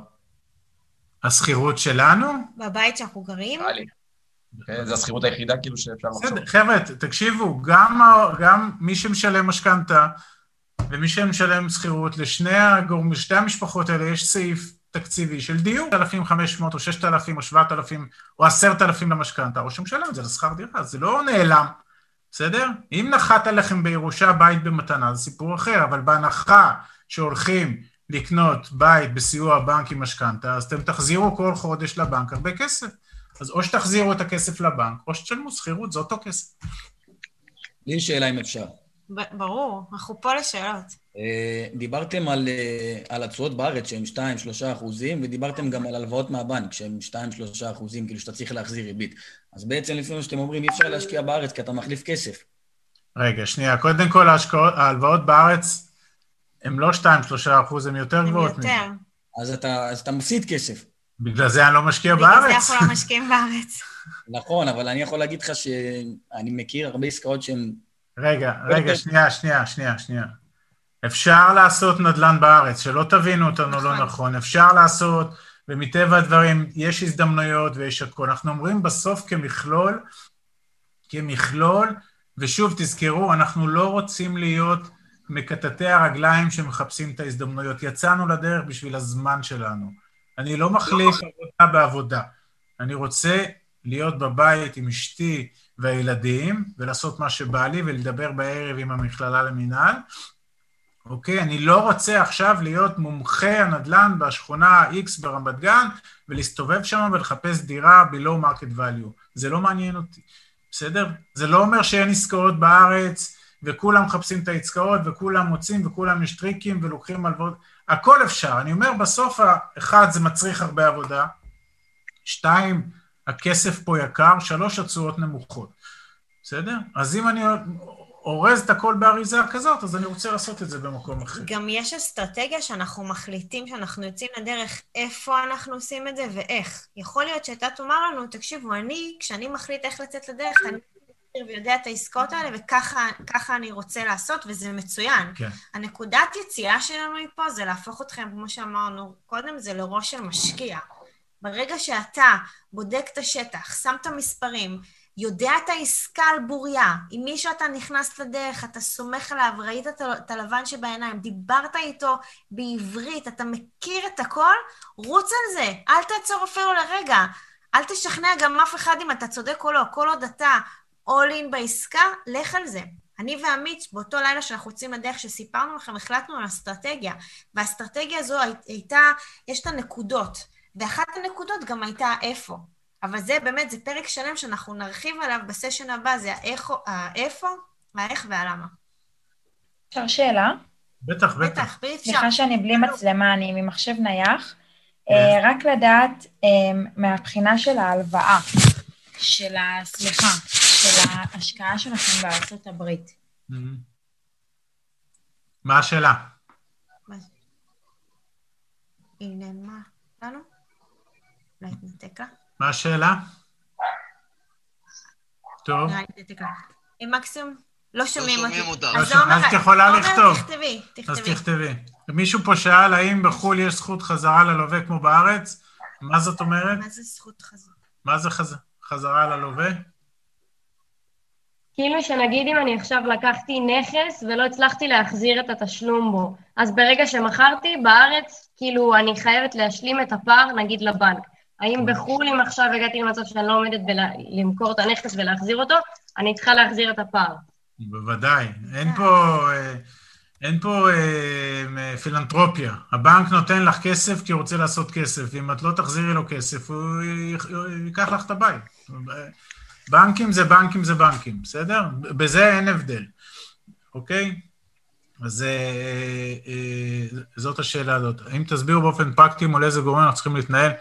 השכירות שלנו? בבית שאנחנו גרים? לי. כן, זו השכירות היחידה כאילו שאפשר לחשוב. חבר'ה, תקשיבו, גם, גם מי שמשלם משכנתה ומי שמשלם שכירות, לשני הגורמים, לשתי המשפחות האלה יש סעיף תקציבי של דיור, 1,500 או 6,000 או 7,000 או 10,000 למשכנתה, או שמשלם את זה לשכר דירה, זה לא נעלם, בסדר? אם נחת עליכם בירושה בית במתנה, זה סיפור אחר, אבל בהנחה שהולכים לקנות בית בסיוע הבנק עם משכנתה, אז אתם תחזירו כל חודש לבנק הרבה כסף. אז או שתחזירו את הכסף לבנק, או שתשלמו שכירות, זה אותו כסף. לי שאלה אם אפשר. ברור, אנחנו פה לשאלות. אה, דיברתם על, אה, על התשואות בארץ שהן 2-3 אחוזים, ודיברתם גם על הלוואות מהבנק שהן 2-3 אחוזים, כאילו שאתה צריך להחזיר ריבית. אז בעצם לפי מה שאתם אומרים, אי אפשר להשקיע בארץ כי אתה מחליף כסף. רגע, שנייה. קודם כל, ההשקעות, ההלוואות בארץ הן לא 2-3 אחוז, הן יותר גבוהות. הן יותר. אז אתה, אז אתה מפסיד כסף. בגלל זה אני לא משקיע בארץ. בגלל זה אנחנו לא משקיעים בארץ. נכון, אבל אני יכול להגיד לך שאני מכיר הרבה עסקאות שהן... רגע, רגע, שנייה, שנייה, שנייה, שנייה. אפשר לעשות נדל"ן בארץ, שלא תבינו אותנו לא נכון. לא נכון. אפשר לעשות, ומטבע הדברים יש הזדמנויות ויש הכול. אנחנו אומרים בסוף כמכלול, כמכלול, ושוב, תזכרו, אנחנו לא רוצים להיות מקטטי הרגליים שמחפשים את ההזדמנויות. יצאנו לדרך בשביל הזמן שלנו. אני לא מחליף עבודה בעבודה. אני רוצה להיות בבית עם אשתי והילדים, ולעשות מה שבא לי, ולדבר בערב עם המכללה למינהל. אוקיי? אני לא רוצה עכשיו להיות מומחה הנדל"ן בשכונה X ברמת גן, ולהסתובב שם ולחפש דירה below market value. זה לא מעניין אותי, בסדר? זה לא אומר שאין עסקאות בארץ, וכולם מחפשים את העסקאות, וכולם מוצאים, וכולם יש טריקים, ולוקחים הלוואות. הכל אפשר. אני אומר, בסוף, אחד, זה מצריך הרבה עבודה, שתיים, הכסף פה יקר, שלוש, התשואות נמוכות. בסדר? אז אם אני אורז את הכל באריזה כזאת, אז אני רוצה לעשות את זה במקום אחר. גם יש אסטרטגיה שאנחנו מחליטים שאנחנו יוצאים לדרך איפה אנחנו עושים את זה ואיך. יכול להיות שאתה תאמר לנו, תקשיבו, אני, כשאני מחליט איך לצאת לדרך, אני ויודע את העסקאות האלה, וככה אני רוצה לעשות, וזה מצוין. כן. הנקודת יציאה שלנו מפה זה להפוך אתכם, כמו שאמרנו קודם, זה לראש של משקיע. ברגע שאתה בודק את השטח, שם את המספרים, יודע את העסקה על בוריה, עם מי שאתה נכנס לדרך, אתה סומך עליו, ראית את הלבן שבעיניים, דיברת איתו בעברית, אתה מכיר את הכל, רוץ על זה, אל תעצור אפילו לרגע. אל תשכנע גם אף אחד אם אתה צודק או לא, כל עוד אתה all in בעסקה, לך על זה. אני ועמית, באותו לילה שאנחנו יוצאים לדרך שסיפרנו לכם, החלטנו על אסטרטגיה, והאסטרטגיה הזו הייתה, יש את הנקודות, ואחת הנקודות גם הייתה איפה. אבל זה באמת, זה פרק שלם שאנחנו נרחיב עליו בסשן הבא, זה האיפה, האיפה, האיך והלמה. אפשר שאלה? בטח, בטח. בטח, בלי אפשר. סליחה שאני בלי מצלמה, אני ממחשב נייח. כן. אה, רק לדעת אה, מהבחינה של ההלוואה, של ה... סליחה, של ההשקעה שלכם בארצות הברית. Mm-hmm. מה השאלה? היא נעלמה לנו? אולי תנתק לה? מה השאלה? טוב. מקסימום לא שומעים אותי. אז את יכולה לכתוב. אז תכתבי. מישהו פה שאל האם בחו"ל יש זכות חזרה ללווה כמו בארץ? מה זאת אומרת? מה זה זכות חזרה? מה זה חזרה ללווה? כאילו שנגיד אם אני עכשיו לקחתי נכס ולא הצלחתי להחזיר את התשלום בו, אז ברגע שמכרתי, בארץ, כאילו, אני חייבת להשלים את הפער, נגיד, לבנק. האם בחו"ל, אם עכשיו הגעתי למצב שאני לא עומדת למכור את הנכס ולהחזיר אותו, אני צריכה להחזיר את הפער. בוודאי. אין פה... אה, אין פה אה, פילנטרופיה. הבנק נותן לך כסף כי הוא רוצה לעשות כסף, ואם את לא תחזירי לו כסף, הוא ייקח לך את הבית. בנקים זה בנקים זה בנקים, בסדר? בזה אין הבדל, אוקיי? אז אה, אה, זאת השאלה הזאת. אם תסבירו באופן פרקטי מול איזה גורם אנחנו צריכים להתנהל.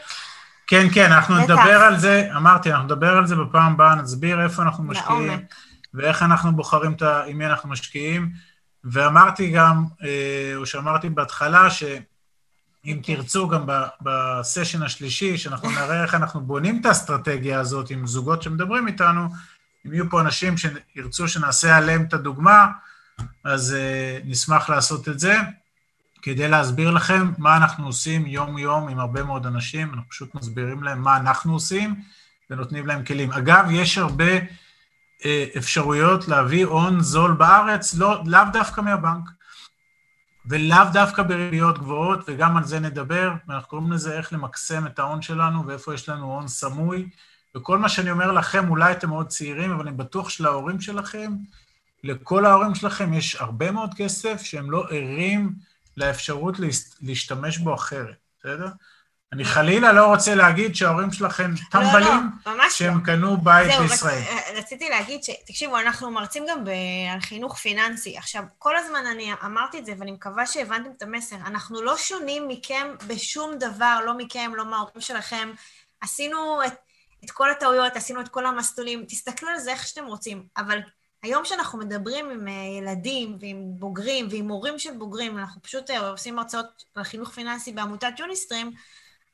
כן, כן, אנחנו בטח. נדבר על זה, אמרתי, אנחנו נדבר על זה בפעם הבאה, נסביר איפה אנחנו משקיעים, לעומק. ואיך אנחנו בוחרים את ה... עם מי אנחנו משקיעים. ואמרתי גם, אה, או שאמרתי בהתחלה, שאם תרצו גם בסשן השלישי, שאנחנו נראה איך אנחנו בונים את האסטרטגיה הזאת עם זוגות שמדברים איתנו, אם יהיו פה אנשים שירצו שנעשה עליהם את הדוגמה, אז uh, נשמח לעשות את זה, כדי להסביר לכם מה אנחנו עושים יום-יום עם הרבה מאוד אנשים, אנחנו פשוט מסבירים להם מה אנחנו עושים ונותנים להם כלים. אגב, יש הרבה אה, אפשרויות להביא הון זול בארץ, לא, לאו דווקא מהבנק, ולאו דווקא בריביות גבוהות, וגם על זה נדבר, ואנחנו קוראים לזה איך למקסם את ההון שלנו ואיפה יש לנו הון סמוי. וכל מה שאני אומר לכם, אולי אתם מאוד צעירים, אבל אני בטוח שלהורים שלכם, לכל ההורים שלכם יש הרבה מאוד כסף שהם לא ערים לאפשרות להשתמש בו אחרת, בסדר? אני חלילה לא רוצה להגיד שההורים שלכם טמבלים, לא, לא, שהם לא. קנו בית זהו, בישראל. זהו, רצ... רציתי להגיד ש... תקשיבו, אנחנו מרצים גם ב... על חינוך פיננסי. עכשיו, כל הזמן אני אמרתי את זה, ואני מקווה שהבנתם את המסר. אנחנו לא שונים מכם בשום דבר, לא מכם, לא מההורים שלכם. עשינו את, את כל הטעויות, עשינו את כל המסלולים. תסתכלו על זה איך שאתם רוצים. אבל היום שאנחנו מדברים עם אה, ילדים ועם בוגרים ועם הורים של בוגרים, אנחנו פשוט אה, עושים הרצאות על חינוך פיננסי בעמותת יוניסטרים,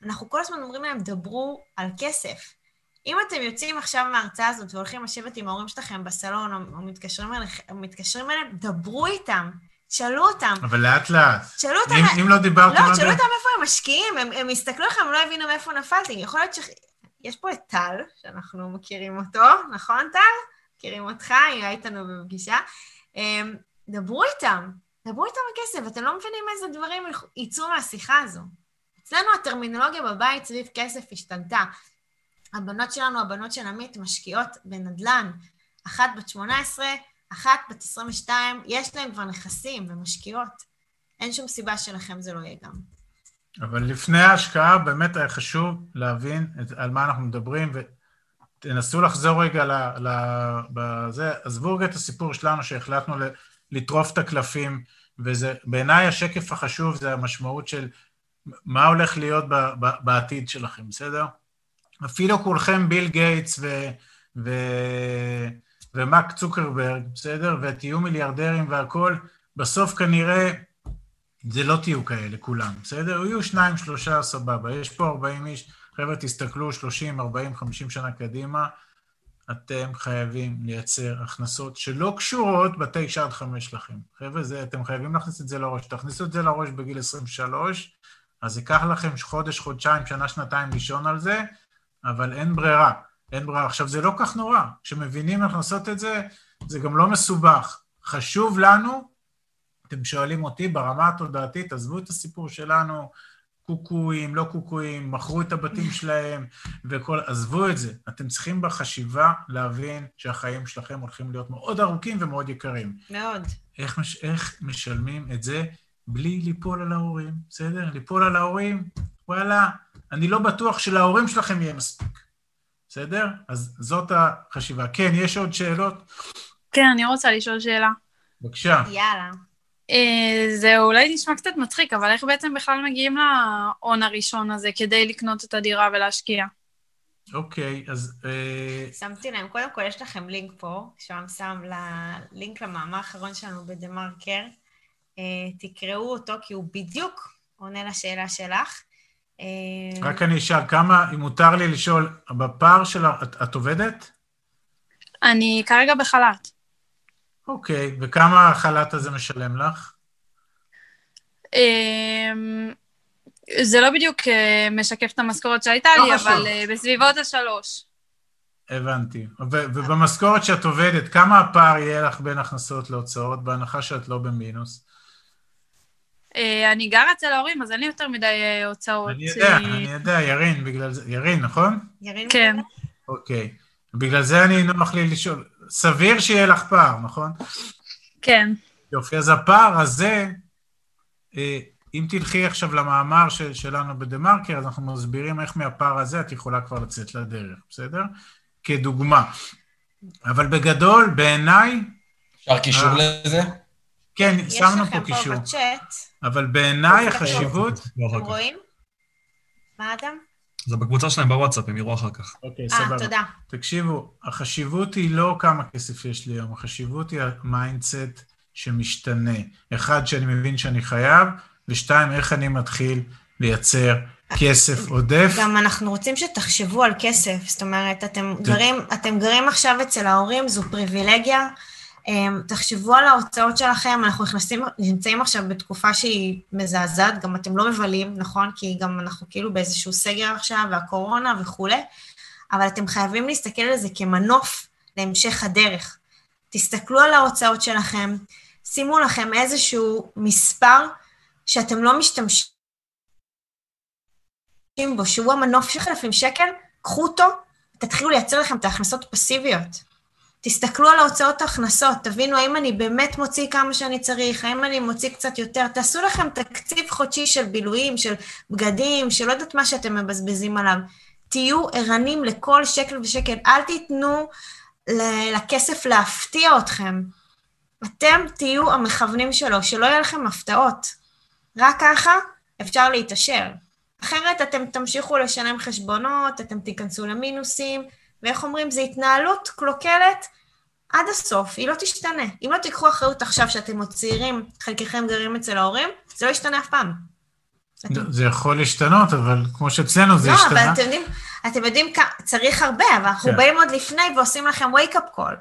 אנחנו כל הזמן אומרים להם, דברו על כסף. אם אתם יוצאים עכשיו מההרצאה הזאת והולכים לשבת עם ההורים שלכם בסלון, או, או מתקשרים, או מתקשרים אליהם, דברו איתם, תשאלו אותם. אבל לאט לאט. תשאלו אותם... אם, אם לא דיברתם לא, תשאלו אותם איפה הם משקיעים, הם, הם יסתכלו לכם, הם לא הבינו מאיפה נפלתי. יכול להיות ש... יש פה את טל, שאנחנו מכירים אותו, נכון, טל? מכירים אותך, היה איתנו בפגישה. אמ, דברו איתם, דברו איתם על כסף, אתם לא מבינים איזה דברים יצאו מהשיחה הזו. אצלנו הטרמינולוגיה בבית סביב כסף השתנתה. הבנות שלנו, הבנות של עמית, משקיעות בנדל"ן. אחת בת 18, אחת בת 22, יש להן כבר נכסים ומשקיעות. אין שום סיבה שלכם זה לא יהיה גם. אבל לפני ההשקעה באמת היה חשוב להבין את, על מה אנחנו מדברים, ותנסו לחזור רגע ל... ל בזה, עזבו רגע את הסיפור שלנו שהחלטנו לטרוף את הקלפים, וזה, בעיניי השקף החשוב זה המשמעות של מה הולך להיות ב, ב, בעתיד שלכם, בסדר? אפילו כולכם ביל גייטס ו, ו, ומאק צוקרברג, בסדר? ותהיו מיליארדרים והכול, בסוף כנראה זה לא תהיו כאלה כולם, בסדר? יהיו שניים, שלושה, סבבה. יש פה 40 איש, חבר'ה, תסתכלו 30, 40, 50 שנה קדימה, אתם חייבים לייצר הכנסות שלא קשורות בתשע עד חמש שלכם. חבר'ה, זה, אתם חייבים להכניס את זה לראש. תכניסו את זה לראש בגיל 23, אז ייקח לכם חודש, חודשיים, שנה, שנתיים לישון על זה, אבל אין ברירה. אין ברירה. עכשיו, זה לא כך נורא. כשמבינים איך לעשות את זה, זה גם לא מסובך. חשוב לנו, אתם שואלים אותי ברמה התודעתית, עזבו את הסיפור שלנו, קוקואים, לא קוקואים, מכרו את הבתים שלהם וכל... עזבו את זה. אתם צריכים בחשיבה להבין שהחיים שלכם הולכים להיות מאוד ארוכים ומאוד יקרים. מאוד. איך, מש... איך משלמים את זה בלי ליפול על ההורים, בסדר? ליפול על ההורים, וואלה, אני לא בטוח שלהורים שלכם יהיה מספיק, בסדר? אז זאת החשיבה. כן, יש עוד שאלות? כן, אני רוצה לשאול שאלה. בבקשה. יאללה. Uh, זה אולי נשמע קצת מצחיק, אבל איך בעצם בכלל מגיעים להון הראשון הזה כדי לקנות את הדירה ולהשקיע? אוקיי, okay, אז... Uh... שמתי להם, קודם כל יש לכם לינק פה, שם שם לינק למאמר האחרון שלנו בדה-מרקר. אה, תקראו אותו, כי הוא בדיוק עונה לשאלה שלך. אה, רק אני אשאל, כמה, אם מותר לי לשאול, בפער של... את, את עובדת? אני כרגע בחל"ת. אוקיי, וכמה החל"ת הזה משלם לך? אמ, זה לא בדיוק אה, משקף את המשכורת שהייתה לא לי, חשוב. אבל בסביבות השלוש. הבנתי. ו- ובמשכורת שאת עובדת, כמה הפער יהיה לך בין הכנסות להוצאות, בהנחה שאת לא במינוס? אה, אני גרה אצל ההורים, אז אין לי יותר מדי אה, הוצאות. אני יודע, אה, אני יודע, ירין, בגלל זה, ירין, נכון? ירין כן. אוקיי. בגלל זה אני נוח לי לשאול. סביר שיהיה לך פער, נכון? כן. יופי, אז הפער הזה, אם תלכי עכשיו למאמר של, שלנו בדה-מרקר, אז אנחנו מסבירים איך מהפער הזה את יכולה כבר לצאת לדרך, בסדר? כדוגמה. אבל בגדול, בעיניי... אפשר קישור אה, לזה? כן, יש שמנו לכם פה קישור. פה בצ'אט, אבל בעיניי אוקיי. החשיבות... אתם רואים? מה אדם? זה בקבוצה שלהם בוואטסאפ, הם יראו אחר כך. אוקיי, אה, סבבה. תודה. תקשיבו, החשיבות היא לא כמה כסף יש לי היום, החשיבות היא ה mindset שמשתנה. אחד, שאני מבין שאני חייב, ושתיים, איך אני מתחיל לייצר כסף עודף. גם אנחנו רוצים שתחשבו על כסף, זאת אומרת, אתם גרים, אתם גרים עכשיו אצל ההורים, זו פריבילגיה. אמ, תחשבו על ההוצאות שלכם, אנחנו נכנסים, נמצאים עכשיו בתקופה שהיא מזעזעת, גם אתם לא מבלים, נכון? כי גם אנחנו כאילו באיזשהו סגר עכשיו, והקורונה וכולי, אבל אתם חייבים להסתכל על זה כמנוף להמשך הדרך. תסתכלו על ההוצאות שלכם, שימו לכם איזשהו מספר שאתם לא משתמשים בו, שהוא המנוף של 1,000 שקל, קחו אותו, תתחילו לייצר לכם את ההכנסות הפסיביות. תסתכלו על ההוצאות ההכנסות, תבינו האם אני באמת מוציא כמה שאני צריך, האם אני מוציא קצת יותר, תעשו לכם תקציב חודשי של בילויים, של בגדים, של לא יודעת מה שאתם מבזבזים עליו. תהיו ערנים לכל שקל ושקל, אל תיתנו לכסף להפתיע אתכם. אתם תהיו המכוונים שלו, שלא יהיה לכם הפתעות. רק ככה אפשר להתעשר. אחרת אתם תמשיכו לשלם חשבונות, אתם תיכנסו למינוסים, ואיך אומרים, זו התנהלות קלוקלת עד הסוף, היא לא תשתנה. אם לא תיקחו אחריות עכשיו שאתם עוד צעירים, חלקכם גרים אצל ההורים, זה לא ישתנה אף פעם. זה יכול להשתנות, אבל כמו שאצלנו זה לא, השתנה. אבל אתם יודעים, אתם יודעים, צריך הרבה, אבל אנחנו כן. באים עוד לפני ועושים לכם wake-up call.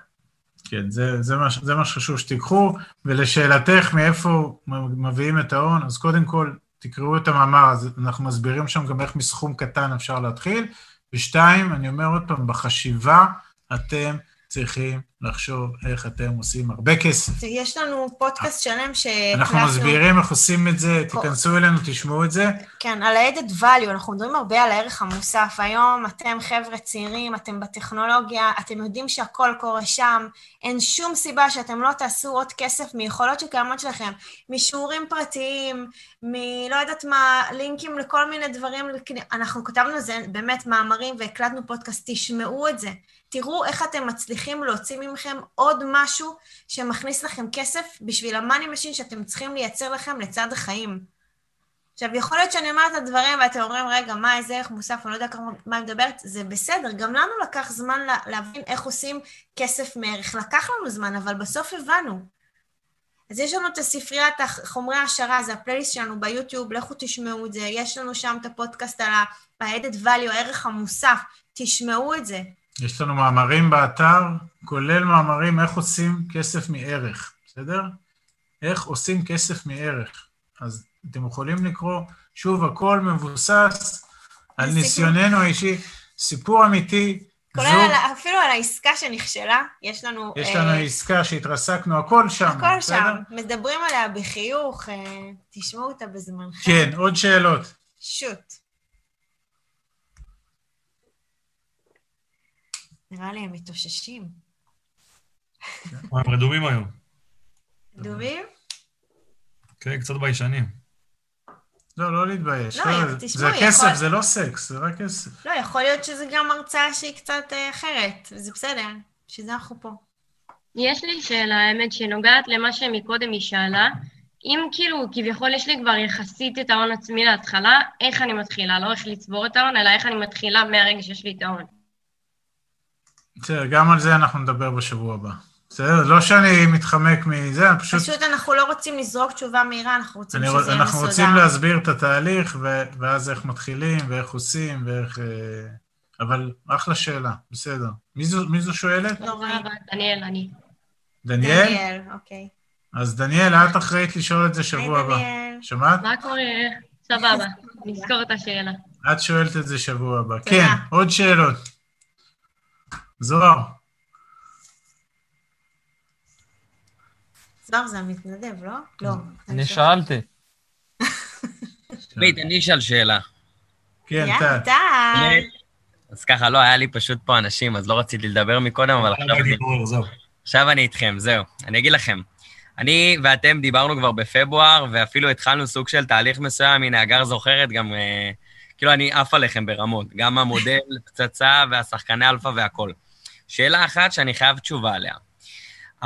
כן, זה, זה, מה, זה מה שחשוב שתיקחו. ולשאלתך, מאיפה מביאים את ההון, אז קודם כל, תקראו את המאמר, אז אנחנו מסבירים שם גם איך מסכום קטן אפשר להתחיל. ושתיים, אני אומר עוד פעם, בחשיבה אתם צריכים לחשוב איך אתם עושים הרבה כסף. יש לנו פודקאסט שלם שהקלטנו. אנחנו מסבירים איך עושים את זה, תיכנסו אלינו, תשמעו את זה. כן, על ה-added value, אנחנו מדברים הרבה על הערך המוסף. היום אתם חבר'ה צעירים, אתם בטכנולוגיה, אתם יודעים שהכל קורה שם, אין שום סיבה שאתם לא תעשו עוד כסף מיכולות שקיימות שלכם, משיעורים פרטיים, מלא יודעת מה, לינקים לכל מיני דברים. אנחנו כתבנו על זה באמת מאמרים והקלטנו פודקאסט, תשמעו את זה. תראו איך אתם מצליחים להוציא ממכם עוד משהו שמכניס לכם כסף בשביל ה money machine שאתם צריכים לייצר לכם לצד החיים. עכשיו, יכול להיות שאני אומרת את הדברים ואתם אומרים, רגע, מה, איזה ערך מוסף, אני לא יודע כמה, מה היא מדברת, זה בסדר, גם לנו לקח זמן לה, להבין איך עושים כסף מערך. לקח לנו זמן, אבל בסוף הבנו. אז יש לנו את הספריית חומרי העשרה, זה הפלייליסט שלנו ביוטיוב, לכו תשמעו את זה, יש לנו שם את הפודקאסט על ה-added value, הערך המוסף, תשמעו את זה. יש לנו מאמרים באתר, כולל מאמרים איך עושים כסף מערך, בסדר? איך עושים כסף מערך. אז אתם יכולים לקרוא, שוב, הכל מבוסס על. ניסיוננו האישי, סיפור אמיתי. כולל זוג, על, אפילו על העסקה שנכשלה, יש לנו... יש אה, לנו עסקה שהתרסקנו, הכל שם, הכל בסדר? שם, מדברים עליה בחיוך, אה, תשמעו אותה בזמנכם. כן, עוד שאלות. שוט. נראה לי הם מתאוששים. הם רדומים היום. דובים? כן, קצת ביישנים. לא, לא להתבייש. לא, לא, תשמעו, זה יכול- כסף, זה לא סקס, זה רק כסף. לא, יכול להיות שזה גם הרצאה שהיא קצת אה, אחרת, וזה בסדר, בשביל זה אנחנו פה. יש לי שאלה, האמת, שנוגעת למה שמקודם היא שאלה. אם כאילו, כביכול יש לי כבר יחסית את ההון עצמי להתחלה, איך אני מתחילה? לא איך לצבור את ההון, אלא איך אני מתחילה מהרגע שיש לי את ההון. בסדר, גם על זה אנחנו נדבר בשבוע הבא. בסדר? לא שאני מתחמק מזה, אני פשוט... פשוט אנחנו לא רוצים לזרוק תשובה מהירה, אנחנו רוצים שזה יהיה אנחנו מסודר. רוצים להסביר את התהליך, ו, ואז איך מתחילים, ואיך עושים, ואיך... אה, אבל אחלה שאלה, בסדר. מי זו, מי זו שואלת? נורא. דניאל, אני. דניאל? דניאל, אוקיי. אז דניאל, את אחראית לשאול את זה שבוע הבא. דניאל. שמעת? מה קורה? סבבה, נזכור את השאלה. את שואלת את זה שבוע הבא. כן, עוד שאלות. זוהר. זוהר זה המתנדב, לא? לא. אני שאלתי. בית, אני אשאל שאלה. כן, טל. אז ככה, לא, היה לי פשוט פה אנשים, אז לא רציתי לדבר מקודם, אבל עכשיו אני... עכשיו אני איתכם, זהו. אני אגיד לכם. אני ואתם דיברנו כבר בפברואר, ואפילו התחלנו סוג של תהליך מסוים, הנה, הגר זוכרת, גם... אה, כאילו, אני עף עליכם ברמות. גם המודל, פצצה, והשחקני אלפא והכול. שאלה אחת שאני חייב תשובה עליה.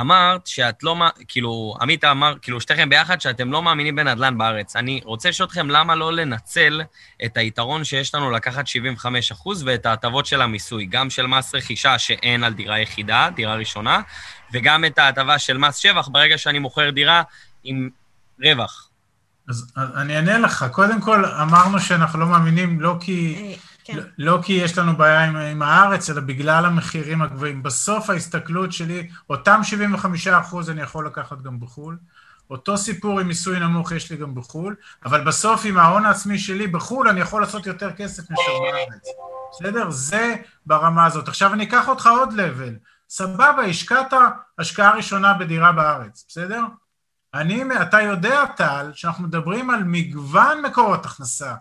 אמרת שאת לא, כאילו, עמית אמר, כאילו, שתיכם ביחד, שאתם לא מאמינים בנדל"ן בארץ. אני רוצה לשאול אתכם למה לא לנצל את היתרון שיש לנו לקחת 75% ואת ההטבות של המיסוי, גם של מס רכישה שאין על דירה יחידה, דירה ראשונה, וגם את ההטבה של מס שבח ברגע שאני מוכר דירה עם רווח. אז אז אני אענה לך. קודם כל, אמרנו שאנחנו לא מאמינים, לא כי, כן. לא, לא כי יש לנו בעיה עם, עם הארץ, אלא בגלל המחירים הגבוהים. בסוף ההסתכלות שלי, אותם 75 אחוז אני יכול לקחת גם בחו"ל. אותו סיפור עם מיסוי נמוך יש לי גם בחו"ל, אבל בסוף עם ההון העצמי שלי בחו"ל אני יכול לעשות יותר כסף מאשר בארץ. בסדר? זה ברמה הזאת. עכשיו אני אקח אותך עוד לבל. סבבה, השקעת השקעה ראשונה בדירה בארץ, בסדר? אני, אתה יודע, טל, שאנחנו מדברים על מגוון מקורות הכנסה.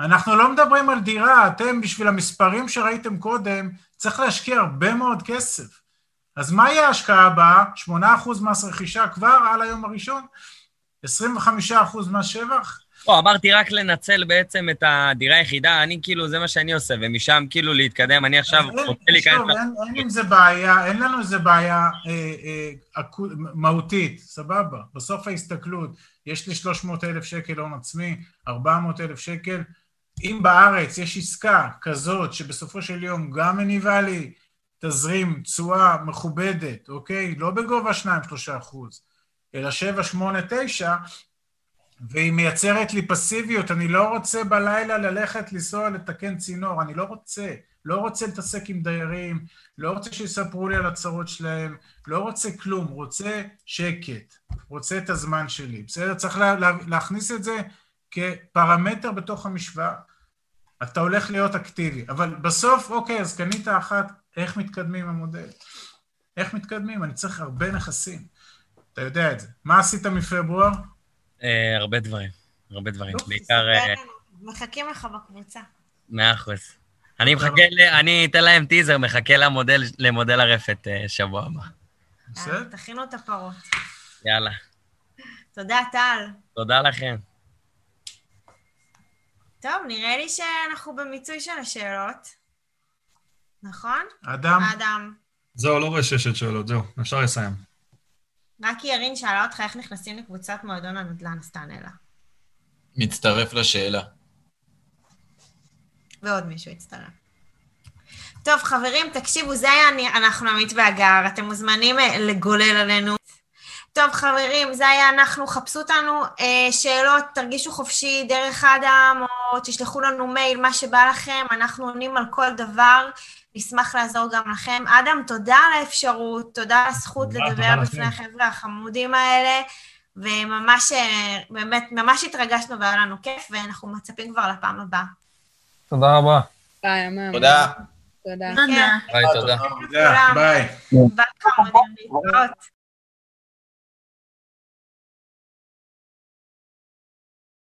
אנחנו לא מדברים על דירה, אתם, בשביל המספרים שראיתם קודם, צריך להשקיע הרבה מאוד כסף. אז מה יהיה ההשקעה הבאה? 8% מס רכישה כבר על היום הראשון? 25% מס שבח? לא, אמרתי רק לנצל בעצם את הדירה היחידה, אני כאילו, זה מה שאני עושה, ומשם כאילו להתקדם, אני עכשיו אין- רוצה להיכנס... תשמע, אין, אין עם זה בעיה, אין לנו איזה בעיה אה, אה, אקו, מהותית, סבבה. בסוף ההסתכלות, יש לי 300 אלף שקל הון עצמי, 400 אלף שקל. אם בארץ יש עסקה כזאת שבסופו של יום גם מניבה לי תזרים תשואה מכובדת, אוקיי? לא בגובה 2-3 אחוז, אלא 7, 8, 9, והיא מייצרת לי פסיביות, אני לא רוצה בלילה ללכת לנסוע לתקן צינור, אני לא רוצה, לא רוצה להתעסק עם דיירים, לא רוצה שיספרו לי על הצרות שלהם, לא רוצה כלום, רוצה שקט, רוצה את הזמן שלי, בסדר? צריך לה, לה, להכניס את זה כפרמטר בתוך המשוואה. אתה הולך להיות אקטיבי, אבל בסוף, אוקיי, אז קנית אחת, איך מתקדמים המודל? איך מתקדמים? אני צריך הרבה נכסים. אתה יודע את זה. מה עשית מפברואר? אה, הרבה דברים, הרבה דברים. בעיקר... אה. מחכים לך בקבוצה. מאה אחוז. אני מחכה, ל- אני אתן להם טיזר, מחכה למודל, למודל הרפת אה, שבוע הבא. אה, תכינו את הפרות. יאללה. תודה, טל. תודה לכם. טוב, נראה לי שאנחנו במיצוי של השאלות. נכון? אדם? אדם. זהו, לא רואה ששת שאלות, זהו, אפשר לסיים. רק ירין שאלה אותך איך נכנסים לקבוצת מועדון הנדל"ן, אז תענה לה. מצטרף לשאלה. ועוד מישהו יצטרף. טוב, חברים, תקשיבו, זה היה אני, אנחנו עמית והגר, אתם מוזמנים אה, לגולל עלינו. טוב, חברים, זה היה אנחנו, חפשו אותנו, אה, שאלות, תרגישו חופשי דרך אדם, או תשלחו לנו מייל, מה שבא לכם, אנחנו עונים על כל דבר, נשמח לעזור גם לכם. אדם, תודה על האפשרות, תודה על הזכות תודה, לדבר תודה בפני. החבר'ה החמודים האלה, וממש, אה, באמת, ממש התרגשנו והיה לנו כיף, ואנחנו מצפים כבר לפעם הבאה. תודה רבה. ביי, אמם. תודה. תודה. כן. ביי, תודה. ביי. ביי, חמודים, להתראות.